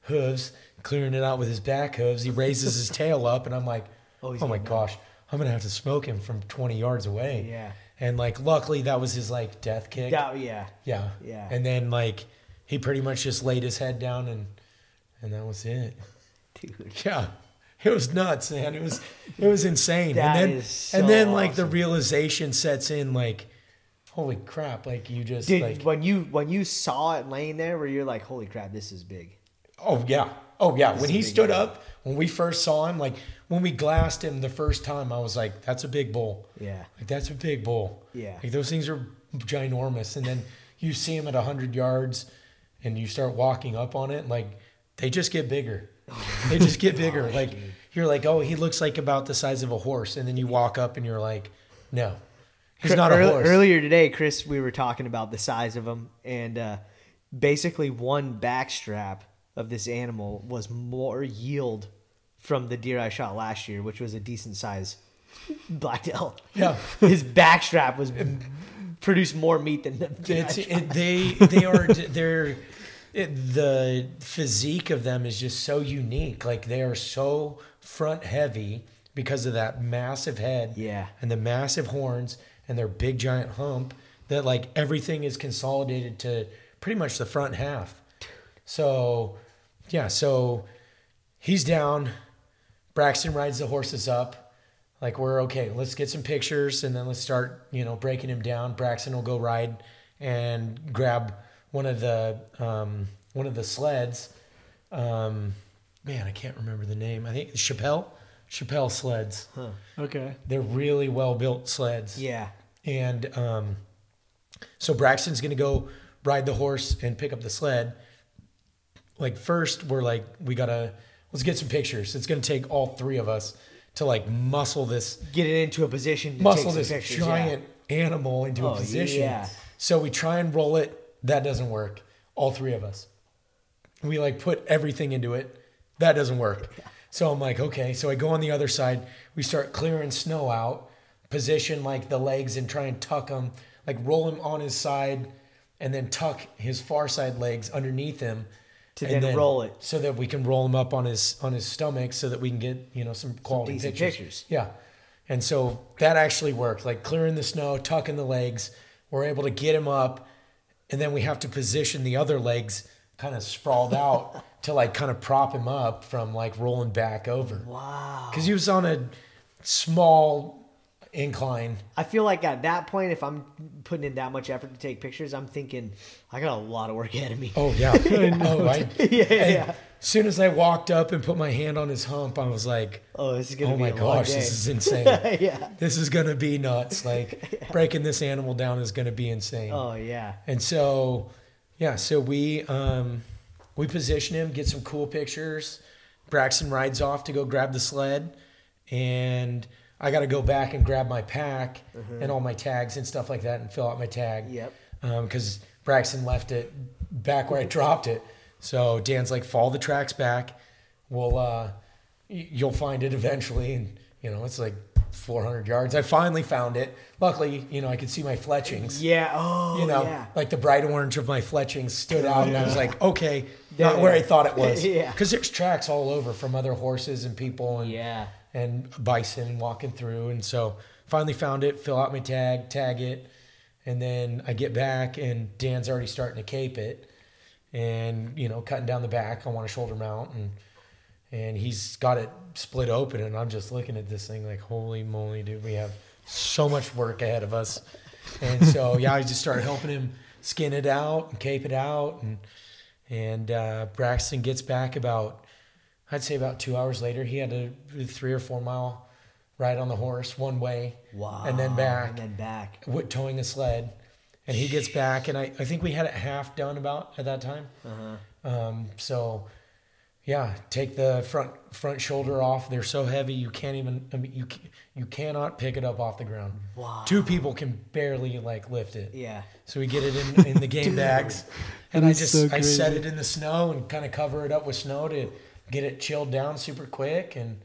Speaker 8: hooves, clearing it out with his back hooves. He raises his tail up, and I'm like,
Speaker 7: Oh,
Speaker 8: oh, my
Speaker 7: getting up.
Speaker 8: gosh, I'm gonna have to smoke him from 20 yards away.
Speaker 7: Yeah.
Speaker 8: And like, luckily that was his like death kick.
Speaker 7: Yeah, yeah.
Speaker 8: Yeah.
Speaker 7: Yeah.
Speaker 8: And then like he pretty much just laid his head down and and that was it.
Speaker 7: Dude.
Speaker 8: Yeah. It was nuts, man. It was it was insane.
Speaker 7: That
Speaker 8: and then
Speaker 7: is so
Speaker 8: and then like the realization sets in like holy crap, like you just
Speaker 7: Dude,
Speaker 8: like
Speaker 7: when you when you saw it laying there, where you're like, "Holy crap, this is big."
Speaker 8: Oh yeah. Oh yeah. when
Speaker 7: is a
Speaker 8: he stood
Speaker 7: guy.
Speaker 8: up, when we first saw him, like when we glassed him the first time, I was like, that's a big bull.
Speaker 7: Yeah.
Speaker 8: Like that's a big bull.
Speaker 7: Yeah.
Speaker 8: Like those things are ginormous. And then you see him at hundred yards and you start walking up on it, and like they just get bigger. They just get bigger. like you're like, oh, he looks like about the size of a horse. And then you walk up and you're like, no. He's not a horse.
Speaker 7: Earlier today, Chris, we were talking about the size of them, and uh, basically one backstrap of this animal was more yield from the deer I shot last year, which was a decent size blacktail.
Speaker 8: Yeah.
Speaker 7: his backstrap was produced more meat than the deer
Speaker 8: it, they they are they're it, the physique of them is just so unique like they are so front heavy because of that massive head
Speaker 7: Yeah.
Speaker 8: and the massive horns and their big giant hump that like everything is consolidated to pretty much the front half so yeah so he's down. Braxton rides the horses up. Like we're okay let's get some pictures and then let's start you know breaking him down. Braxton will go ride and grab one of the um, one of the sleds. Um, man i can't remember the name. I think chappelle chappelle sleds. Huh.
Speaker 1: Okay.
Speaker 8: they're really well built sleds.
Speaker 7: Yeah,
Speaker 8: and um, so Braxton's going to go ride the horse and pick up the sled. Like, first, we're like, we got to, let's get some pictures. It's to take all three of us to like muscle this,
Speaker 7: get it into a position. To
Speaker 8: muscle this
Speaker 7: pictures, yeah.
Speaker 8: giant animal into
Speaker 7: Oh,
Speaker 8: a position.
Speaker 7: yeah.
Speaker 8: So we try and roll it. That doesn't work. All three of us. We like put everything into it. That doesn't work. So I'm like, okay. So I go on the other side. We start clearing snow out, position like the legs and try and tuck him, like roll him on his side and then tuck his far side legs underneath him.
Speaker 7: To
Speaker 8: and
Speaker 7: then roll it.
Speaker 8: so that we can roll him up on his on his stomach so that we can get you know some quality
Speaker 7: decent
Speaker 8: pictures.
Speaker 7: pictures.
Speaker 8: Yeah. And so that actually worked, like clearing the snow, tucking the legs. We're able to get him up, and then we have to position the other legs kind of sprawled out to like kind of prop him up from like rolling back over.
Speaker 7: Wow.
Speaker 8: Because he was on a small incline.
Speaker 7: I feel like at that point, if I'm putting in that much effort to take pictures, I'm thinking I got a lot of work ahead of me.
Speaker 8: Oh yeah. oh, I,
Speaker 7: yeah,
Speaker 8: and
Speaker 7: yeah.
Speaker 8: As soon as I walked up and put my hand on his hump, I was like,
Speaker 7: Oh, this is gonna
Speaker 8: "Oh
Speaker 7: be
Speaker 8: my gosh, this is insane!
Speaker 7: yeah.
Speaker 8: This is gonna be nuts! Like breaking this animal down is gonna be insane."
Speaker 7: Oh yeah.
Speaker 8: And so, yeah, so we um, we position him, get some cool pictures. Braxton rides off to go grab the sled, and I got to go back and grab my pack and all my tags and stuff like that, and fill out my tag.
Speaker 7: Yep.
Speaker 8: Because Braxton left it back where I dropped it. So Dan's like, follow the tracks back. We'll uh, you'll find it eventually, and you know it's like 400 yards. I finally found it. Luckily, you know I could see my fletchings
Speaker 7: Yeah. Oh
Speaker 8: you know,
Speaker 7: yeah.
Speaker 8: like the bright orange of my fletchings stood out, and I was like, okay,
Speaker 7: Yeah,
Speaker 8: not where I thought it was.
Speaker 7: Yeah.
Speaker 8: Because there's tracks all over from other horses and people and
Speaker 7: Yeah.
Speaker 8: And bison walking through, and so finally found it, fill out my tag, tag it, and then I get back, and Dan's already starting to cape it, and you know, cutting down the back. I want a shoulder mount, and and he's got it split open, and I'm just looking at this thing like, holy moly, dude, we have so much work ahead of us. And so yeah, I just started helping him skin it out and cape it out, and and uh, Braxton gets back about, I'd say about two hours later. He had a three or four mile ride on the horse one way,
Speaker 7: Wow.
Speaker 8: and then back,
Speaker 7: And then back.
Speaker 8: wi- towing a sled. And he gets back, and I, I think we had it half done about at that time. Um, so, yeah, take the front front shoulder off. They're so heavy you can't even. I mean, you you cannot pick it up off the ground.
Speaker 7: Wow.
Speaker 8: Two people can barely like lift it.
Speaker 7: Yeah.
Speaker 8: So we get it in, in the game bags, and I just
Speaker 1: so
Speaker 8: I set it in the snow and kind of cover it up with snow to get it chilled down super quick. And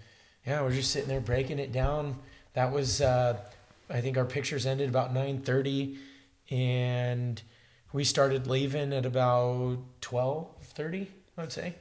Speaker 8: yeah, we're just sitting there breaking it down. That was uh, I think our pictures ended about nine thirty, and we started leaving at about twelve thirty. I'd say.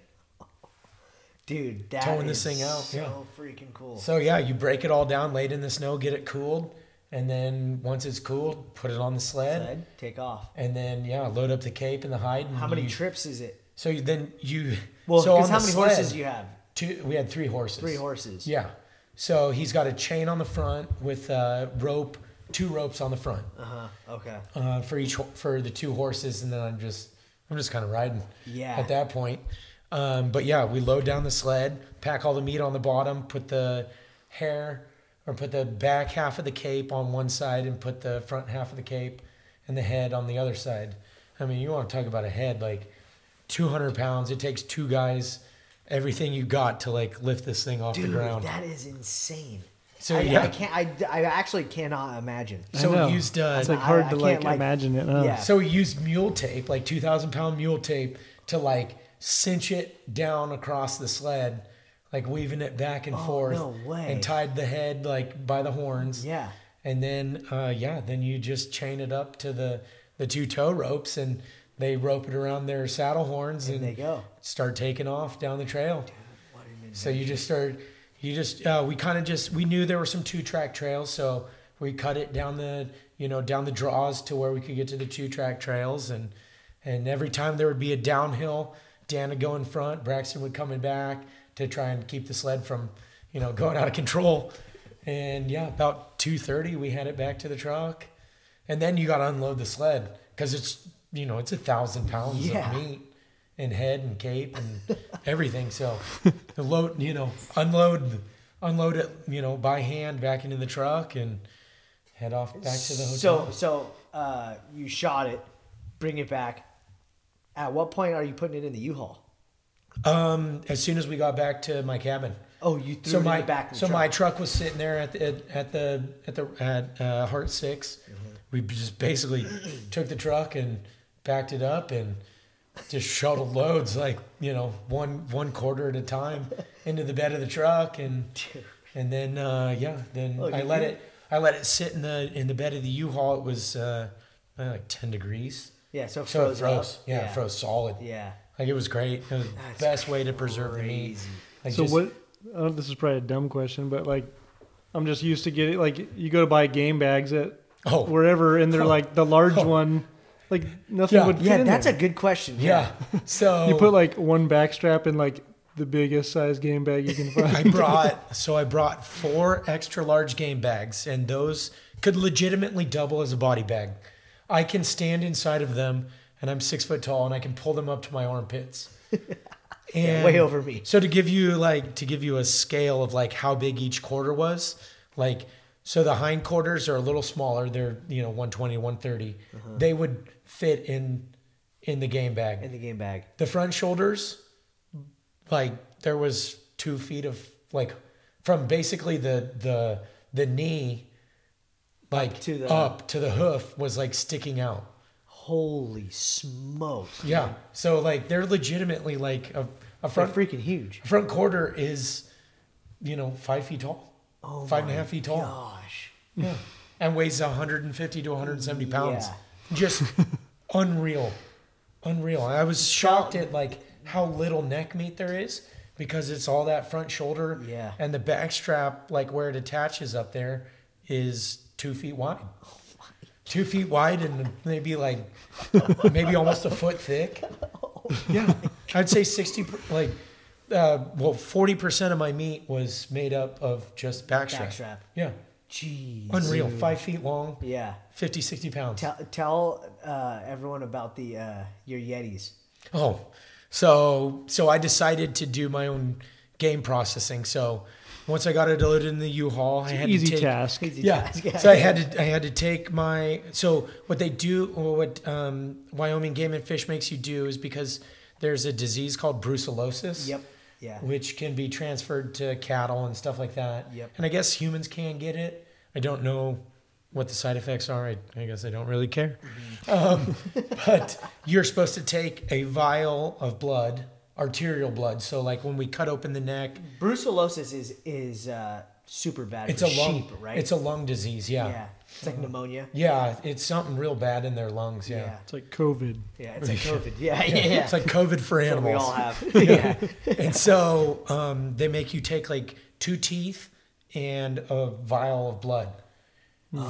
Speaker 7: Dude, that
Speaker 8: Towing this thing out,
Speaker 7: So
Speaker 8: yeah.
Speaker 7: freaking cool.
Speaker 8: So yeah, you break it all down, lay it in the snow, get it cooled, and then once it's cooled, put it on the sled,
Speaker 7: Sled, take off.
Speaker 8: and then yeah, load up the cape and the hide. And
Speaker 7: How many
Speaker 8: you-
Speaker 7: trips is it?
Speaker 8: So then you.
Speaker 7: Well,
Speaker 8: so
Speaker 7: because how many
Speaker 8: sled,
Speaker 7: horses do you have?
Speaker 8: Two. We had three horses.
Speaker 7: Three horses.
Speaker 8: Yeah. So he's got a chain on the front with uh, rope, two ropes on the front
Speaker 7: Uh huh. Okay.
Speaker 8: uh, for each for the two horses, and then I'm just I'm just kind of riding.
Speaker 7: Yeah.
Speaker 8: At that point, um, but yeah, we load down the sled, pack all the meat on the bottom, put the hair or put the back half of the cape on one side, and put the front half of the cape and the head on the other side. I mean, you want to talk about a head like 200 pounds. It takes two guys, everything you got to like lift this thing off
Speaker 7: Dude,
Speaker 8: the ground.
Speaker 7: that is insane.
Speaker 8: So
Speaker 7: I,
Speaker 8: yeah,
Speaker 7: I can't. I, I actually cannot imagine.
Speaker 8: so
Speaker 1: I know.
Speaker 8: we used uh,
Speaker 1: It's like hard
Speaker 7: I
Speaker 1: to
Speaker 7: can't,
Speaker 1: like,
Speaker 7: like-
Speaker 1: imagine it. Huh?
Speaker 7: Yeah.
Speaker 8: So we used mule tape, like 2,000 pound mule tape, to like cinch it down across the sled, like weaving it back and
Speaker 7: Oh,
Speaker 8: forth.
Speaker 7: no way.
Speaker 8: And tied the head like by the horns.
Speaker 7: Yeah.
Speaker 8: And then, uh, yeah, then you just chain it up to the, the two tow ropes and they rope it around their saddle horns and,
Speaker 7: And they go.
Speaker 8: start taking off down the trail. So you just start, you just, uh, we kind of just, we knew there were some two track trails. So we cut it down the, you know, down the draws to where we could get to the two track trails. And, and every time there would be a downhill, Dan would go in front, Braxton would come in back to try and keep the sled from, you know, going out of control. And yeah, about 2.30, we had it back to the truck. And then you got to unload the sled because it's, you know, it's a thousand pounds
Speaker 7: Yeah.
Speaker 8: of meat and head and cape and everything. So the load, you know, unload, unload it, you know, by hand back into the truck and head off back to the hotel.
Speaker 7: So so uh, you shot it, bring it back. At what point are you putting it in the U-Haul?
Speaker 8: um, as soon as we got back to my cabin.
Speaker 7: Oh, you threw
Speaker 8: So
Speaker 7: it
Speaker 8: my
Speaker 7: back.
Speaker 8: So
Speaker 7: truck.
Speaker 8: my truck was sitting there at the at, the at the at uh, Heart 6 We just basically took the truck and backed it up and just shuttled loads like you know one one quarter at a time into the bed of the truck and and then uh, yeah then
Speaker 7: Oh,
Speaker 8: I let
Speaker 7: did?
Speaker 8: it I let it sit in the in the bed of the U-Haul. It was uh, like ten degrees.
Speaker 7: yeah, so it
Speaker 8: So it
Speaker 7: froze,
Speaker 8: froze.
Speaker 7: up.
Speaker 8: Yeah, it froze solid.
Speaker 7: Yeah.
Speaker 8: Like it was great. It was the
Speaker 7: That's
Speaker 8: best way to preserve the meat.
Speaker 7: crazy.
Speaker 8: Like
Speaker 1: So
Speaker 8: just-
Speaker 1: what? Uh, this is probably a dumb question, but like, I'm just used to getting like you go to buy game bags at
Speaker 8: Oh.
Speaker 1: wherever, and they're like the large
Speaker 8: Oh.
Speaker 1: one Like nothing
Speaker 8: Yeah.
Speaker 1: would fit
Speaker 7: Yeah,
Speaker 1: in
Speaker 7: that's
Speaker 1: there.
Speaker 7: a good question.
Speaker 8: Yeah. So
Speaker 1: You put like one backstrap in like the biggest size game bag you can find.
Speaker 8: I brought so I brought four extra large game bags, and those could legitimately double as a body bag. I can stand inside of them, and I'm six foot tall, and I can pull them up to my armpits. And
Speaker 7: way over me.
Speaker 8: So to give you like to give you a scale of like how big each quarter was, like so the hind quarters are a little smaller. They're you know 120, 130. Uh-huh. They would fit in in the game bag.
Speaker 7: In the game bag.
Speaker 8: The front shoulders, like there was two feet of like from basically the the the knee, like
Speaker 7: to the-
Speaker 8: up to the hoof was like sticking out.
Speaker 7: Holy smokes.
Speaker 8: Yeah. So like they're legitimately like a, a
Speaker 7: They're
Speaker 8: front
Speaker 7: freaking huge.
Speaker 8: front quarter is, you know, five feet tall,
Speaker 7: Oh
Speaker 8: five and a half feet tall.
Speaker 7: Gosh.
Speaker 8: Yeah. And weighs 150 to 170 pounds.
Speaker 7: Yeah.
Speaker 8: Just unreal. Unreal. I was shocked at like how little neck meat there is because it's all that front shoulder.
Speaker 7: Yeah.
Speaker 8: And the back strap, like where it attaches up there, is two feet wide. Two feet wide and maybe like maybe almost a foot thick. Yeah. I'd say 60 like uh, well 40% of my meat was made up of just backstrap.
Speaker 7: Backstrap.
Speaker 8: Yeah.
Speaker 7: Jeez.
Speaker 8: Unreal. Five feet long,
Speaker 7: Yeah.
Speaker 8: 50, 60 pounds.
Speaker 7: Tell, tell uh, everyone about the uh, your Yetis.
Speaker 8: Oh, so so I decided to do my own game processing. So once I got it loaded in the U-Haul, I had
Speaker 1: Easy
Speaker 8: to take,
Speaker 1: task.
Speaker 7: Easy
Speaker 8: Yeah.
Speaker 7: task.
Speaker 8: So I had to I had to take my so what they do or what um, Wyoming Game and Fish makes you do is because there's a disease called brucellosis.
Speaker 7: Yep. Yeah.
Speaker 8: Which can be transferred to cattle and stuff like that.
Speaker 7: Yep.
Speaker 8: And I guess humans can get it. I don't know what the side effects are. I, I guess I don't really care. Um, but you're supposed to take a vial of blood, arterial blood. So like when we cut open the neck,
Speaker 7: Brucellosis is is uh, super bad
Speaker 8: it's
Speaker 7: for
Speaker 8: a lung.
Speaker 7: sheep, right?
Speaker 8: It's a lung disease. Yeah.
Speaker 7: yeah. It's like pneumonia.
Speaker 8: Yeah, it's something real bad in their lungs. Yeah.
Speaker 7: Yeah.
Speaker 1: It's like COVID.
Speaker 7: Yeah. It's like COVID. Yeah. Yeah. yeah.
Speaker 8: It's like COVID for
Speaker 7: That's
Speaker 8: animals.
Speaker 7: what we all have. yeah.
Speaker 8: and so um, they make you take like two teeth and a vial of blood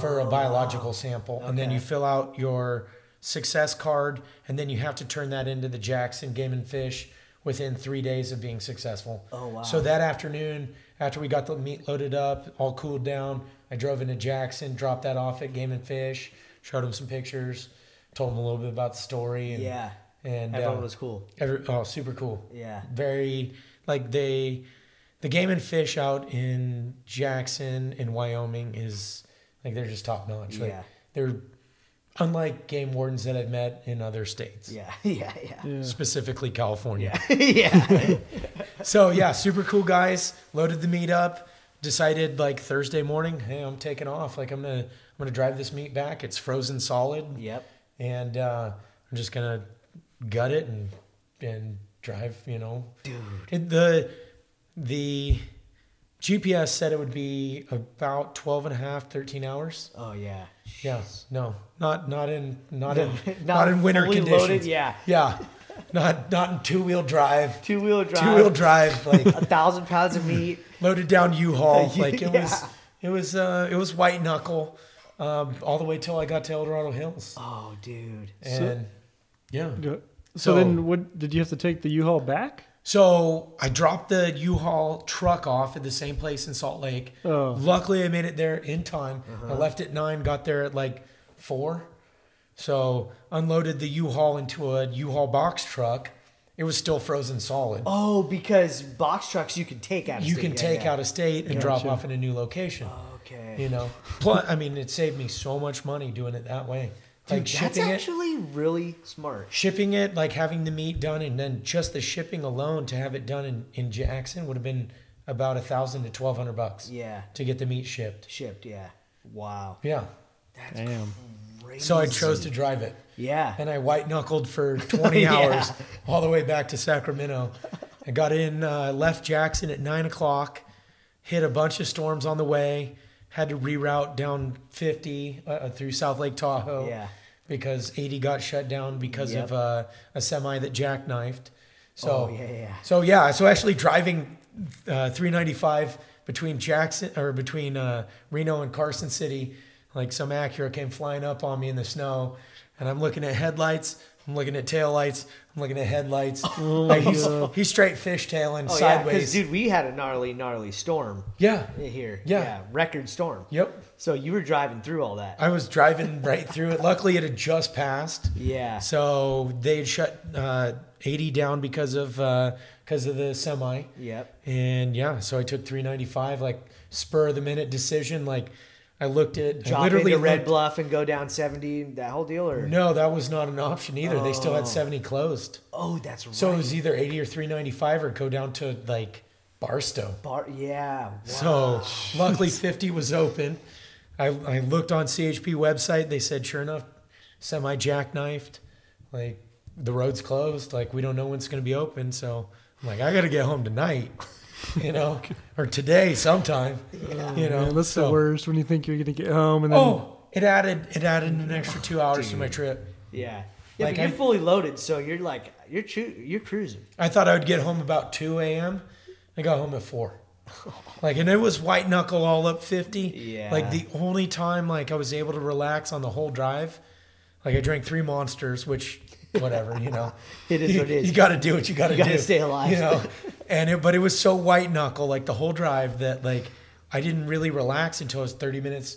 Speaker 8: for a biological sample, and then
Speaker 7: Oh,
Speaker 8: you fill out your success card, and then you have to turn that into the Jackson Game and Fish within three days of being successful.
Speaker 7: Oh, wow.
Speaker 8: So that afternoon, after we got the meat loaded up, all cooled down, I drove into Jackson, dropped that off at Game and Fish, showed them some pictures, told them a little bit about the story, and
Speaker 7: Yeah.
Speaker 8: and
Speaker 7: Everyone
Speaker 8: uh,
Speaker 7: was cool.
Speaker 8: Every, oh, super cool.
Speaker 7: Yeah.
Speaker 8: Very like they, the game and fish out in Jackson in Wyoming is like they're just top notch. Like
Speaker 7: Yeah.
Speaker 8: they're unlike game wardens that I've met in other states.
Speaker 7: Yeah. Yeah. Yeah.
Speaker 1: Yeah.
Speaker 8: Specifically California.
Speaker 7: yeah.
Speaker 8: So yeah, super cool guys. Loaded the meat up. Decided like Thursday morning, hey, I'm taking off. Like I'm gonna I'm gonna drive this meat back. It's frozen solid.
Speaker 7: Yep.
Speaker 8: and uh, I'm just gonna gut it and and drive. You know, dude. the the GPS said it would be about 12 and a half, 13 hours.
Speaker 7: Oh yeah.
Speaker 8: Yeah, no, not not in not in not,
Speaker 7: Not
Speaker 8: in winter conditions.
Speaker 7: loaded, yeah.
Speaker 8: yeah, not not in two wheel drive.
Speaker 7: Two wheel drive.
Speaker 8: Two wheel drive, like
Speaker 7: A thousand pounds of meat.
Speaker 8: loaded down U-Haul. Like it was, it was, uh, it was white knuckle, um, all the way till I got to El Dorado Hills,
Speaker 7: Oh, dude.
Speaker 8: and yeah.
Speaker 1: Yeah. So,
Speaker 8: So-
Speaker 1: then, what did you have to take the U-Haul back?
Speaker 8: So I dropped the U-Haul truck off at the same place in Salt Lake.
Speaker 1: Oh.
Speaker 8: Luckily, I made it there in time.
Speaker 7: Uh-huh.
Speaker 8: I left at nine, got there at like four. So unloaded the U-Haul into a U-Haul box truck. It was still frozen solid.
Speaker 7: Oh, because box trucks you can take out. Of
Speaker 8: you
Speaker 7: state.
Speaker 8: can
Speaker 7: Yeah,
Speaker 8: take
Speaker 7: yeah.
Speaker 8: out of state and drop
Speaker 1: Gotcha.
Speaker 8: off in a new location.
Speaker 7: Okay.
Speaker 8: You know, plus I mean, it saved me so much money doing it that way.
Speaker 7: Dude,
Speaker 8: like
Speaker 7: that's
Speaker 8: shipping it,
Speaker 7: actually really smart.
Speaker 8: shipping it, like having the meat done, and then just the shipping alone to have it done in, in Jackson would have been about a thousand to twelve hundred bucks
Speaker 7: Yeah.
Speaker 8: to get the meat shipped.
Speaker 7: Shipped. Yeah. Wow.
Speaker 8: Yeah.
Speaker 1: Damn.
Speaker 8: So I chose to drive it,
Speaker 7: Yeah.
Speaker 8: and I white knuckled for twenty
Speaker 7: Yeah.
Speaker 8: hours all the way back to Sacramento. I got in, uh, left Jackson at nine o'clock, hit a bunch of storms on the way, had to reroute down fifty uh, through South Lake Tahoe.
Speaker 7: Yeah.
Speaker 8: because 80 got shut down because
Speaker 7: Yep.
Speaker 8: of uh, a semi that jackknifed. So
Speaker 7: Oh, yeah, yeah.
Speaker 8: So yeah, so actually driving uh, 395 between Jackson or between uh, Reno and Carson City, like some Acura came flying up on me in the snow. and I'm looking at headlights. I'm looking at taillights. I'm looking at headlights.
Speaker 1: Oh
Speaker 8: like he's, he's straight fishtailing
Speaker 7: Oh yeah,
Speaker 8: sideways.
Speaker 7: because dude, we had a gnarly, gnarly storm
Speaker 8: yeah.
Speaker 7: here.
Speaker 8: Yeah.
Speaker 7: record storm.
Speaker 8: Yep.
Speaker 7: So you were driving through all that.
Speaker 8: I was driving right through it. Luckily, it had just passed.
Speaker 7: yeah.
Speaker 8: So they had shut uh, 80 down because of uh, because of the semi.
Speaker 7: Yep.
Speaker 8: And yeah, so I took 395 like spur of the minute decision. Like I looked at I
Speaker 7: Drop
Speaker 8: literally
Speaker 7: into Red
Speaker 8: looked-
Speaker 7: Bluff and go down seventy. That whole deal, or
Speaker 8: No, that was not an option either. They still had 70 closed.
Speaker 7: oh, that's right.
Speaker 8: So it was either 80 or 395 or go down to like Barstow.
Speaker 7: Bar- yeah. Wow.
Speaker 8: So luckily 50 was open. I, I looked on CHP website. They said, sure enough, semi jackknifed. Like the road's closed. Like we don't know when it's going to be open. So I'm like, I got to get home tonight, you know, or today sometime, you know.
Speaker 1: Man, that's the worst when you think you're gonna get home and then
Speaker 8: Oh, it added it added an extra two hours to my trip.
Speaker 7: yeah. Yeah,
Speaker 8: Like,
Speaker 7: but you're
Speaker 8: I-
Speaker 7: fully loaded, so you're like you're choo- you're cruising.
Speaker 8: I thought I would get home about 2 a.m. I got home at 4. Like, and it was white knuckle all up 50.
Speaker 7: Yeah.
Speaker 8: Like, the only time, like, I was able to relax on the whole drive, like, I drank three monsters, which, whatever, you know.
Speaker 7: It is
Speaker 8: you,
Speaker 7: what it is.
Speaker 8: You got to do what you got to do.
Speaker 7: You
Speaker 8: do.
Speaker 7: gotta stay alive.
Speaker 8: You know, and it, but it was so white knuckle, like, the whole drive that, like, I didn't really relax until it was 30 minutes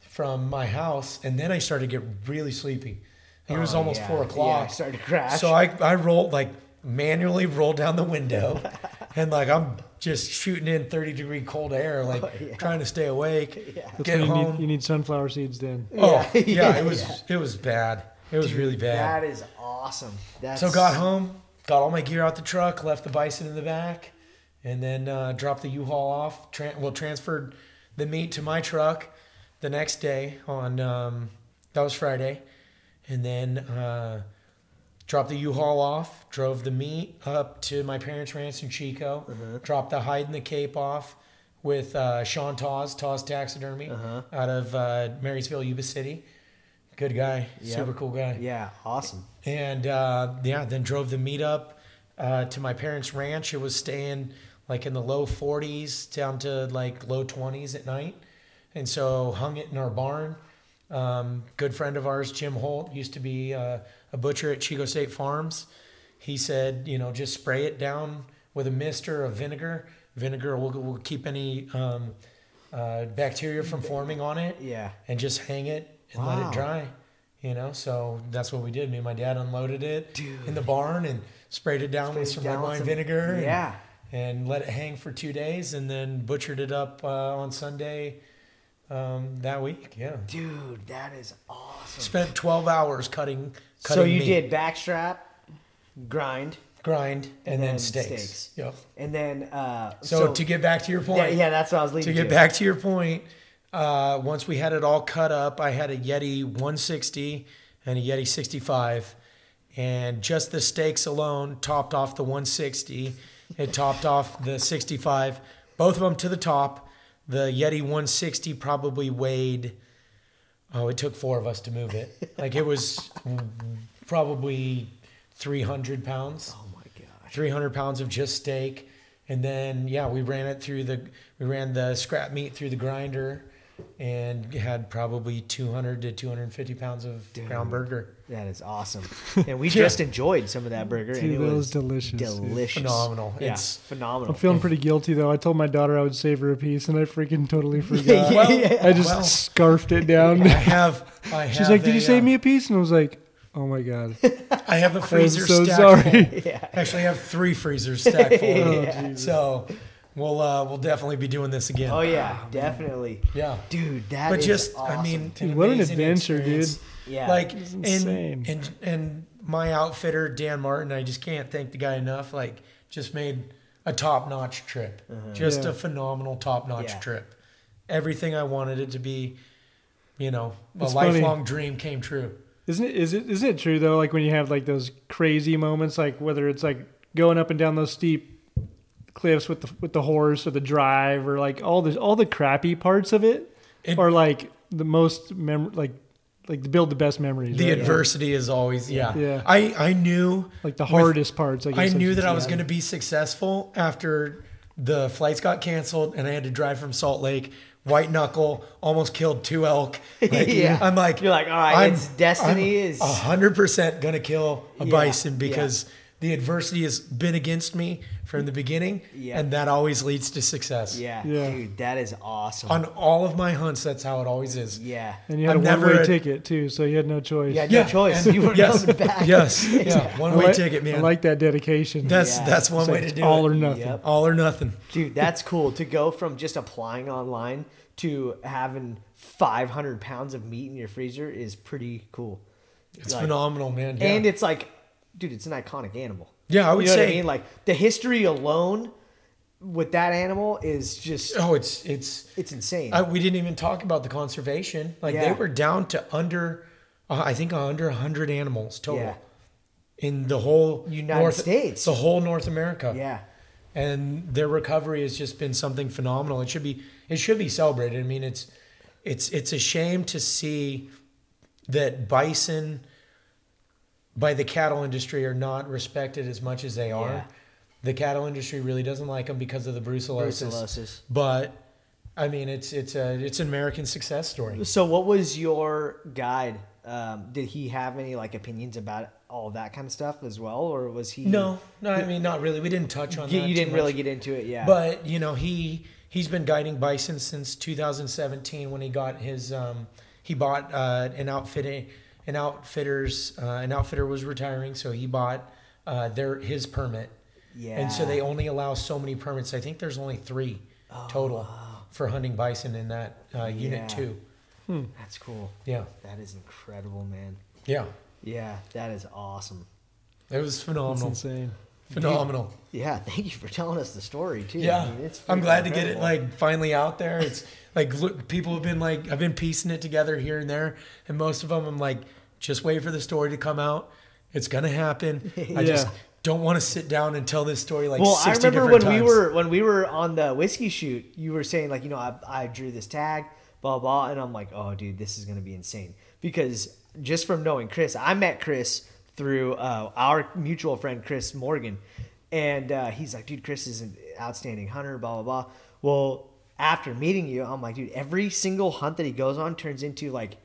Speaker 8: from my house. And then I started to get really sleepy. It was
Speaker 7: Oh,
Speaker 8: almost
Speaker 7: yeah.
Speaker 8: four
Speaker 7: Yeah,
Speaker 8: o'clock.
Speaker 7: I started to crash.
Speaker 8: So I, I rolled like manually rolled down the window and like I'm just shooting in 30 degree cold air, like
Speaker 7: Oh, yeah.
Speaker 8: trying to stay awake.
Speaker 1: that's
Speaker 8: Get
Speaker 1: when you
Speaker 8: home.
Speaker 1: need, you need sunflower seeds then.
Speaker 8: oh
Speaker 7: Yeah,
Speaker 8: yeah,
Speaker 7: yeah,
Speaker 8: it was it was bad. It was really bad.
Speaker 7: That is awesome. That's
Speaker 8: So got home, got all my gear out the truck, left the bison in the back, and then uh, dropped the U-Haul off. Tran well, transferred the meat to my truck the next day on um, that was Friday, and then uh, dropped the U-Haul off. Drove the meat up to my parents' ranch in Chico. Dropped the hide and the cape off with uh, Sean Tawes, Tawes Taxidermy, out of uh, Marysville, Yuba City. Good guy,
Speaker 7: Yep.
Speaker 8: super cool guy
Speaker 7: Yeah, awesome.
Speaker 8: and uh, yeah, then drove the meat up uh, to my parents' ranch. It was staying like in the low 40s down to like low 20s at night, and so hung it in our barn. Um, good friend of ours, Jim Holt, used to be uh, a butcher at Chico State Farms. He said, you know, just spray it down with a mist or a vinegar. Vinegar will, will keep any um, uh, bacteria from forming on it
Speaker 7: Yeah.
Speaker 8: and just hang it and let it dry. You know, so that's what we did. Me and my dad unloaded it in the barn and sprayed it down with some
Speaker 7: down
Speaker 8: red wine
Speaker 7: some-
Speaker 8: vinegar. and-
Speaker 7: Yeah.
Speaker 8: And, let it hang for two days, and then butchered it up uh, on Sunday um, that week. Yeah,
Speaker 7: Dude, that is awesome.
Speaker 8: spent twelve hours cutting.
Speaker 7: So you
Speaker 8: meat,
Speaker 7: did backstrap, grind,
Speaker 8: grind and,
Speaker 7: and
Speaker 8: then,
Speaker 7: then
Speaker 8: steaks.
Speaker 7: steaks.
Speaker 8: Yep.
Speaker 7: and then uh,
Speaker 8: So, to get back to your point,
Speaker 7: yeah, yeah, that's what I was leading
Speaker 8: to get back to your point, uh, once we had it all cut up, I had a Yeti 160 and a Yeti 65, and just the steaks alone topped off the 160. It topped off the 65, both of them to the top. The Yeti 160 probably weighed. Oh, it took four of us to move it. Like it was probably 300 pounds.
Speaker 7: Oh my gosh.
Speaker 8: 300 pounds of just steak and then yeah we ran it through the we ran the scrap meat through the grinder and had probably 200 to 250 pounds of ground burger
Speaker 7: That is awesome. And we just enjoyed some of that burger, and
Speaker 1: Dude,
Speaker 7: it was
Speaker 1: was delicious.
Speaker 7: Delicious.
Speaker 8: Phenomenal.
Speaker 7: Yeah,
Speaker 8: It's-
Speaker 7: phenomenal.
Speaker 1: I'm feeling pretty guilty though. I told my daughter I would save her a piece, and I freaking totally forgot.
Speaker 8: Well,
Speaker 1: I just
Speaker 8: well,
Speaker 1: scarfed it down.
Speaker 8: i have i have
Speaker 1: She's like, "Did
Speaker 8: a,
Speaker 1: you save
Speaker 8: uh,
Speaker 1: me a piece?" And I was like, "Oh my god,
Speaker 8: i have a
Speaker 1: I'm
Speaker 8: freezer
Speaker 1: so
Speaker 8: stacked
Speaker 1: sorry."
Speaker 8: full. actually i have three freezers stacked full
Speaker 1: Oh,
Speaker 8: so we'll uh we'll definitely be doing this again
Speaker 7: oh yeah, definitely,
Speaker 8: yeah
Speaker 7: dude. That
Speaker 8: but
Speaker 7: is
Speaker 8: just
Speaker 7: awesome.
Speaker 8: i mean
Speaker 1: Dude, what an
Speaker 8: amazing
Speaker 1: adventure, dude.
Speaker 7: yeah,
Speaker 8: like
Speaker 1: It's
Speaker 8: and, and and my outfitter Dan Martin, I just can't thank the guy enough. Like, just made a top notch trip, just
Speaker 1: Yeah.
Speaker 8: a phenomenal top notch
Speaker 7: Yeah.
Speaker 8: trip. Everything I wanted it to be, you know, a
Speaker 1: It's funny.
Speaker 8: lifelong dream came true.
Speaker 1: Isn't it? Is it? Isn't it true though? Like when you have like those crazy moments, like whether it's like going up and down those steep cliffs with the with the horse or the drive or like all the all the crappy parts of it,
Speaker 8: It-
Speaker 1: or like the most mem like like to build the best memories.
Speaker 8: The
Speaker 1: right?
Speaker 8: adversity is always, yeah.
Speaker 1: Yeah.
Speaker 8: I I knew
Speaker 1: like the
Speaker 8: with-
Speaker 1: hardest parts. I, guess
Speaker 8: I knew that I was going to be successful after the flights got canceled and I had to drive from Salt Lake white knuckle, almost killed two elk. Like,
Speaker 7: Yeah.
Speaker 8: I'm like,
Speaker 7: You're like, all right, it's destiny is-
Speaker 8: a hundred percent gonna kill a
Speaker 7: Yeah,
Speaker 8: bison
Speaker 7: yeah.
Speaker 8: because the adversity has been against me from the beginning,
Speaker 7: Yeah.
Speaker 8: and that always leads to success.
Speaker 7: Yeah,
Speaker 1: Yeah.
Speaker 7: dude, that is awesome.
Speaker 8: On all of my hunts, that's how it always is.
Speaker 7: yeah.
Speaker 1: And you had
Speaker 8: I've
Speaker 1: a one way ticket too, so you had no choice.
Speaker 7: You had no choice. You were
Speaker 8: yes,
Speaker 7: coming back.
Speaker 8: yes, yeah, One way
Speaker 1: like-
Speaker 8: ticket, man.
Speaker 1: I like that dedication.
Speaker 8: that's
Speaker 7: Yeah.
Speaker 8: that's one
Speaker 1: It's
Speaker 8: way to do
Speaker 1: all
Speaker 8: it.
Speaker 1: All or nothing.
Speaker 7: Yep.
Speaker 8: all or nothing.
Speaker 7: Dude, that's cool to go from just applying online to having 500 pounds of meat in your freezer is pretty cool.
Speaker 8: It's
Speaker 7: Like-
Speaker 8: phenomenal, man. Yeah.
Speaker 7: And it's like, dude, it's an iconic animal.
Speaker 8: Yeah, I would
Speaker 7: you know what I
Speaker 8: say-
Speaker 7: mean? Like the history alone with that animal is just
Speaker 8: oh, it's it's
Speaker 7: it's insane.
Speaker 8: I, we didn't even talk about the conservation. Like they were down to under, uh, I think under hundred animals total
Speaker 7: Yeah.
Speaker 8: in the whole
Speaker 7: United
Speaker 8: North,
Speaker 7: States.
Speaker 8: the whole North America.
Speaker 7: yeah.
Speaker 8: and their recovery has just been something phenomenal. It should be it should be celebrated. I mean, it's it's it's a shame to see that bison by the cattle industry are not respected as much as they are.
Speaker 7: Yeah.
Speaker 8: The cattle industry really doesn't like them because of the brucellosis.
Speaker 7: Brucellosis.
Speaker 8: But I mean, it's it's a it's an American success story.
Speaker 7: So what was your guide? Um, did he have any like opinions about all that kind of stuff as well, or was he?
Speaker 8: No, no, I mean not really. We didn't touch on
Speaker 7: you,
Speaker 8: that.
Speaker 7: you didn't really get into it. Yeah,
Speaker 8: But you know, he he's been guiding bison since 2017 when he got his um, he bought uh, an outfitting an outfitters uh, an outfitter was retiring, so he bought uh, their his permit.
Speaker 7: yeah,
Speaker 8: And so they only allow so many permits. I think there's only three total for hunting bison in that uh, unit
Speaker 7: Yeah.
Speaker 8: two.
Speaker 7: That's cool.
Speaker 8: Yeah,
Speaker 7: That is incredible, man.
Speaker 8: yeah,
Speaker 7: Yeah, that is awesome.
Speaker 8: it was phenomenal.
Speaker 1: That's
Speaker 8: phenomenal,
Speaker 1: insane.
Speaker 8: phenomenal.
Speaker 7: Yeah, thank you for telling us the story too.
Speaker 8: Yeah,
Speaker 7: I mean, it's
Speaker 8: I'm
Speaker 7: freaking
Speaker 8: glad to get it like finally out there. It's like look, people have been like I've been piecing it together here and there, and most of them I'm like, just wait for the story to come out. It's gonna happen. I just don't want to sit down and tell this story like.
Speaker 7: Well, I
Speaker 8: 60
Speaker 7: remember when
Speaker 8: different
Speaker 7: we were when we were on the whiskey shoot, you were saying like, you know, I, I drew this tag, blah blah, and I'm like, oh, dude, this is gonna be insane because just from knowing Chris, I met Chris through uh, our mutual friend Chris Morgan, and uh, he's like, dude, Chris is an outstanding hunter, blah blah blah. Well, after meeting you, I'm like, dude, every single hunt that he goes on turns into like.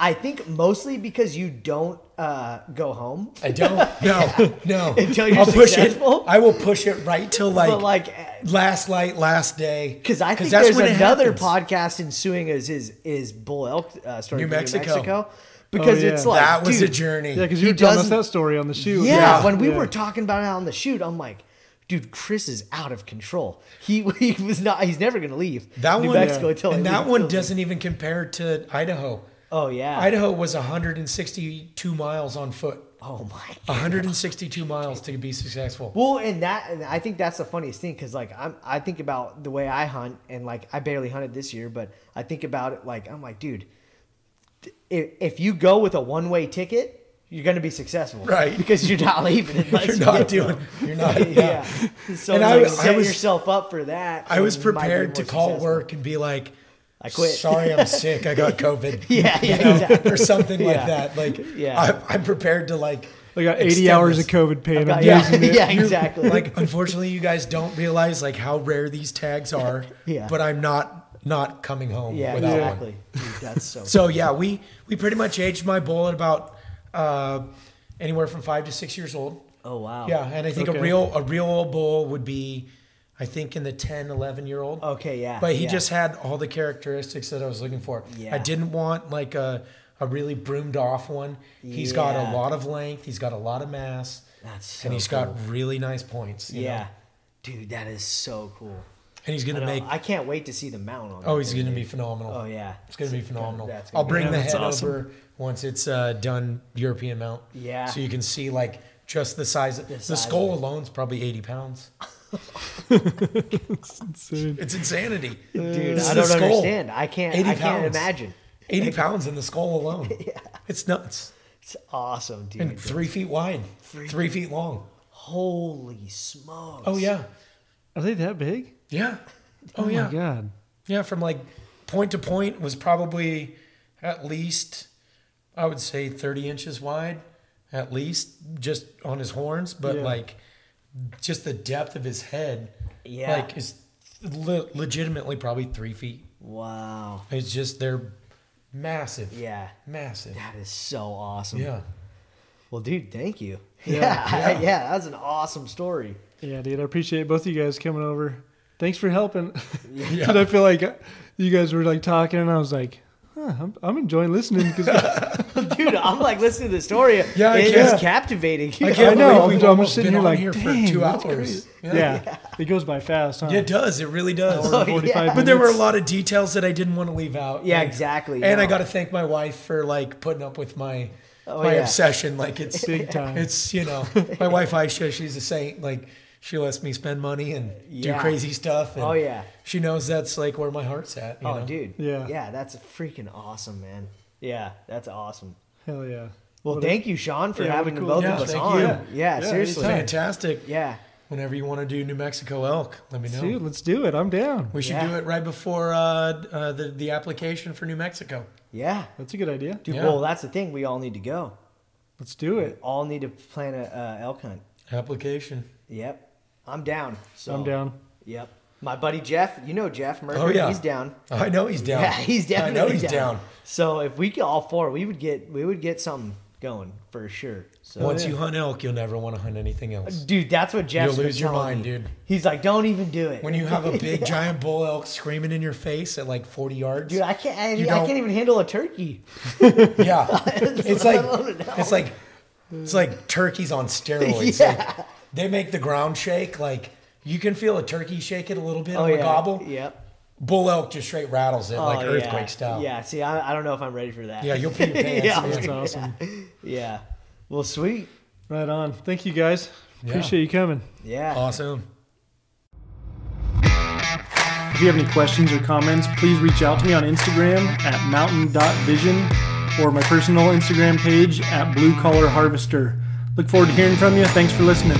Speaker 7: I think mostly because you don't uh, go home.
Speaker 8: I don't. No, no.
Speaker 7: Until you're
Speaker 8: I'll push
Speaker 7: successful?
Speaker 8: it. I will push it right till like,
Speaker 7: but like
Speaker 8: last light, last day.
Speaker 7: Because I think
Speaker 8: that's
Speaker 7: there's another
Speaker 8: happens.
Speaker 7: podcast ensuing as his is bull elk uh, story
Speaker 8: New
Speaker 7: from
Speaker 8: Mexico.
Speaker 7: Because
Speaker 1: Oh, yeah.
Speaker 7: it's like
Speaker 8: that was
Speaker 7: dude,
Speaker 8: a journey.
Speaker 1: Yeah, because you were telling us that story on the shoot.
Speaker 7: Yeah,
Speaker 8: Yeah.
Speaker 7: when we
Speaker 1: Yeah.
Speaker 7: were talking about it on the shoot, I'm like, dude, Chris is out of control. He he was not. He's never gonna leave
Speaker 8: That
Speaker 7: New
Speaker 8: one,
Speaker 7: Mexico until
Speaker 8: and that one doesn't even compare to Idaho.
Speaker 7: Oh yeah.
Speaker 8: Idaho was 162 miles on foot.
Speaker 7: Oh my.
Speaker 8: 162 miles to be successful.
Speaker 7: Well, and that and I think that's the funniest thing because like I'm I think about the way I hunt and like I barely hunted this year, but I think about it like I'm like, dude, if, if you go with a one way ticket, you're gonna be successful,
Speaker 8: Right.
Speaker 7: Because you're not leaving unless
Speaker 8: You're not
Speaker 7: get
Speaker 8: doing.
Speaker 7: some.
Speaker 8: You're not.
Speaker 7: yeah.
Speaker 8: Yeah.
Speaker 7: So
Speaker 8: And
Speaker 7: like,
Speaker 8: I- I
Speaker 7: set
Speaker 8: was-
Speaker 7: yourself up for that.
Speaker 8: I was
Speaker 7: and you might be
Speaker 8: prepared to call
Speaker 7: successful.
Speaker 8: work and be like,
Speaker 7: I quit.
Speaker 8: Sorry, I'm sick. I got COVID.
Speaker 7: Yeah, yeah,
Speaker 8: You know,
Speaker 7: exactly.
Speaker 8: or something like
Speaker 7: Yeah.
Speaker 8: that. Like,
Speaker 7: Yeah.
Speaker 8: I, I'm prepared to like.
Speaker 1: I got 80 hours
Speaker 8: this.
Speaker 1: of COVID pain.
Speaker 7: got-
Speaker 1: I'm
Speaker 7: yeah,
Speaker 1: using
Speaker 7: yeah,
Speaker 8: You-
Speaker 7: exactly.
Speaker 8: Like, unfortunately, you guys don't realize like how rare these tags are.
Speaker 7: Yeah.
Speaker 8: But I'm not not coming home
Speaker 7: yeah,
Speaker 8: without one.
Speaker 7: exactly. Dude, that's so.
Speaker 8: So yeah, we we pretty much aged my bull at about uh, anywhere from five to six years old.
Speaker 7: oh wow.
Speaker 8: Yeah, and I think
Speaker 1: Okay.
Speaker 8: a real a real old bull would be, I think in the 10, 11 year old.
Speaker 7: Okay. Yeah.
Speaker 8: But he
Speaker 7: yeah.
Speaker 8: just had all the characteristics that I was looking for.
Speaker 7: Yeah.
Speaker 8: I didn't want like a, a really broomed off one. He's got a lot of length. He's got a lot of mass,
Speaker 7: That's so
Speaker 8: and he's
Speaker 7: cool.
Speaker 8: got really nice points. you
Speaker 7: Yeah.
Speaker 8: know?
Speaker 7: Dude, that is so cool.
Speaker 8: and he's gonna
Speaker 7: know.
Speaker 8: make.
Speaker 7: I can't wait to see the mount on.
Speaker 8: Oh, he's gonna be phenomenal.
Speaker 7: Oh yeah,
Speaker 8: It's gonna be phenomenal.
Speaker 7: That's gonna
Speaker 8: I'll
Speaker 7: be
Speaker 8: bring
Speaker 1: Yeah,
Speaker 8: the head
Speaker 1: awesome.
Speaker 8: over once it's uh, done European mount.
Speaker 7: Yeah.
Speaker 8: So you can see like just the size. Of, this. the,
Speaker 7: size
Speaker 8: skull
Speaker 7: of it.
Speaker 8: alone's probably eighty pounds.
Speaker 1: Insane.
Speaker 8: It's insanity.
Speaker 7: Dude,
Speaker 8: This
Speaker 7: I don't
Speaker 8: skull.
Speaker 7: understand. I can't.
Speaker 8: 80
Speaker 7: I can't
Speaker 8: pounds.
Speaker 7: imagine.
Speaker 8: Eighty pounds in the skull alone. Yeah, It's nuts.
Speaker 7: It's awesome, dude.
Speaker 8: And three feet wide, three feet long.
Speaker 7: Holy smokes!
Speaker 8: Oh yeah,
Speaker 1: Are they that big?
Speaker 8: yeah. Oh,
Speaker 1: Oh,
Speaker 8: yeah,
Speaker 1: my God.
Speaker 8: yeah. From like point to point was probably at least I would say thirty inches wide, at least just on his horns. But
Speaker 1: Yeah.
Speaker 8: like just the depth of his head,
Speaker 7: Yeah.
Speaker 8: like is Le- legitimately probably three feet.
Speaker 7: Wow.
Speaker 8: It's just they're massive.
Speaker 7: Yeah.
Speaker 8: Massive.
Speaker 7: That is so awesome.
Speaker 8: Yeah.
Speaker 7: Well, dude, thank you.
Speaker 1: Yeah,
Speaker 7: Yeah. Yeah. That's an awesome story.
Speaker 1: Yeah, dude, I appreciate both of you guys coming over. Thanks for helping.
Speaker 8: Yeah.
Speaker 1: Did I feel like you guys were like talking, and I was like, huh, I'm, I'm enjoying listening because
Speaker 7: Dude, I'm like listening to the story.
Speaker 8: Yeah, I
Speaker 7: it's
Speaker 8: can't-
Speaker 7: captivating.
Speaker 8: I
Speaker 1: I
Speaker 8: can't
Speaker 1: know,
Speaker 8: believe
Speaker 1: I'm-
Speaker 8: we've
Speaker 1: I'm
Speaker 8: almost
Speaker 1: sitting
Speaker 8: been
Speaker 1: here
Speaker 8: on
Speaker 1: like,
Speaker 8: here for two
Speaker 1: that's
Speaker 8: hours.
Speaker 1: yeah. it goes by fast, huh?
Speaker 8: It does. It really does.
Speaker 1: Hour and
Speaker 7: Oh,
Speaker 1: 45
Speaker 7: yeah.
Speaker 8: But there were a
Speaker 1: minutes.
Speaker 8: lot of details that I didn't want to leave out.
Speaker 7: Yeah,
Speaker 8: Like-
Speaker 7: exactly.
Speaker 8: And I
Speaker 7: No.
Speaker 8: got to thank my wife for like putting up with my
Speaker 7: Oh,
Speaker 8: my
Speaker 7: yeah.
Speaker 8: obsession. Like it's
Speaker 1: Big time.
Speaker 8: It's you know my wife Aisha. She's a saint. Like she lets me spend money and
Speaker 7: Yeah.
Speaker 8: do crazy stuff. And
Speaker 7: Oh, yeah.
Speaker 8: She knows that's like where my heart's at. You
Speaker 7: Oh,
Speaker 8: know?
Speaker 7: dude.
Speaker 1: Yeah.
Speaker 7: Yeah, that's freaking awesome, man. Yeah, that's awesome.
Speaker 1: Hell yeah.
Speaker 7: Well,
Speaker 1: What a-
Speaker 7: thank you, Sean, for
Speaker 1: Yeah,
Speaker 7: having
Speaker 1: what cool-
Speaker 7: both
Speaker 8: Yeah,
Speaker 7: of us
Speaker 8: thank
Speaker 7: on.
Speaker 8: you.
Speaker 7: Yeah,
Speaker 1: Yeah,
Speaker 7: seriously.
Speaker 8: Fantastic.
Speaker 7: Yeah.
Speaker 8: Whenever you want to do New Mexico elk, let me know.
Speaker 1: Dude, let's do it. I'm down.
Speaker 8: we should
Speaker 7: Yeah.
Speaker 8: do it right before uh, uh, the the application for New Mexico.
Speaker 7: Yeah.
Speaker 1: That's a good idea.
Speaker 7: Dude,
Speaker 8: Yeah.
Speaker 7: well, that's the thing. We all need to go.
Speaker 1: Let's do
Speaker 7: We
Speaker 1: it.
Speaker 7: all need to plan a uh, elk hunt.
Speaker 8: Application.
Speaker 7: Yep. I'm down. So
Speaker 1: I'm down.
Speaker 7: Yep. My buddy Jeff, you know Jeff Murphy.
Speaker 8: Oh, yeah.
Speaker 7: He's down.
Speaker 8: I know he's down.
Speaker 7: Yeah, he's
Speaker 8: down.
Speaker 7: I
Speaker 8: know he's down.
Speaker 7: So if we get all four, we would get we would get something going for sure. So
Speaker 8: Once you hunt elk, you'll never want to hunt anything else.
Speaker 7: dude, that's what Jeff's
Speaker 8: You'll lose your mind,
Speaker 7: me.
Speaker 8: dude.
Speaker 7: He's like, don't even do it.
Speaker 8: When you have a big giant bull elk screaming in your face at like 40 yards,
Speaker 7: Dude, I can't. I,
Speaker 8: You
Speaker 7: I can't even handle a turkey.
Speaker 8: yeah, it's like
Speaker 7: Let alone an elk.
Speaker 8: it's like it's like turkeys on steroids.
Speaker 7: Yeah.
Speaker 8: Like, they make the ground shake. Like you can feel a turkey shake it a little bit
Speaker 7: Oh
Speaker 8: on the gobble.
Speaker 7: Yep.
Speaker 8: Bull elk just straight rattles it oh, like
Speaker 7: Oh,
Speaker 8: earthquake
Speaker 7: yeah.
Speaker 8: style.
Speaker 7: Yeah. See, I, I don't know if I'm ready for that.
Speaker 8: Yeah, you'll pee your pants.
Speaker 7: Yeah.
Speaker 8: man.
Speaker 1: That's awesome.
Speaker 7: Yeah. Well, sweet.
Speaker 1: Right on. Thank you guys.
Speaker 8: Yeah.
Speaker 1: Appreciate you coming.
Speaker 7: Yeah.
Speaker 8: Awesome.
Speaker 1: If you have any questions or comments, please reach out to me on Instagram at mountain.vision or my personal Instagram page at blue collar harvester. Look forward to hearing from you. Thanks for listening.